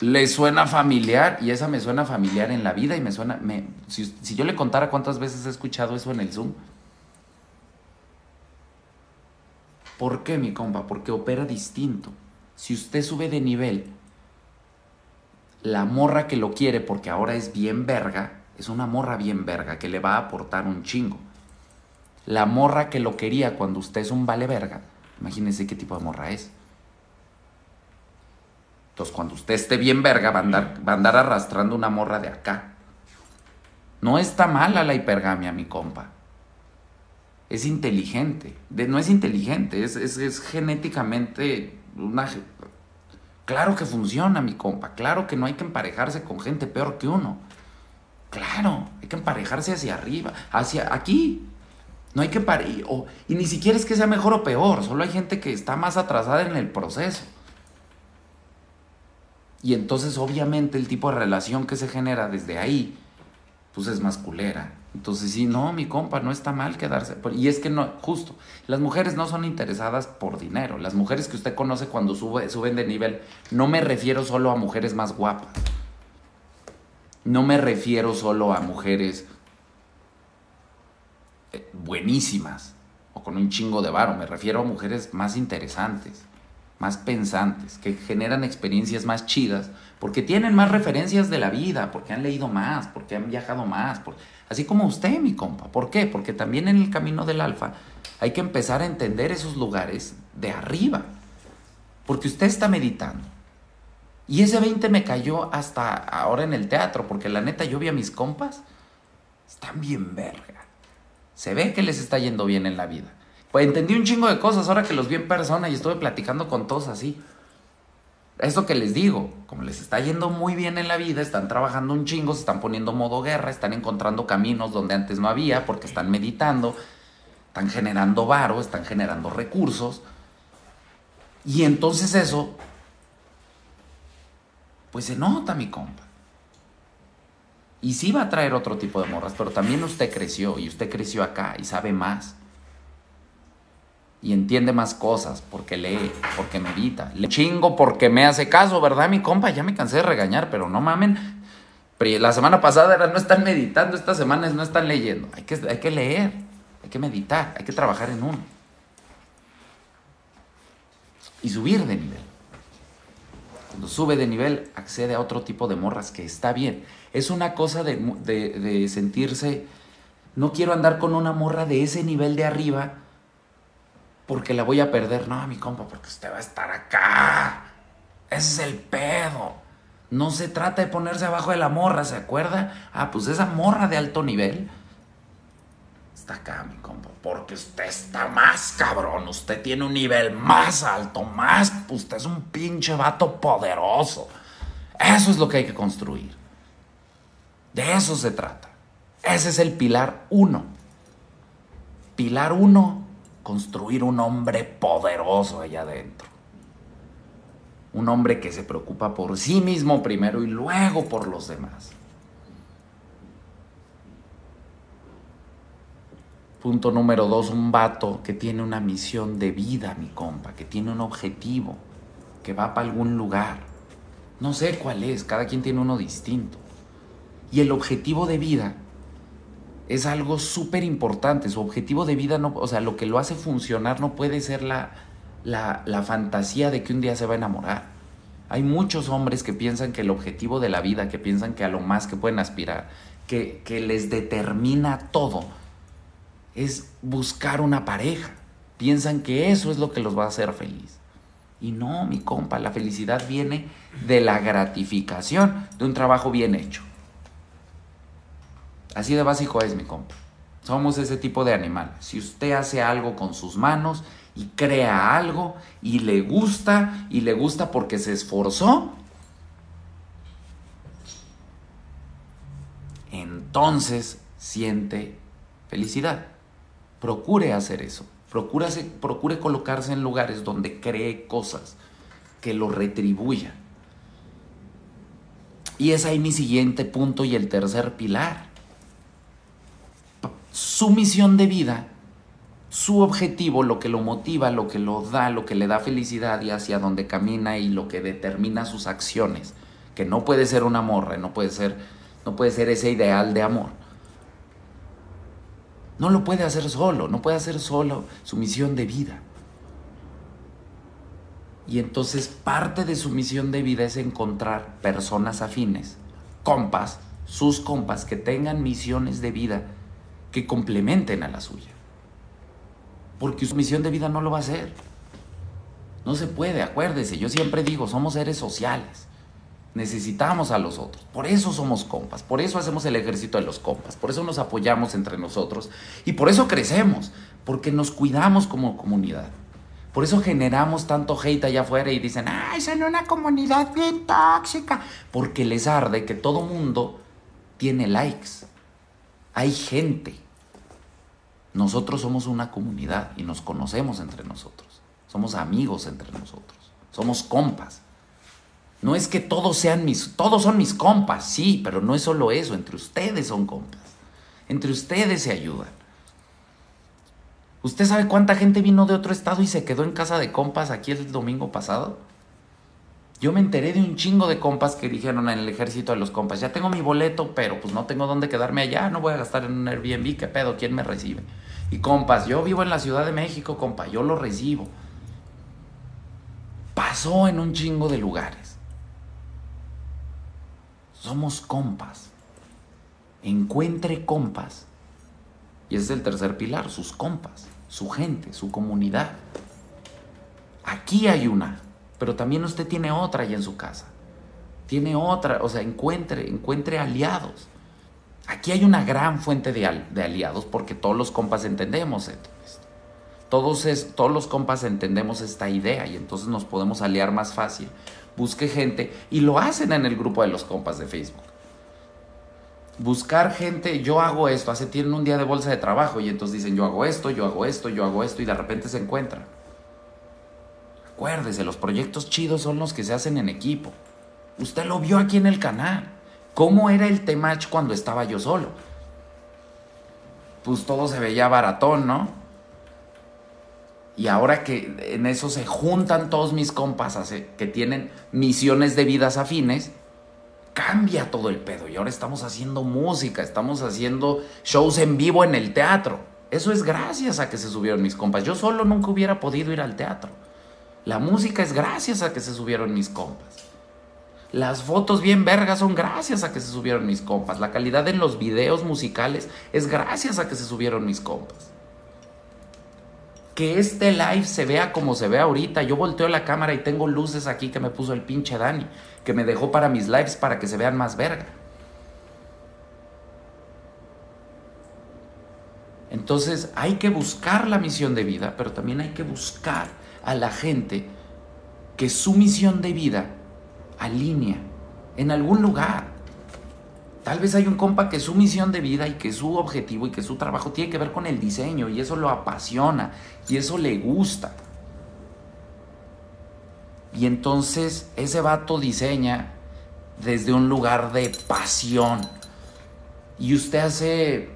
Speaker 1: Le suena familiar y esa me suena familiar en la vida y me suena... Me, si, si yo le contara cuántas veces he escuchado eso en el Zoom. ¿Por qué, mi compa? Porque opera distinto. Si usted sube de nivel, la morra que lo quiere porque ahora es bien verga, es una morra bien verga que le va a aportar un chingo. La morra que lo quería cuando usted es un vale verga, imagínense qué tipo de morra es. Entonces, cuando usted esté bien verga, va a andar, a arrastrando una morra de acá. No está mala la hipergamia, mi compa. Es inteligente. no es inteligente, es, es genéticamente una, Claro que funciona, mi compa. Claro que no hay que emparejarse con gente peor que uno. Claro, hay que emparejarse hacia arriba, hacia aquí. No hay que. Y ni siquiera es que sea mejor o peor, solo hay gente que está más atrasada en el proceso. Y entonces, obviamente, el tipo de relación que se genera desde ahí, pues es más culera. Entonces, sí, no, mi compa, no está mal quedarse. Y es que no, justo, las mujeres no son interesadas por dinero. Las mujeres que usted conoce cuando sube, suben de nivel, no me refiero solo a mujeres más guapas. No me refiero solo a mujeres eh, buenísimas o con un chingo de varo. Me refiero a mujeres más interesantes, más pensantes, que generan experiencias más chidas, porque tienen más referencias de la vida, porque han leído más, porque han viajado más. Así como usted, mi compa. ¿Por qué? Porque también en el camino del alfa hay que empezar a entender esos lugares de arriba. Porque usted está meditando. Y ese 20 me cayó hasta ahora en el teatro, porque la neta yo vi a mis compas, están bien verga. Se ve que les está yendo bien en la vida. Pues entendí un chingo de cosas ahora que los vi en persona y estuve platicando con todos así. Esto que les digo, como les está yendo muy bien en la vida, están trabajando un chingo, se están poniendo modo guerra, están encontrando caminos donde antes no había porque están meditando, están generando varo, están generando recursos. Y entonces eso, pues se nota, mi compa. Y sí va a traer otro tipo de morras, pero también usted creció y usted creció acá y sabe más y entiende más cosas porque lee, porque medita. Le chingo porque me hace caso, ¿verdad, mi compa? Ya me cansé de regañar, pero no mamen. La semana pasada era no están meditando, esta semana es no están leyendo. Hay que, hay que leer, hay que meditar, hay que trabajar en uno. Y subir de nivel. Cuando sube de nivel, accede a otro tipo de morras que está bien. Es una cosa de, de sentirse, no quiero andar con una morra de ese nivel de arriba porque la voy a perder. No, mi compa, porque usted va a estar acá. Ese es el pedo. No se trata de ponerse abajo de la morra, ¿se acuerda? Ah, pues esa morra de alto nivel está acá, mi compa. Porque usted está más cabrón. Usted tiene un nivel más alto, más. Usted es un pinche vato poderoso. Eso es lo que hay que construir. De eso se trata. Ese es el pilar uno. Pilar uno construir un hombre poderoso allá adentro. Un hombre que se preocupa por sí mismo primero y luego por los demás. Punto número dos, un vato que tiene una misión de vida, mi compa, que tiene un objetivo, que va para algún lugar. No sé cuál es, cada quien tiene uno distinto. Y el objetivo de vida es algo súper importante. Su objetivo de vida, no, o sea, lo que lo hace funcionar no puede ser la, la, la, fantasía de que un día se va a enamorar. Hay muchos hombres que piensan que el objetivo de la vida, que piensan que a lo más que pueden aspirar, que, que les determina todo, es buscar una pareja. Piensan que eso es lo que los va a hacer feliz. Y no, mi compa, la felicidad viene de la gratificación de un trabajo bien hecho. Así de básico es, mi compa. Somos ese tipo de animal. Si usted hace algo con sus manos y crea algo y le gusta y le gusta porque se esforzó, entonces siente felicidad. Procure hacer eso. Procure, colocarse en lugares donde cree cosas que lo retribuyan. Y es ahí mi siguiente punto y el tercer pilar su misión de vida, su objetivo, lo que lo motiva, lo que lo da, lo que le da felicidad y hacia dónde camina y lo que determina sus acciones, que no puede ser una morra, no puede ser, no puede ser ese ideal de amor. No lo puede hacer solo, no puede hacer solo su misión de vida. Y entonces parte de su misión de vida es encontrar personas afines, compas, sus compas que tengan misiones de vida que complementen a la suya. Porque su misión de vida no lo va a hacer. No se puede, acuérdese, yo siempre digo, somos seres sociales. Necesitamos a los otros. Por eso somos compas, por eso hacemos el ejército de los compas, por eso nos apoyamos entre nosotros y por eso crecemos, porque nos cuidamos como comunidad. Por eso generamos tanto hate allá afuera y dicen, ay, son una comunidad bien tóxica. Porque les arde que todo mundo tiene likes. Hay gente. Nosotros somos una comunidad y nos conocemos entre nosotros. Somos amigos entre nosotros. Somos compas. No es que todos sean mis, todos son mis compas, sí, pero no es solo eso, entre ustedes son compas. Entre ustedes se ayudan. ¿Usted sabe cuánta gente vino de otro estado y se quedó en casa de compas aquí el domingo pasado? Yo me enteré de un chingo de compas que dijeron en el ejército de los compas, ya tengo mi boleto, pero pues no tengo dónde quedarme allá, no voy a gastar en un Airbnb, ¿qué pedo? ¿Quién me recibe? Y compas, yo vivo en la Ciudad de México, compa, yo lo recibo. Pasó en un chingo de lugares. Somos compas. Encuentre compas. Y ese es el tercer pilar, sus compas, su gente, su comunidad. Aquí hay una, pero también usted tiene otra allá en su casa. Tiene otra, o sea, encuentre, encuentre aliados. Aquí hay una gran fuente de, aliados porque todos los compas entendemos esto. Todos, todos los compas entendemos esta idea y entonces nos podemos aliar más fácil. Busque gente y lo hacen en el grupo de los compas de Facebook. Buscar gente, yo hago esto, hace tienen un día de bolsa de trabajo y entonces dicen yo hago esto, yo hago esto, yo hago esto y de repente se encuentran. Acuérdese, los proyectos chidos son los que se hacen en equipo. Usted lo vio aquí en el canal. ¿Cómo era el Temach cuando estaba yo solo? Pues todo se veía baratón, ¿no? Y ahora que en eso se juntan todos mis compas que tienen misiones de vidas afines, cambia todo el pedo. Y ahora estamos haciendo música, estamos haciendo shows en vivo en el teatro. Eso es gracias a que se subieron mis compas. Yo solo nunca hubiera podido ir al teatro. La música es gracias a que se subieron mis compas. Las fotos bien vergas son gracias a que se subieron mis compas. La calidad en los videos musicales es gracias a que se subieron mis compas. Que este live se vea como se ve ahorita. Yo volteo la cámara y tengo luces aquí que me puso el pinche Dani, que me dejó para mis lives para que se vean más verga. Entonces hay que buscar la misión de vida, pero también hay que buscar a la gente que su misión de vida alinea en algún lugar. Tal vez hay un compa que su misión de vida y que su objetivo y que su trabajo tiene que ver con el diseño y eso lo apasiona y eso le gusta. Y entonces ese vato diseña desde un lugar de pasión. Y usted hace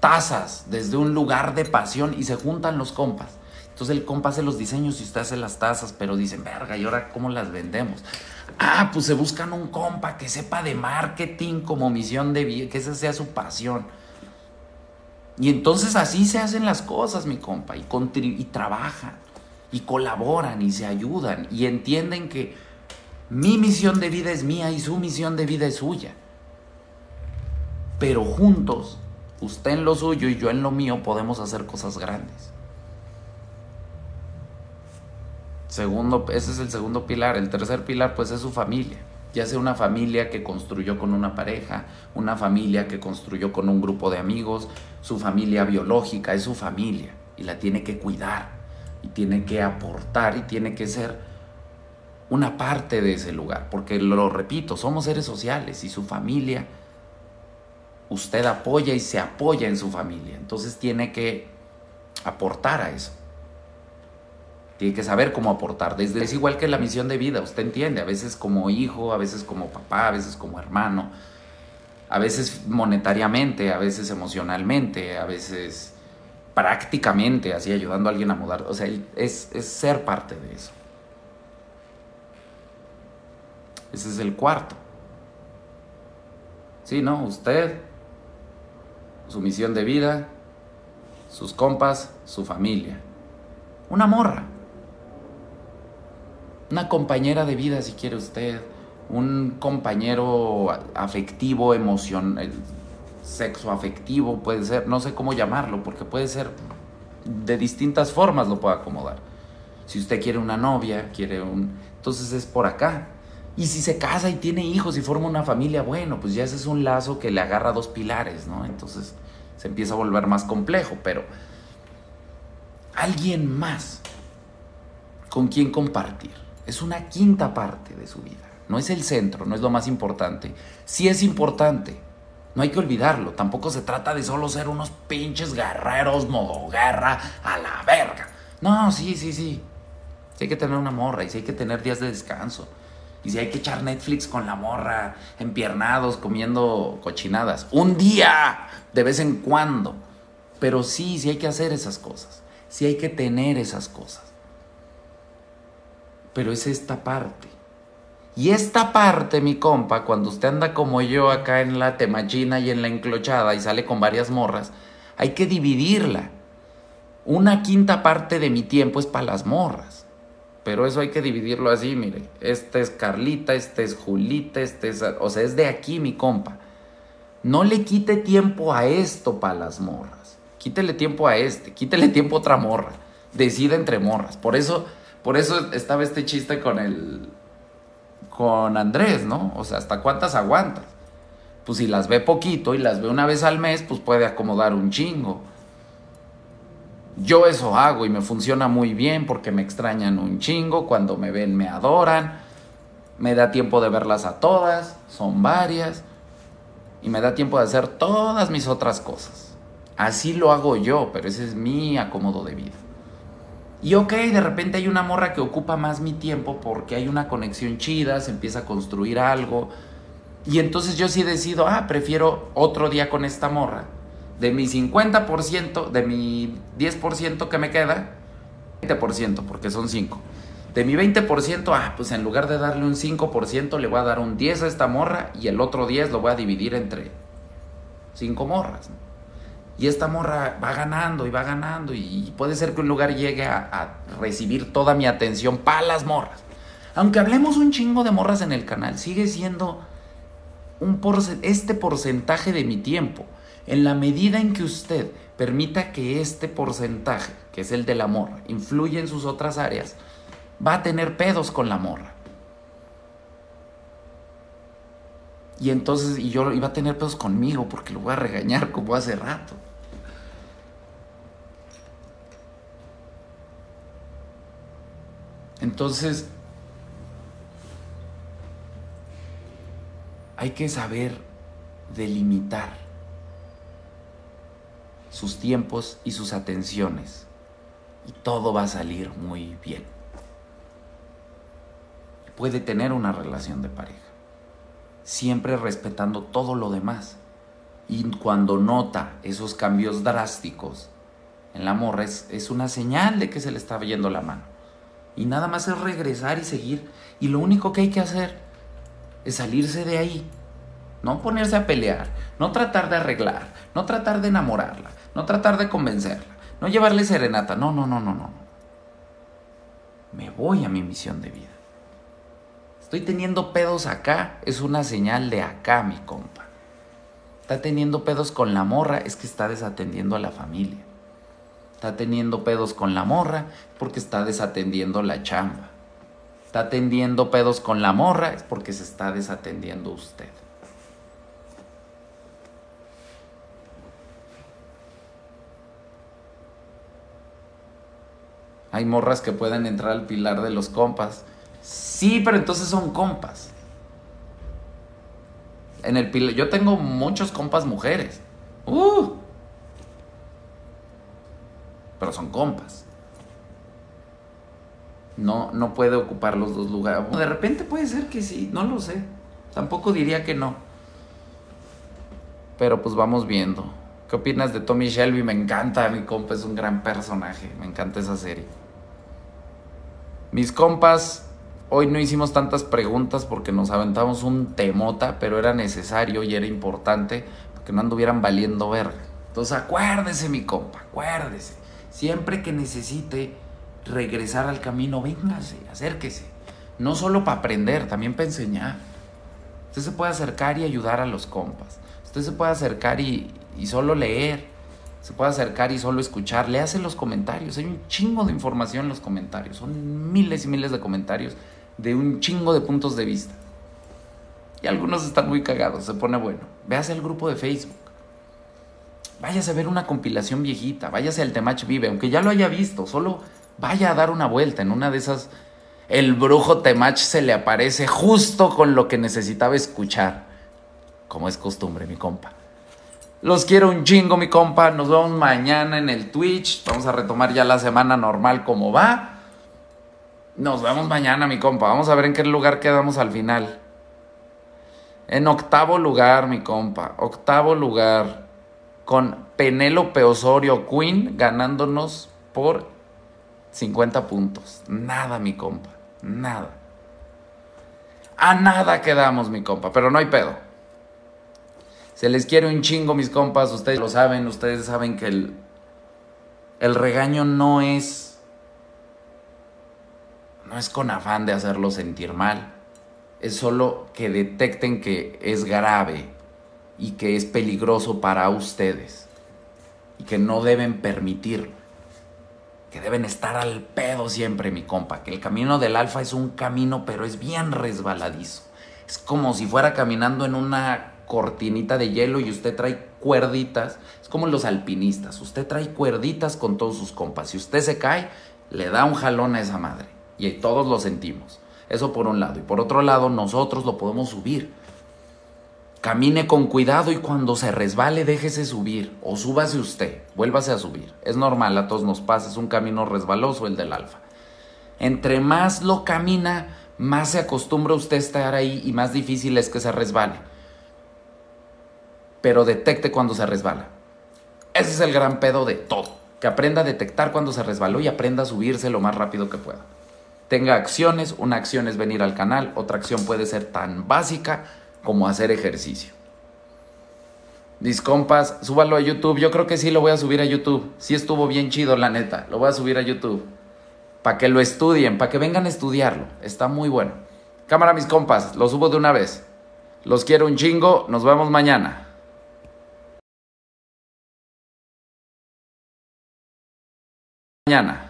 Speaker 1: tazas desde un lugar de pasión y se juntan los compas. Entonces el compa hace los diseños y usted hace las tazas, pero dicen, verga, ¿y ahora cómo las vendemos? Ah, pues se buscan un compa que sepa de marketing como misión de vida, que esa sea su pasión. Y entonces así se hacen las cosas, mi compa, y, y trabajan, y colaboran, y se ayudan, y entienden que mi misión de vida es mía y su misión de vida es suya. Pero juntos, usted en lo suyo y yo en lo mío, podemos hacer cosas grandes. Segundo, ese es el segundo pilar. El tercer pilar, pues, es su familia. Ya sea una familia que construyó con una pareja, una familia que construyó con un grupo de amigos, su familia biológica es su familia y la tiene que cuidar y tiene que aportar y tiene que ser una parte de ese lugar. Porque lo repito, somos seres sociales y su familia, usted apoya y se apoya en su familia. Entonces tiene que aportar a eso. Tiene que saber cómo aportar. Desde, es igual que la misión de vida, usted entiende, a veces como hijo, a veces como papá, a veces como hermano, a veces monetariamente, a veces emocionalmente, a veces prácticamente, así ayudando a alguien a mudar. O sea, es, es ser parte de eso. Ese es el cuarto. Sí, ¿no? Usted, su misión de vida, sus compas, su familia. Una morra una compañera de vida si quiere usted, un compañero afectivo, emocional, sexo afectivo, puede ser, no sé cómo llamarlo, porque puede ser de distintas formas lo puede acomodar. Si usted quiere una novia, quiere un... Entonces es por acá. Y si se casa y tiene hijos y forma una familia, bueno, pues ya ese es un lazo que le agarra dos pilares, ¿no? Entonces se empieza a volver más complejo, pero alguien más con quien compartir es una quinta parte de su vida. No es el centro, no es lo más importante. Sí es importante, no hay que olvidarlo. Tampoco se trata de solo ser unos pinches guerreros modo guerra a la verga. No, sí, sí, sí. Sí hay que tener una morra y sí hay que tener días de descanso. Y si hay que echar Netflix con la morra, empiernados, comiendo cochinadas. Un día, de vez en cuando. Pero sí, sí hay que hacer esas cosas. Sí hay que tener esas cosas pero es esta parte. Y esta parte, mi compa, cuando usted anda como yo acá en la temachina y en la enclochada y sale con varias morras, hay que dividirla. Una quinta parte de mi tiempo es para las morras. Pero eso hay que dividirlo así, mire. Este es Carlita, este es Julita, este es... O sea, es de aquí, mi compa. No le quite tiempo a esto para las morras. Quítele tiempo a este, quítele tiempo a otra morra. Decida entre morras. Por eso por eso estaba este chiste con el. con Andrés, ¿no? O sea, ¿hasta cuántas aguantas? Pues si las ve poquito y las ve una vez al mes, pues puede acomodar un chingo. Yo eso hago y me funciona muy bien porque me extrañan un chingo, cuando me ven me adoran, me da tiempo de verlas a todas, son varias, y me da tiempo de hacer todas mis otras cosas. Así lo hago yo, pero ese es mi acomodo de vida. Y ok, de repente hay una morra que ocupa más mi tiempo porque hay una conexión chida, se empieza a construir algo. Y entonces yo sí decido, ah, prefiero otro día con esta morra. De mi 50%, de mi 10% que me queda, 20%, porque son 5. De mi 20%, ah, pues en lugar de darle un 5%, le voy a dar un 10 a esta morra y el otro 10 lo voy a dividir entre 5 morras. Y esta morra va ganando y va ganando y puede ser que un lugar llegue a, recibir toda mi atención para las morras. Aunque hablemos un chingo de morras en el canal, sigue siendo un este porcentaje de mi tiempo. En la medida en que usted permita que este porcentaje, que es el de la morra, influya en sus otras áreas, va a tener pedos con la morra. Y entonces, y yo iba a tener pedos conmigo porque lo voy a regañar como hace rato. Entonces, hay que saber delimitar sus tiempos y sus atenciones y todo va a salir muy bien. Puede tener una relación de pareja, siempre respetando todo lo demás. Y cuando nota esos cambios drásticos en la morra, es, es una señal de que se le está yendo la mano. Y nada más es regresar y seguir. Y lo único que hay que hacer es salirse de ahí. No ponerse a pelear, no tratar de arreglar, no tratar de enamorarla, No tratar de convencerla. No llevarle serenata. No, no, no, no, no. Me voy a mi misión de vida. Estoy teniendo pedos acá, es una señal de acá, mi compa. Está teniendo pedos con la morra, es que está desatendiendo a la familia. Está teniendo pedos con la morra porque está desatendiendo la chamba. Está teniendo pedos con la morra es porque se está desatendiendo usted. Hay morras que pueden entrar al pilar de los compas. Sí, pero entonces son compas. En el pilar, yo tengo muchos compas mujeres. Uh. Pero son compas. No, no puede ocupar los dos lugares. De repente puede ser que sí, no lo sé. Tampoco diría que no. Pero pues vamos viendo. ¿Qué opinas de Tommy Shelby? Me encanta, mi compa es un gran personaje. Me encanta esa serie. Mis compas, hoy no hicimos tantas preguntas porque nos aventamos un temota, pero era necesario y era importante que no anduvieran valiendo verga. Entonces acuérdese, mi compa, acuérdese. Siempre que necesite regresar al camino, véngase, acérquese. No solo para aprender, también para enseñar. Usted se puede acercar y ayudar a los compas. Usted se puede acercar y, y solo leer se puede acercar y solo escuchar, le hace los comentarios. Hay un chingo de información en los comentarios. Son miles y miles de comentarios de un chingo de puntos de vista. Y algunos están muy cagados, se pone bueno. Véase el grupo de Facebook. Váyase a ver una compilación viejita, váyase al Temach Vive, aunque ya lo haya visto, solo vaya a dar una vuelta en una de esas. El brujo Temach se le aparece justo con lo que necesitaba escuchar. Como es costumbre, mi compa. Los quiero un chingo, mi compa. Nos vemos mañana en el Twitch. Vamos a retomar ya la semana normal como va. Nos vemos mañana, mi compa. Vamos a ver en qué lugar quedamos al final. En octavo lugar, mi compa. Octavo lugar. Con Penélope Osorio Queen ganándonos por 50 puntos. Nada, mi compa. Nada. A nada quedamos, mi compa. Pero no hay pedo. Se les quiere un chingo, mis compas. Ustedes lo saben. Ustedes saben que el, el regaño no es. No es con afán de hacerlo sentir mal. Es solo que detecten que es grave y que es peligroso para ustedes. Y que no deben permitirlo. Que deben estar al pedo siempre, mi compa. Que el camino del alfa es un camino, pero es bien resbaladizo. Es como si fuera caminando en una cortinita de hielo y usted trae cuerditas. Es como los alpinistas. Usted trae cuerditas con todos sus compas. Si usted se cae, le da un jalón a esa madre. Y todos lo sentimos. Eso por un lado. Y por otro lado, nosotros lo podemos subir. Camine con cuidado y cuando se resbale, déjese subir. O súbase usted. Vuélvase a subir. Es normal, a todos nos pasa. Es un camino resbaloso el del alfa. Entre más lo camina, más se acostumbra usted a estar ahí y más difícil es que se resbale pero detecte cuando se resbala. Ese es el gran pedo de todo. Que aprenda a detectar cuando se resbaló y aprenda a subirse lo más rápido que pueda. Tenga acciones, una acción es venir al canal, otra acción puede ser tan básica como hacer ejercicio. Mis compas, súbalo a YouTube. Yo creo que sí lo voy a subir a YouTube. Sí estuvo bien chido, la neta. Lo voy a subir a YouTube. Para que lo estudien, para que vengan a estudiarlo. Está muy bueno. Cámara, mis compas, lo subo de una vez. Los quiero un chingo. Nos vemos mañana. mañana.